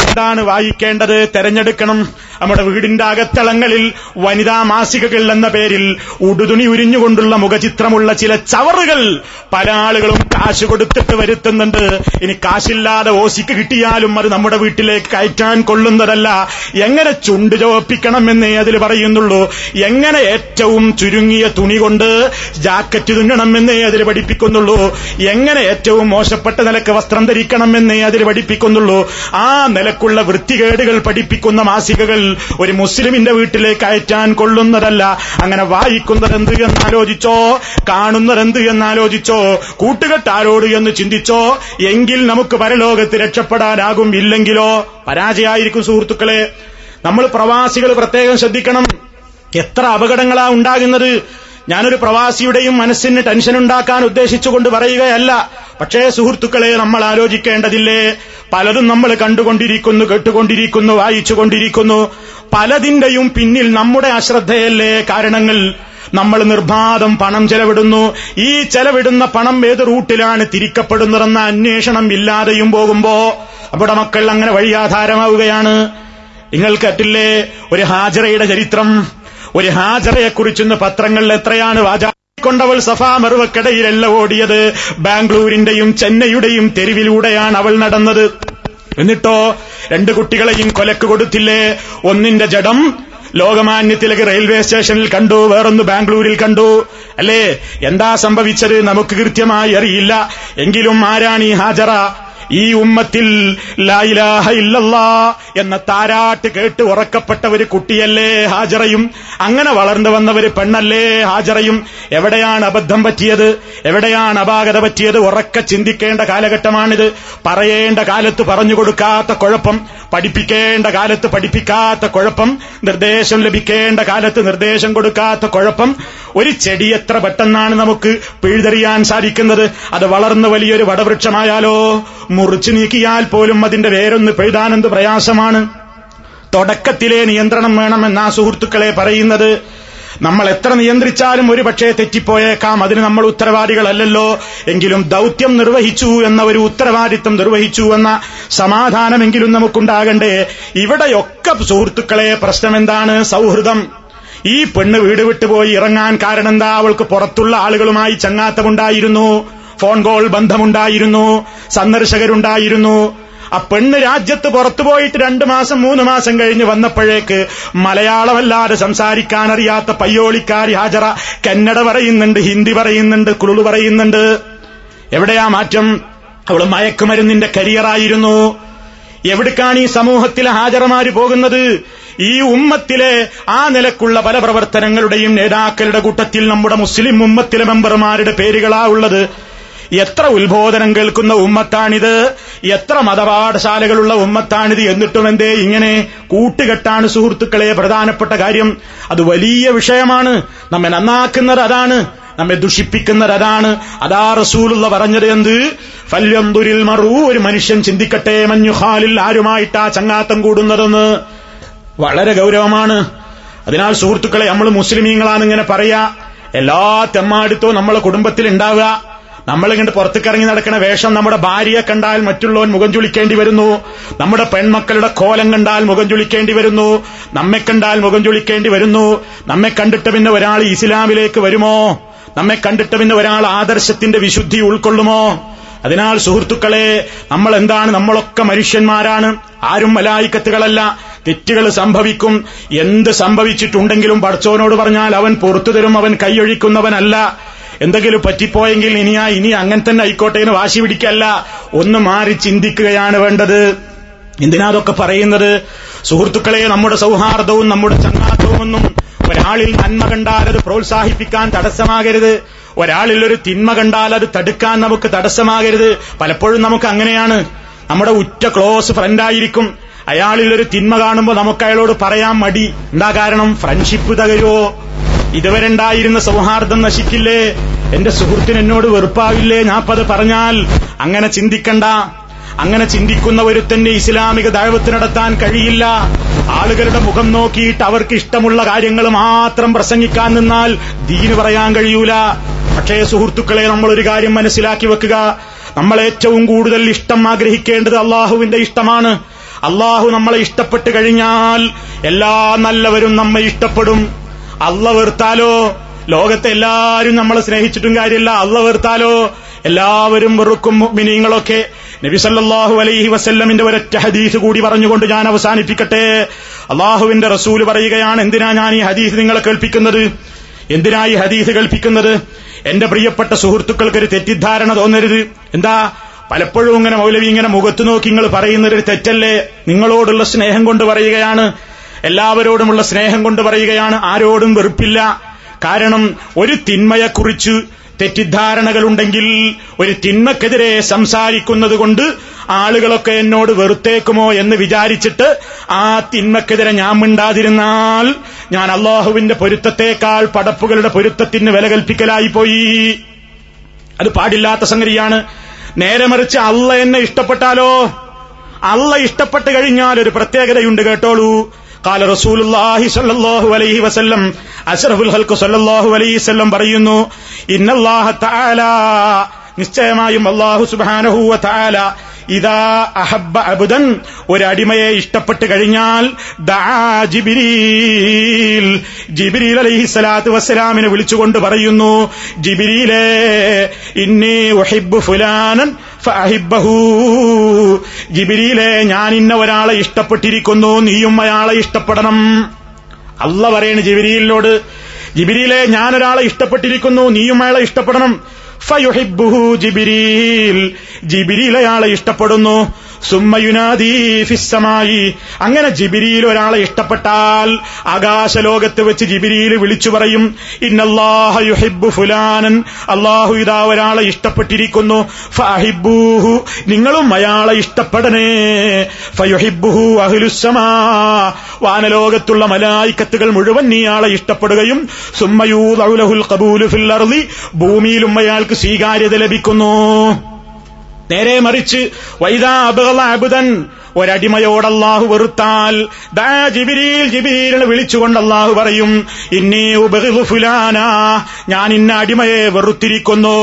എന്താണ് വായിക്കേണ്ടത്? തെരഞ്ഞെടുക്കണം. നമ്മുടെ വീടിന്റെ അകത്തളങ്ങളിൽ വനിതാ മാസികകൾ എന്ന പേരിൽ ഉടുതുണി ഉരിഞ്ഞുകൊണ്ടുള്ള മുഖചിത്രമുള്ള ചില ചവറുകൾ പല ആളുകളും കാശ് കൊടുത്തിട്ട് വരുത്തുന്നുണ്ട്. ഇനി കാശില്ലാതെ ഓസിക്ക് കിട്ടിയാലും അത് നമ്മുടെ വീട്ടിലേക്ക് കയറ്റാൻ കൊള്ളുന്നതല്ല. എങ്ങനെ ചുണ്ട് ചോപ്പിക്കണമെന്നേ അതിൽ പറയുന്നുള്ളൂ. എങ്ങനെ ഏറ്റവും ചുരുങ്ങിയ തുണി കൊണ്ട് ജാക്കറ്റ് തുന്നണമെന്നേ അതിൽ പഠിപ്പിക്കുന്നുള്ളൂ. എങ്ങനെ ഏറ്റവും മോശപ്പെട്ട നിലയ്ക്ക് വസ്ത്രം ധരിക്കണമെന്നേ അതിൽ പഠിപ്പിക്കുന്നുള്ളൂ. ആ നിലക്കുള്ള വൃത്തികേടുകൾ പഠിപ്പിക്കുന്ന മാസികകൾ ഒരു മുസ്ലിമിന്റെ വീട്ടിലേക്ക് അയറ്റാൻ കൊള്ളുന്നതല്ല. അങ്ങനെ വായിക്കുന്നതെന്ത് എന്നാലോചിച്ചോ? കാണുന്നതെന്ത് എന്നാലോചിച്ചോ? കൂട്ടുകെട്ടാരോട് എന്ന് ചിന്തിച്ചോ? എങ്കിൽ നമുക്ക് പരലോകത്ത് രക്ഷപ്പെടാനാകും ഇല്ലെങ്കിലോ? പരാജയമായിരിക്കും സുഹൃത്തുക്കളെ. നമ്മൾ പ്രവാസികൾ പ്രത്യേകം ശ്രദ്ധിക്കണം. എത്ര അപകടങ്ങളാ ഉണ്ടാകുന്നത്? ഞാനൊരു പ്രവാസിയുടെയും മനസ്സിന് ടെൻഷൻ ഉണ്ടാക്കാൻ ഉദ്ദേശിച്ചുകൊണ്ട് പറയുകയല്ല. പക്ഷേ സുഹൃത്തുക്കളെ നമ്മൾ ആലോചിക്കേണ്ടതില്ലേ? പലതും നമ്മൾ കണ്ടുകൊണ്ടിരിക്കുന്നു കേട്ടുകൊണ്ടിരിക്കുന്നു വായിച്ചുകൊണ്ടിരിക്കുന്നു. പലതിന്റെയും പിന്നിൽ നമ്മുടെ അശ്രദ്ധയല്ലേ കാരണങ്ങൾ? നമ്മൾ നിർബാധം പണം ചെലവിടുന്നു. ഈ ചെലവിടുന്ന പണം ഏത് റൂട്ടിലാണ് തിരിക്കപ്പെടുന്നതെന്ന അന്വേഷണം ഇല്ലാതെയും പോകുമ്പോ അവിടെ മക്കൾ അങ്ങനെ വഴിയാധാരമാവുകയാണ് അറ്റില്ലേ ഒരു ഹാജറയുടെ ചരിത്രം. ഒരു ഹാജറയെക്കുറിച്ചൊന്ന് പത്രങ്ങളിൽ എത്രയാണ് വാചാ കൊണ്ടവൾ സഫാ മറുവക്കടയിലല്ല ഓടിയത്. ബാംഗ്ലൂരിന്റെയും ചെന്നൈയുടെയും തെരുവിലൂടെയാണ് അവൾ നടന്നത്. എന്നിട്ടോ രണ്ട് കുട്ടികളെയും കൊലക്ക് കൊടുത്തില്ലേ? ഒന്നിന്റെ ജഡം ലോകമാന്യ തിലക് റെയിൽവേ സ്റ്റേഷനിൽ കണ്ടു വേറൊന്ന് ബാംഗ്ലൂരിൽ കണ്ടു. അല്ലേ? എന്താ സംഭവിച്ചത്? നമുക്ക് കൃത്യമായി അറിയില്ല. എങ്കിലും ആരാണ് ഈ ഹാജറ? ഈ ഉമ്മത്തിൽ ലായിലാഹ ഇല്ലല്ലാ എന്ന താരാട്ട് കേട്ട് ഉറക്കപ്പെട്ട ഒരു കുട്ടിയല്ലേ ഹാജറയും. അങ്ങനെ വളർന്നു വന്ന ഒരു പെണ്ണല്ലേ ഹാജറയും. എവിടെയാണ് അബദ്ധം പറ്റിയത്? എവിടെയാണ് അപാകത പറ്റിയത്? ഉറക്ക ചിന്തിക്കേണ്ട കാലഘട്ടമാണിത്. പറയേണ്ട കാലത്ത് പറഞ്ഞു കൊടുക്കാത്ത കുഴപ്പം പഠിപ്പിക്കേണ്ട കാലത്ത് പഠിപ്പിക്കാത്ത കുഴപ്പം നിർദ്ദേശം ലഭിക്കേണ്ട കാലത്ത് നിർദ്ദേശം കൊടുക്കാത്ത കുഴപ്പം. ഒരു ചെടി എത്ര പെട്ടെന്നാണ് നമുക്ക് പിഴുതെറിയാൻ സാധിക്കുന്നത്? അത് വളർന്ന് വലിയൊരു വടവൃക്ഷമായാലോ? മുറിച്ചു നീക്കിയാൽ പോലും അതിന്റെ വേരൊന്ന് പെഴുതാനെന്ത് പ്രയാസമാണ്? തുടക്കത്തിലെ നിയന്ത്രണം വേണമെന്നാ സുഹൃത്തുക്കളെ പറയുന്നത്. നമ്മൾ എത്ര നിയന്ത്രിച്ചാലും ഒരു പക്ഷേ തെറ്റിപ്പോയേക്കാം. അതിന് നമ്മൾ ഉത്തരവാദികളല്ലല്ലോ. എങ്കിലും ദൗത്യം നിർവഹിച്ചു എന്ന ഒരു ഉത്തരവാദിത്വം നിർവഹിച്ചു എന്ന സമാധാനമെങ്കിലും നമുക്കുണ്ടാകണ്ടേ. ഇവിടെയൊക്കെ സുഹൃത്തുക്കളെ പ്രശ്നം എന്താണ് സൗഹൃദം. ഈ പെണ്ണ് വീട് വിട്ടുപോയി ഇറങ്ങാൻ കാരണം എന്താ അവൾക്ക് പുറത്തുള്ള ആളുകളുമായി ചങ്ങാത്തമുണ്ടായിരുന്നു. Phone call ബന്ധമുണ്ടായിരുന്നു സന്ദർശകരുണ്ടായിരുന്നു. ആ പെണ്ണ് രാജ്യത്ത് പുറത്തു പോയിട്ട് രണ്ടു മാസം മൂന്ന് മാസം കഴിഞ്ഞ് വന്നപ്പോഴേക്ക് മലയാളമല്ലാതെ സംസാരിക്കാൻ അറിയാത്ത പയ്യോളിക്കാരി ഹാജറ കന്നഡ പറയുന്നുണ്ട് ഹിന്ദി പറയുന്നുണ്ട് കുളു പറയുന്നുണ്ട്. എവിടെയാ മാറ്റം? അവൾ മയക്കുമരുന്നിന്റെ കരിയറായിരുന്നു. എവിടേക്കാണ് ഈ സമൂഹത്തിലെ ഹാജറമാര് പോകുന്നത്? ഈ ഉമ്മത്തിലെ ആ നിലക്കുള്ള പല പ്രവർത്തനങ്ങളുടെയും നേതാക്കളുടെ കൂട്ടത്തിൽ നമ്മുടെ മുസ്ലിം ഉമ്മത്തിലെ മെമ്പർമാരുടെ പേരുകളാ ഉള്ളത്. എത്ര ഉത്ബോധനം കേൾക്കുന്ന ഉമ്മത്താണിത്? എത്ര മതപാഠശാലകളുള്ള ഉമ്മത്താണിത് എന്നിട്ടും എന്തേ ഇങ്ങനെ കൂട്ടുകെട്ടാണ് സുഹൃത്തുക്കളെ? പ്രധാനപ്പെട്ട കാര്യം അത് വലിയ വിഷയമാണ്. നമ്മെ നന്നാക്കുന്നത് അതാണ് നമ്മെ ദുഷിപ്പിക്കുന്നത് അതാണ്. അതാ റസൂലുള്ള പറഞ്ഞത് എന്ത്? ഫല്യന്തുരിൽ മറു ഒരു മനുഷ്യൻ ചിന്തിക്കട്ടെ മഞ്ഞുഹാലിൽ ആരുമായിട്ടാ ചങ്ങാത്തം കൂടുന്നതെന്ന്. വളരെ ഗൗരവമാണ്. അതിനാൽ സുഹൃത്തുക്കളെ നമ്മൾ മുസ്ലിമീങ്ങളാണ് ഇങ്ങനെ പറയാ. എല്ലാ തെമ്മാടുത്തോ നമ്മളെ കുടുംബത്തിൽ ഉണ്ടാവുക നമ്മളിങ്ങോട്ട് പുറത്തേക്കിറങ്ങി നടക്കുന്ന വേഷം നമ്മുടെ ഭാര്യയെ കണ്ടാൽ മറ്റുള്ളവൻ മുഖം ചുളിക്കേണ്ടി വരുന്നു. നമ്മുടെ പെൺമക്കളുടെ കോലം കണ്ടാൽ മുഖം ചുളിക്കേണ്ടി വരുന്നു. നമ്മെ കണ്ടാൽ മുഖം ചുളിക്കേണ്ടി വരുന്നു. നമ്മെ കണ്ടിട്ട് പിന്നെ ഒരാൾ ഇസ്ലാമിലേക്ക് വരുമോ? നമ്മെ കണ്ടിട്ട് പിന്നെ ഒരാൾ ആദർശത്തിന്റെ വിശുദ്ധി ഉൾക്കൊള്ളുമോ? അതിനാൽ സുഹൃത്തുക്കളെ നമ്മൾ എന്താണ് നമ്മളൊക്കെ മനുഷ്യന്മാരാണ്. ആരും മലായിക്കത്തുകളല്ല. തെറ്റുകൾ സംഭവിക്കും. എന്ത് സംഭവിച്ചിട്ടുണ്ടെങ്കിലും പടച്ചോനോട് പറഞ്ഞാൽ അവൻ പുറത്തു തരും അവൻ കൈയൊഴിക്കുന്നവനല്ല. എന്തെങ്കിലും പറ്റിപ്പോയെങ്കിൽ ഇനിയാ ഇനി അങ്ങനെ തന്നെ ആയിക്കോട്ടെ എന്ന് വാശി പിടിക്കല്ല. ഒന്ന് മാറി ചിന്തിക്കുകയാണ് വേണ്ടത്. എന്തിനാ അതൊക്കെ പറയുന്നത്? സുഹൃത്തുക്കളെ നമ്മുടെ സൗഹാർദ്ദവും നമ്മുടെ ചങ്ങാത്തവും ഒന്നും ഒരാളിൽ നന്മ കണ്ടാൽ അത് പ്രോത്സാഹിപ്പിക്കാൻ തടസ്സമാകരുത്. ഒരാളിൽ ഒരു തിന്മ കണ്ടാൽ അത് തടുക്കാൻ നമുക്ക് തടസ്സമാകരുത്. പലപ്പോഴും നമുക്ക് അങ്ങനെയാണ്. നമ്മുടെ ഉറ്റ ക്ലോസ് ഫ്രണ്ടായിരിക്കും അയാളിൽ ഒരു തിന്മ കാണുമ്പോൾ നമുക്ക് അയാളോട് പറയാൻ മടി. എന്താ കാരണം? ഫ്രണ്ട്ഷിപ്പ് തകരുവോ? ഇതുവരെ ഉണ്ടായിരുന്ന സൗഹാർദ്ദം നശിക്കില്ലേ? എന്റെ സുഹൃത്തിന് എന്നോട് വെറുപ്പാവില്ലേ? ഞാപ്പത് പറഞ്ഞാൽ അങ്ങനെ ചിന്തിക്കണ്ട. അങ്ങനെ ചിന്തിക്കുന്ന ഒരുത്തന്റെ ഇസ്ലാമിക ദൈവത്ത് നടത്താൻ കഴിയില്ല. ആളുകളുടെ മുഖം നോക്കിയിട്ട് അവർക്ക് ഇഷ്ടമുള്ള കാര്യങ്ങൾ മാത്രം പ്രസംഗിക്കാൻ നിന്നാൽ ദീന് പറയാൻ കഴിയൂല. പക്ഷേ സുഹൃത്തുക്കളെ നമ്മൾ ഒരു കാര്യം മനസ്സിലാക്കി വെക്കുക. നമ്മൾ ഏറ്റവും കൂടുതൽ ഇഷ്ടം ആഗ്രഹിക്കേണ്ടത് അള്ളാഹുവിന്റെ ഇഷ്ടമാണ്. അള്ളാഹു നമ്മളെ ഇഷ്ടപ്പെട്ട് കഴിഞ്ഞാൽ എല്ലാ നല്ലവരും നമ്മെ ഇഷ്ടപ്പെടും. അള്ള വെറുത്താലോ? ലോകത്തെ എല്ലാവരും നമ്മളെ സ്നേഹിച്ചിട്ടും കാര്യമില്ല. അള്ള വെറുത്താലോ? എല്ലാവരും വെറുക്കും മിനിങ്ങളൊക്കെ നബിസല്ലാഹു അലൈഹി വസല്ലമിന്റെ ഒരൊറ്റ ഹദീസ് കൂടി പറഞ്ഞുകൊണ്ട് ഞാൻ അവസാനിപ്പിക്കട്ടെ. അള്ളാഹുവിന്റെ റസൂൽ പറയുകയാണ് എന്തിനാ ഞാൻ ഈ ഹദീസ് നിങ്ങളെ കേൾപ്പിക്കുന്നത്? എന്തിനാ ഈ ഹദീസ് കേൾപ്പിക്കുന്നത്? എന്റെ പ്രിയപ്പെട്ട സുഹൃത്തുക്കൾക്ക് ഒരു തെറ്റിദ്ധാരണ തോന്നരുത്. എന്താ? പലപ്പോഴും ഇങ്ങനെ മൗലവി ഇങ്ങനെ മുഖത്ത് നോക്കി നിങ്ങൾ പറയുന്നൊരു തെറ്റല്ലേ? നിങ്ങളോടുള്ള സ്നേഹം കൊണ്ട് പറയുകയാണ് എല്ലാവരോടുമുള്ള സ്നേഹം കൊണ്ട് പറയുകയാണ് ആരോടും വെറുപ്പില്ല. കാരണം ഒരു തിന്മയെക്കുറിച്ച് തെറ്റിദ്ധാരണകളുണ്ടെങ്കിൽ ഒരു തിന്മക്കെതിരെ സംസാരിക്കുന്നത് കൊണ്ട് ആളുകളൊക്കെ എന്നോട് വെറുത്തേക്കുമോ എന്ന് വിചാരിച്ചിട്ട് ആ തിന്മക്കെതിരെ ഞാൻ മിണ്ടാതിരുന്നാൽ ഞാൻ അള്ളാഹുവിന്റെ പൊരുത്തത്തേക്കാൾ പടപ്പുകളുടെ പൊരുത്തത്തിന് വില കൽപ്പിക്കലായി പോയി അത് പാടില്ലാത്ത സംഗതിയാണ്. നേരെ മറിച്ച് അള്ള എന്നെ ഇഷ്ടപ്പെട്ടാലോ? അള്ള ഇഷ്ടപ്പെട്ട് കഴിഞ്ഞാൽ ഒരു പ്രത്യേകതയുണ്ട് കേട്ടോളൂ. കാല റസൂലുല്ലാഹി സല്ലല്ലാഹു അലൈഹി വസല്ലം അഷ്റഫുൽ ഹൽക്ക് സല്ലല്ലാഹു അലൈഹി വസല്ലം പറയുന്നു ഇന്നല്ലാഹ തആല. നിശ്ചയമായും അല്ലാഹു സുബ്ഹാനഹു വ ഇതാ അഹബ്ബ അബുദൻ ഒരു അടിമയെ ഇഷ്ടപ്പെട്ട് കഴിഞ്ഞാൽ ജിബിരീൽ. അലൈഹി സ്വലാത്തു വസ്സലാമിനെ വിളിച്ചുകൊണ്ട് പറയുന്നു ജിബിരീലെ ഇന്നി ഉഹിബ്ബു ഫുലാനൻ ജിബിരീലെ ഞാൻ ഇന്ന ഒരാളെ ഇഷ്ടപ്പെട്ടിരിക്കുന്നു നീയും അയാളെ ഇഷ്ടപ്പെടണം. അല്ല പറയണ് ജിബിരിയിലോട് ജിബിരിയിലെ ഞാൻ ഒരാളെ ഇഷ്ടപ്പെട്ടിരിക്കുന്നു നീയും അയാളെ ഇഷ്ടപ്പെടണം. ഫയുഹിബ്ബുഹു ജിബിരീൽ. ജിബിരിയിൽ അയാളെ ഇഷ്ടപ്പെടുന്നു. സുമ്മയുനാദി ഫിസ്സമായി അങ്ങനെ ജിബിരിയിൽ ഒരാളെ ഇഷ്ടപ്പെട്ടാൽ ആകാശലോകത്ത് വെച്ച് ജിബിരിയിൽ വിളിച്ചു പറയും ഇന്നല്ലാഹ ഫുലാനൻ. അള്ളാഹു ഇതാ ഒരാളെ ഇഷ്ടപ്പെട്ടിരിക്കുന്നു. ഫഹിബൂഹു നിങ്ങളും അയാളെ ഇഷ്ടപ്പെടണേ. ഫയുഹിബുഹു അഹുലുസമാ വാനലോകത്തുള്ള മലായിക്കത്തുകൾ മുഴുവൻ നീയാളെ ഇഷ്ടപ്പെടുകയും സുമ്മയൂദൗലഹുൽ ഖബൂലു ഫിൽ അർളി ഭൂമിയിലും അയാൾക്ക് സ്വീകാര്യത ലഭിക്കുന്നു. നേരെ മറിച്ച് വൈദാ അബുദല്ല അബുദൻ ഒരടിമയോട് അള്ളാഹു വെറുത്താൽ ദാ ജിബിരിയിൽ ജിബിരിലിനെ വിളിച്ചുകൊണ്ട് അള്ളാഹു പറയും ഇന്നീ ഉബഹിലു ഫുലാന ഞാൻ ഇന്ന അടിമയെ വെറുത്തിരിക്കുന്നു.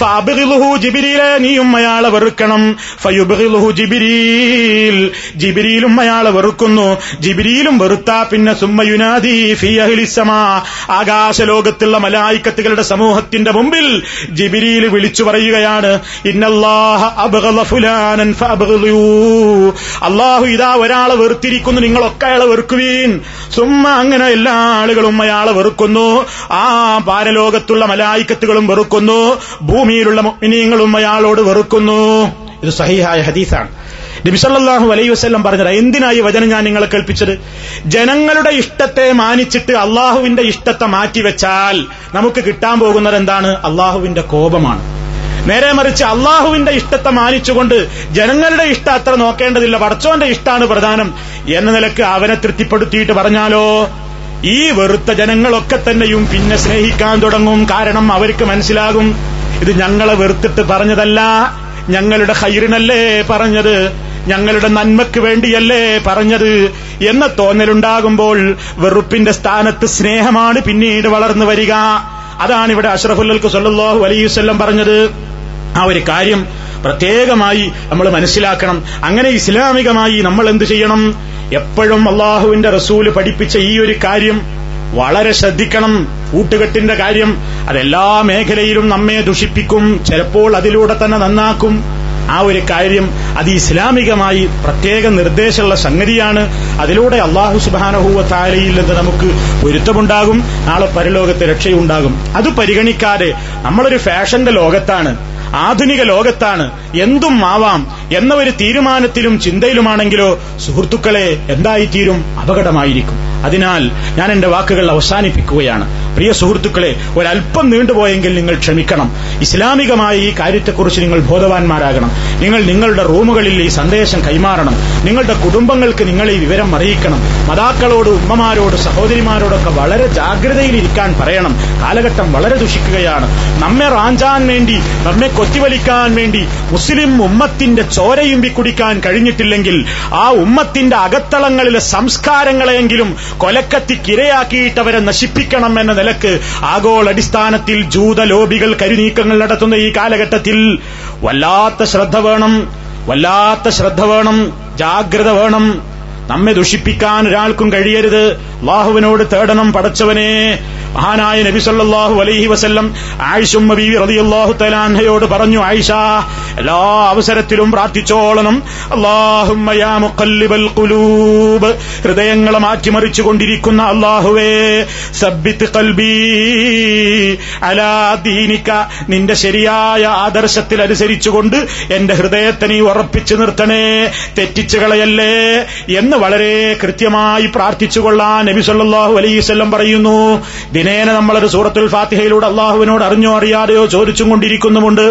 ഫഅബ്ഗിലുഹു ജിബിരിയിലെ നീയും അയാളെ വെറുക്കണം. ഫയുബ്ഗിലുഹു ജിബിരിയിൽ ജിബിരിയിലും അയാളെ വെറുക്കുന്നു. ജിബിരിയിലും വെറുത്താ പിന്നെ സുമ്മയുനാദി ഫി അഹ്ലിസമാ ആകാശലോകത്തുള്ള മലായിക്കത്തുകളുടെ സമൂഹത്തിന്റെ മുമ്പിൽ ജിബിരിയിൽ വിളിച്ചു പറയുകയാണ് ഇന്നല്ലാഹ അള്ളാഹു ഇതാ ഒരാളെ വെറുത്തിരിക്കുന്നു നിങ്ങളൊക്കെ അയാളെ വെറുക്കുവീൻ. സുമ്മ അങ്ങനെ എല്ലാ ആളുകളും അയാളെ വെറുക്കുന്നു. ആ പാരലോകത്തുള്ള മലായിക്കത്തുകളും വെറുക്കുന്നു. ഭൂമിയിലുള്ള മിനിയങ്ങളും അയാളോട് വെറുക്കുന്നു. ഇത് സഹിഹായ ഹദീസാണ്. നബിസല്ലാഹു അലൈഹി വസ്ല്ലം പറഞ്ഞത് എന്തിനായി വചനം ഞാൻ നിങ്ങളെ കേൾപ്പിച്ചത്? ജനങ്ങളുടെ ഇഷ്ടത്തെ മാനിച്ചിട്ട് അള്ളാഹുവിന്റെ ഇഷ്ടത്തെ മാറ്റിവെച്ചാൽ നമുക്ക് കിട്ടാൻ പോകുന്നത് എന്താണ്? അള്ളാഹുവിന്റെ കോപമാണ്. നേരെ മറിച്ച് അള്ളാഹുവിന്റെ ഇഷ്ടത്തെ മാനിച്ചുകൊണ്ട് ജനങ്ങളുടെ ഇഷ്ടം അത്ര നോക്കേണ്ടതില്ല. പടച്ചോന്റെ ഇഷ്ടമാണ് പ്രധാനം. എന്ന നിലയ്ക്ക് അവനെ തൃപ്തിപ്പെടുത്തിയിട്ട് പറഞ്ഞാലോ? ഈ വെറുത്ത ജനങ്ങളൊക്കെ തന്നെയും പിന്നെ സ്നേഹിക്കാൻ തുടങ്ങും. കാരണം അവർക്ക് മനസ്സിലാകും ഇത് ഞങ്ങളെ വെറുത്തിട്ട് പറഞ്ഞതല്ല. ഞങ്ങളുടെ ഹൈറിനല്ലേ പറഞ്ഞത്? ഞങ്ങളുടെ നന്മയ്ക്ക് വേണ്ടിയല്ലേ പറഞ്ഞത്? എന്ന തോന്നലുണ്ടാകുമ്പോൾ വെറുപ്പിന്റെ സ്ഥാനത്ത് സ്നേഹമാണ് പിന്നീട് വളർന്നു വരിക. അതാണ് ഇവിടെ അഷ്റഫുല്ലൽക്ക് സല്ലാഹു അലൈവല്ലം പറഞ്ഞത്. ആ ഒരു കാര്യം പ്രത്യേകമായി നമ്മൾ മനസ്സിലാക്കണം. അങ്ങനെ ഇസ്ലാമികമായി നമ്മൾ എന്ത് ചെയ്യണം? എപ്പോഴും അള്ളാഹുവിന്റെ റസൂൽ പഠിപ്പിച്ച ഈ ഒരു കാര്യം വളരെ ശ്രദ്ധിക്കണം. കൂട്ടുകെട്ടിന്റെ കാര്യം അതെല്ലാ മേഖലയിലും നമ്മെ ദുഷിപ്പിക്കും. ചിലപ്പോൾ അതിലൂടെ തന്നെ നന്നാക്കും. ആ ഒരു കാര്യം അത് ഇസ്ലാമികമായി പ്രത്യേക നിർദ്ദേശമുള്ള സംഗതിയാണ്. അതിലൂടെ അള്ളാഹു സുബാനഹൂവ താരയിൽ നിന്ന് നമുക്ക് പൊരുത്തമുണ്ടാകും. നാളെ പരലോകത്തെ രക്ഷയുണ്ടാകും. അത് പരിഗണിക്കാതെ നമ്മളൊരു ഫാഷന്റെ ലോകത്താണ്. ആധുനിക ലോകത്താണ്. എന്തും ആവാം എന്ന ഒരു തീരുമാനത്തിലും ചിന്തയിലുമാണെങ്കിലോ സുഹൃത്തുക്കളെ എന്തായിത്തീരും? അപകടമായിരിക്കും. അതിനാൽ ഞാൻ എന്റെ വാക്കുകൾ അവസാനിപ്പിക്കുകയാണ്. പ്രിയ സുഹൃത്തുക്കളെ ഒരല്പം നീണ്ടുപോയെങ്കിൽ നിങ്ങൾ ക്ഷമിക്കണം. ഇസ്ലാമികമായ ഈ കാര്യത്തെക്കുറിച്ച് നിങ്ങൾ ബോധവാന്മാരാകണം. നിങ്ങൾ നിങ്ങളുടെ റൂമുകളിൽ ഈ സന്ദേശം കൈമാറണം. നിങ്ങളുടെ കുടുംബങ്ങൾക്ക് നിങ്ങൾ ഈ വിവരം അറിയിക്കണം. മതാക്കളോട് ഉമ്മമാരോട് സഹോദരിമാരോടൊക്കെ വളരെ ജാഗ്രതയിലിരിക്കാൻ പറയണം. കാലഘട്ടം വളരെ ദുഷിക്കുകയാണ്. നമ്മെ റാഞ്ചാൻ വേണ്ടി നമ്മെ കൊത്തിവലിക്കാൻ വേണ്ടി മുസ്ലിം ഉമ്മത്തിന്റെ ചോരയുമ്പി കുടിക്കാൻ കഴിഞ്ഞിട്ടില്ലെങ്കിൽ ആ ഉമ്മത്തിന്റെ അകത്തളങ്ങളിലെ സംസ്കാരങ്ങളെയെങ്കിലും കൊലക്കത്തിക്കിരയാക്കിയിട്ട് അവരെ നശിപ്പിക്കണം എന്ന നിലയ്ക്ക് ആഗോളടിസ്ഥാനത്തിൽ ജൂത ലോബികൾ കരുനീക്കങ്ങൾ നടത്തുന്ന ഈ കാലഘട്ടത്തിൽ വല്ലാത്ത ശ്രദ്ധ വേണം വല്ലാത്ത ശ്രദ്ധ വേണം ജാഗ്രത വേണം. നമ്മെ ദുഷിപ്പിക്കാൻ ഒരാൾക്കും കഴിയരുത്. അള്ളാഹുവിനോട് തേടണം പടച്ചവനെ. മഹാനായ നബി സല്ലാഹു അലൈഹി വസല്ലം ആയിഷും ബീവി റളിയല്ലാഹു തആലാൻഹയോട് പറഞ്ഞു ആയിഷ എല്ലാ അവസരത്തിലും പ്രാർത്ഥിച്ചോളണം. അല്ലാഹുമ്മ യാ മുഖല്ലിബൽ ഖുലൂബ്. ഹൃദയങ്ങളെ മാറ്റിമറിച്ചു കൊണ്ടിരിക്കുന്ന അള്ളാഹുവേ സബ്ബിത്ത് ഖൽബി അലാ ദീനിക്ക നിന്റെ ശരിയായ ആദർശത്തിൽ അനുസരിച്ചുകൊണ്ട് എന്റെ ഹൃദയത്തെ നീ ഉറപ്പിച്ചു നിർത്തണേ തെറ്റിച്ചു കളയല്ലേ എന്ന് വളരെ കൃത്യമായി പ്രാർത്ഥിച്ചുകൊള്ളാൻ നബി സല്ലാഹു വസല്ലം പറയുന്നു. ദിനേന നമ്മളൊരു സൂറത്തുൽ ഫാത്തിഹയിലൂടെ അള്ളാഹുവിനോട് അറിഞ്ഞോ അറിയാതെയോ ചോദിച്ചും കൊണ്ടിരിക്കുന്നുമുണ്ട്.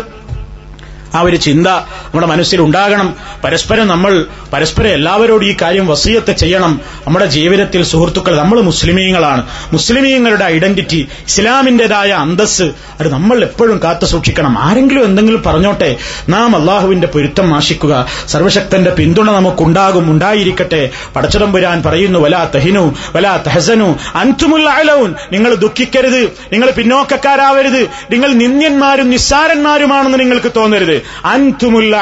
ആ ഒരു ചിന്ത നമ്മുടെ മനസ്സിൽ ഉണ്ടാകണം പരസ്പരം നമ്മൾ പരസ്പരം എല്ലാവരോടും ഈ കാര്യം വസീയത്ത് ചെയ്യണം. നമ്മുടെ ജീവിതത്തിൽ സുഹൃത്തുക്കൾ നമ്മൾ മുസ്ലിമീങ്ങളാണ്. മുസ്ലിമീങ്ങളുടെ ഐഡന്റിറ്റി ഇസ്ലാമിന്റേതായ അന്തസ് അത് നമ്മൾ എപ്പോഴും കാത്തു സൂക്ഷിക്കണം. ആരെങ്കിലും എന്തെങ്കിലും പറഞ്ഞോട്ടെ നാം അള്ളാഹുവിന്റെ പൊരുത്തം ആശിക്കുക സർവശക്തന്റെ പിന്തുണ നമുക്കുണ്ടാകും ഉണ്ടായിരിക്കട്ടെ. പടച്ചതമ്പുരാൻ പറയുന്നു വലാ തഹിനു വലാ തഹസനു അൻതുമുൽ അലൗൻ നിങ്ങൾ ദുഃഖിക്കരുത് നിങ്ങൾ പിന്നോക്കക്കാരാവരുത്. നിങ്ങൾ നിന്ദ്യന്മാരും നിസ്സാരന്മാരുമാണെന്ന് നിങ്ങൾക്ക് തോന്നരുത്. അൻതുമുല്ല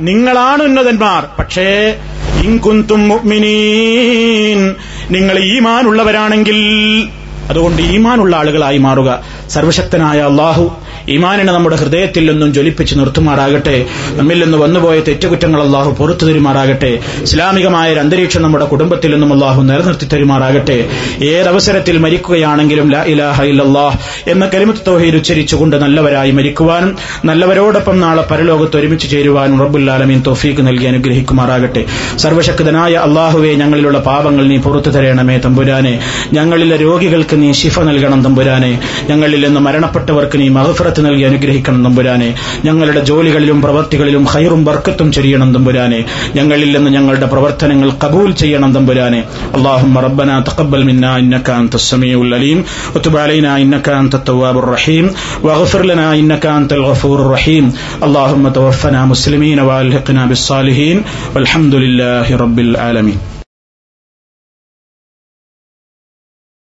നിങ്ങളാണ് ഉന്നതന്മാർ. പക്ഷേ ഇൻകുന്തും നിങ്ങൾ ഈമാനുള്ളവരാണെങ്കിൽ അതുകൊണ്ട് ഈമാനുള്ള ആളുകളായി മാറുക. സർവശക്തനായ അള്ളാഹു ഈമാനിനെ നമ്മുടെ ഹൃദയത്തിൽ നിന്നും ജ്വലിപ്പിച്ച് നിർത്തുമാറാകട്ടെ. നമ്മിൽ നിന്ന് വന്നുപോയ തെറ്റുകുറ്റങ്ങൾ അള്ളാഹു പുറത്തു തരുമാറാകട്ടെ. ഇസ്ലാമികമായ ഒരു അന്തരീക്ഷം നമ്മുടെ കുടുംബത്തിൽ നിന്നും അള്ളാഹു നിലനിർത്തി തരുമാറാകട്ടെ. ഏതവസരത്തിൽ മരിക്കുകയാണെങ്കിലും ലാ ഇലാഹ ഇല്ലല്ലാഹ് എന്ന കലിമത്ത് തൗഹീദ് ഉച്ചരിച്ചുകൊണ്ട് നല്ലവരായി മരിക്കുവാനും നല്ലവരോടൊപ്പം നാളെ പരലോകത്ത് ഒരുമിച്ച് ചേരുവാനും റബ്ബുല്ലാലമീൻ തോഫീക്ക് നൽകി അനുഗ്രഹിക്കുമാറാകട്ടെ. സർവശക്തനായ അള്ളാഹുവെ ഞങ്ങളിലുള്ള പാപങ്ങൾ നീ പുറത്തു തരണമേ തമ്പുരാനെ. ഞങ്ങളിലെ രോഗികൾക്ക് നീ ശിഫ നൽകണം തമ്പുരാനെ ഞങ്ങളിൽ നിന്ന് മരണപ്പെട്ടവർക്ക് നീ മഹഫറത്ത് നൽകി അനുഗ്രഹിക്കണം തമ്പുരാനെ ഞങ്ങളുടെ ജോലികളിലും പ്രവർത്തികളിലും ഹൈറും ബർക്കത്തും ചൊരിയണം തമ്പുരാനെ ഞങ്ങളിൽ നിന്ന് ഞങ്ങളുടെ പ്രവർത്തനങ്ങൾ കബൂൽ ചെയ്യണം തമ്പുരാനെ اللهم ربنا تقبل منا انك انت السميع العليم وتب علينا انك انت التواب الرحيم واغفر لنا انك انت الغفور الرحيم اللهم توفنا مسلمين والحقنا بالصالحين والحمد لله رب العالمين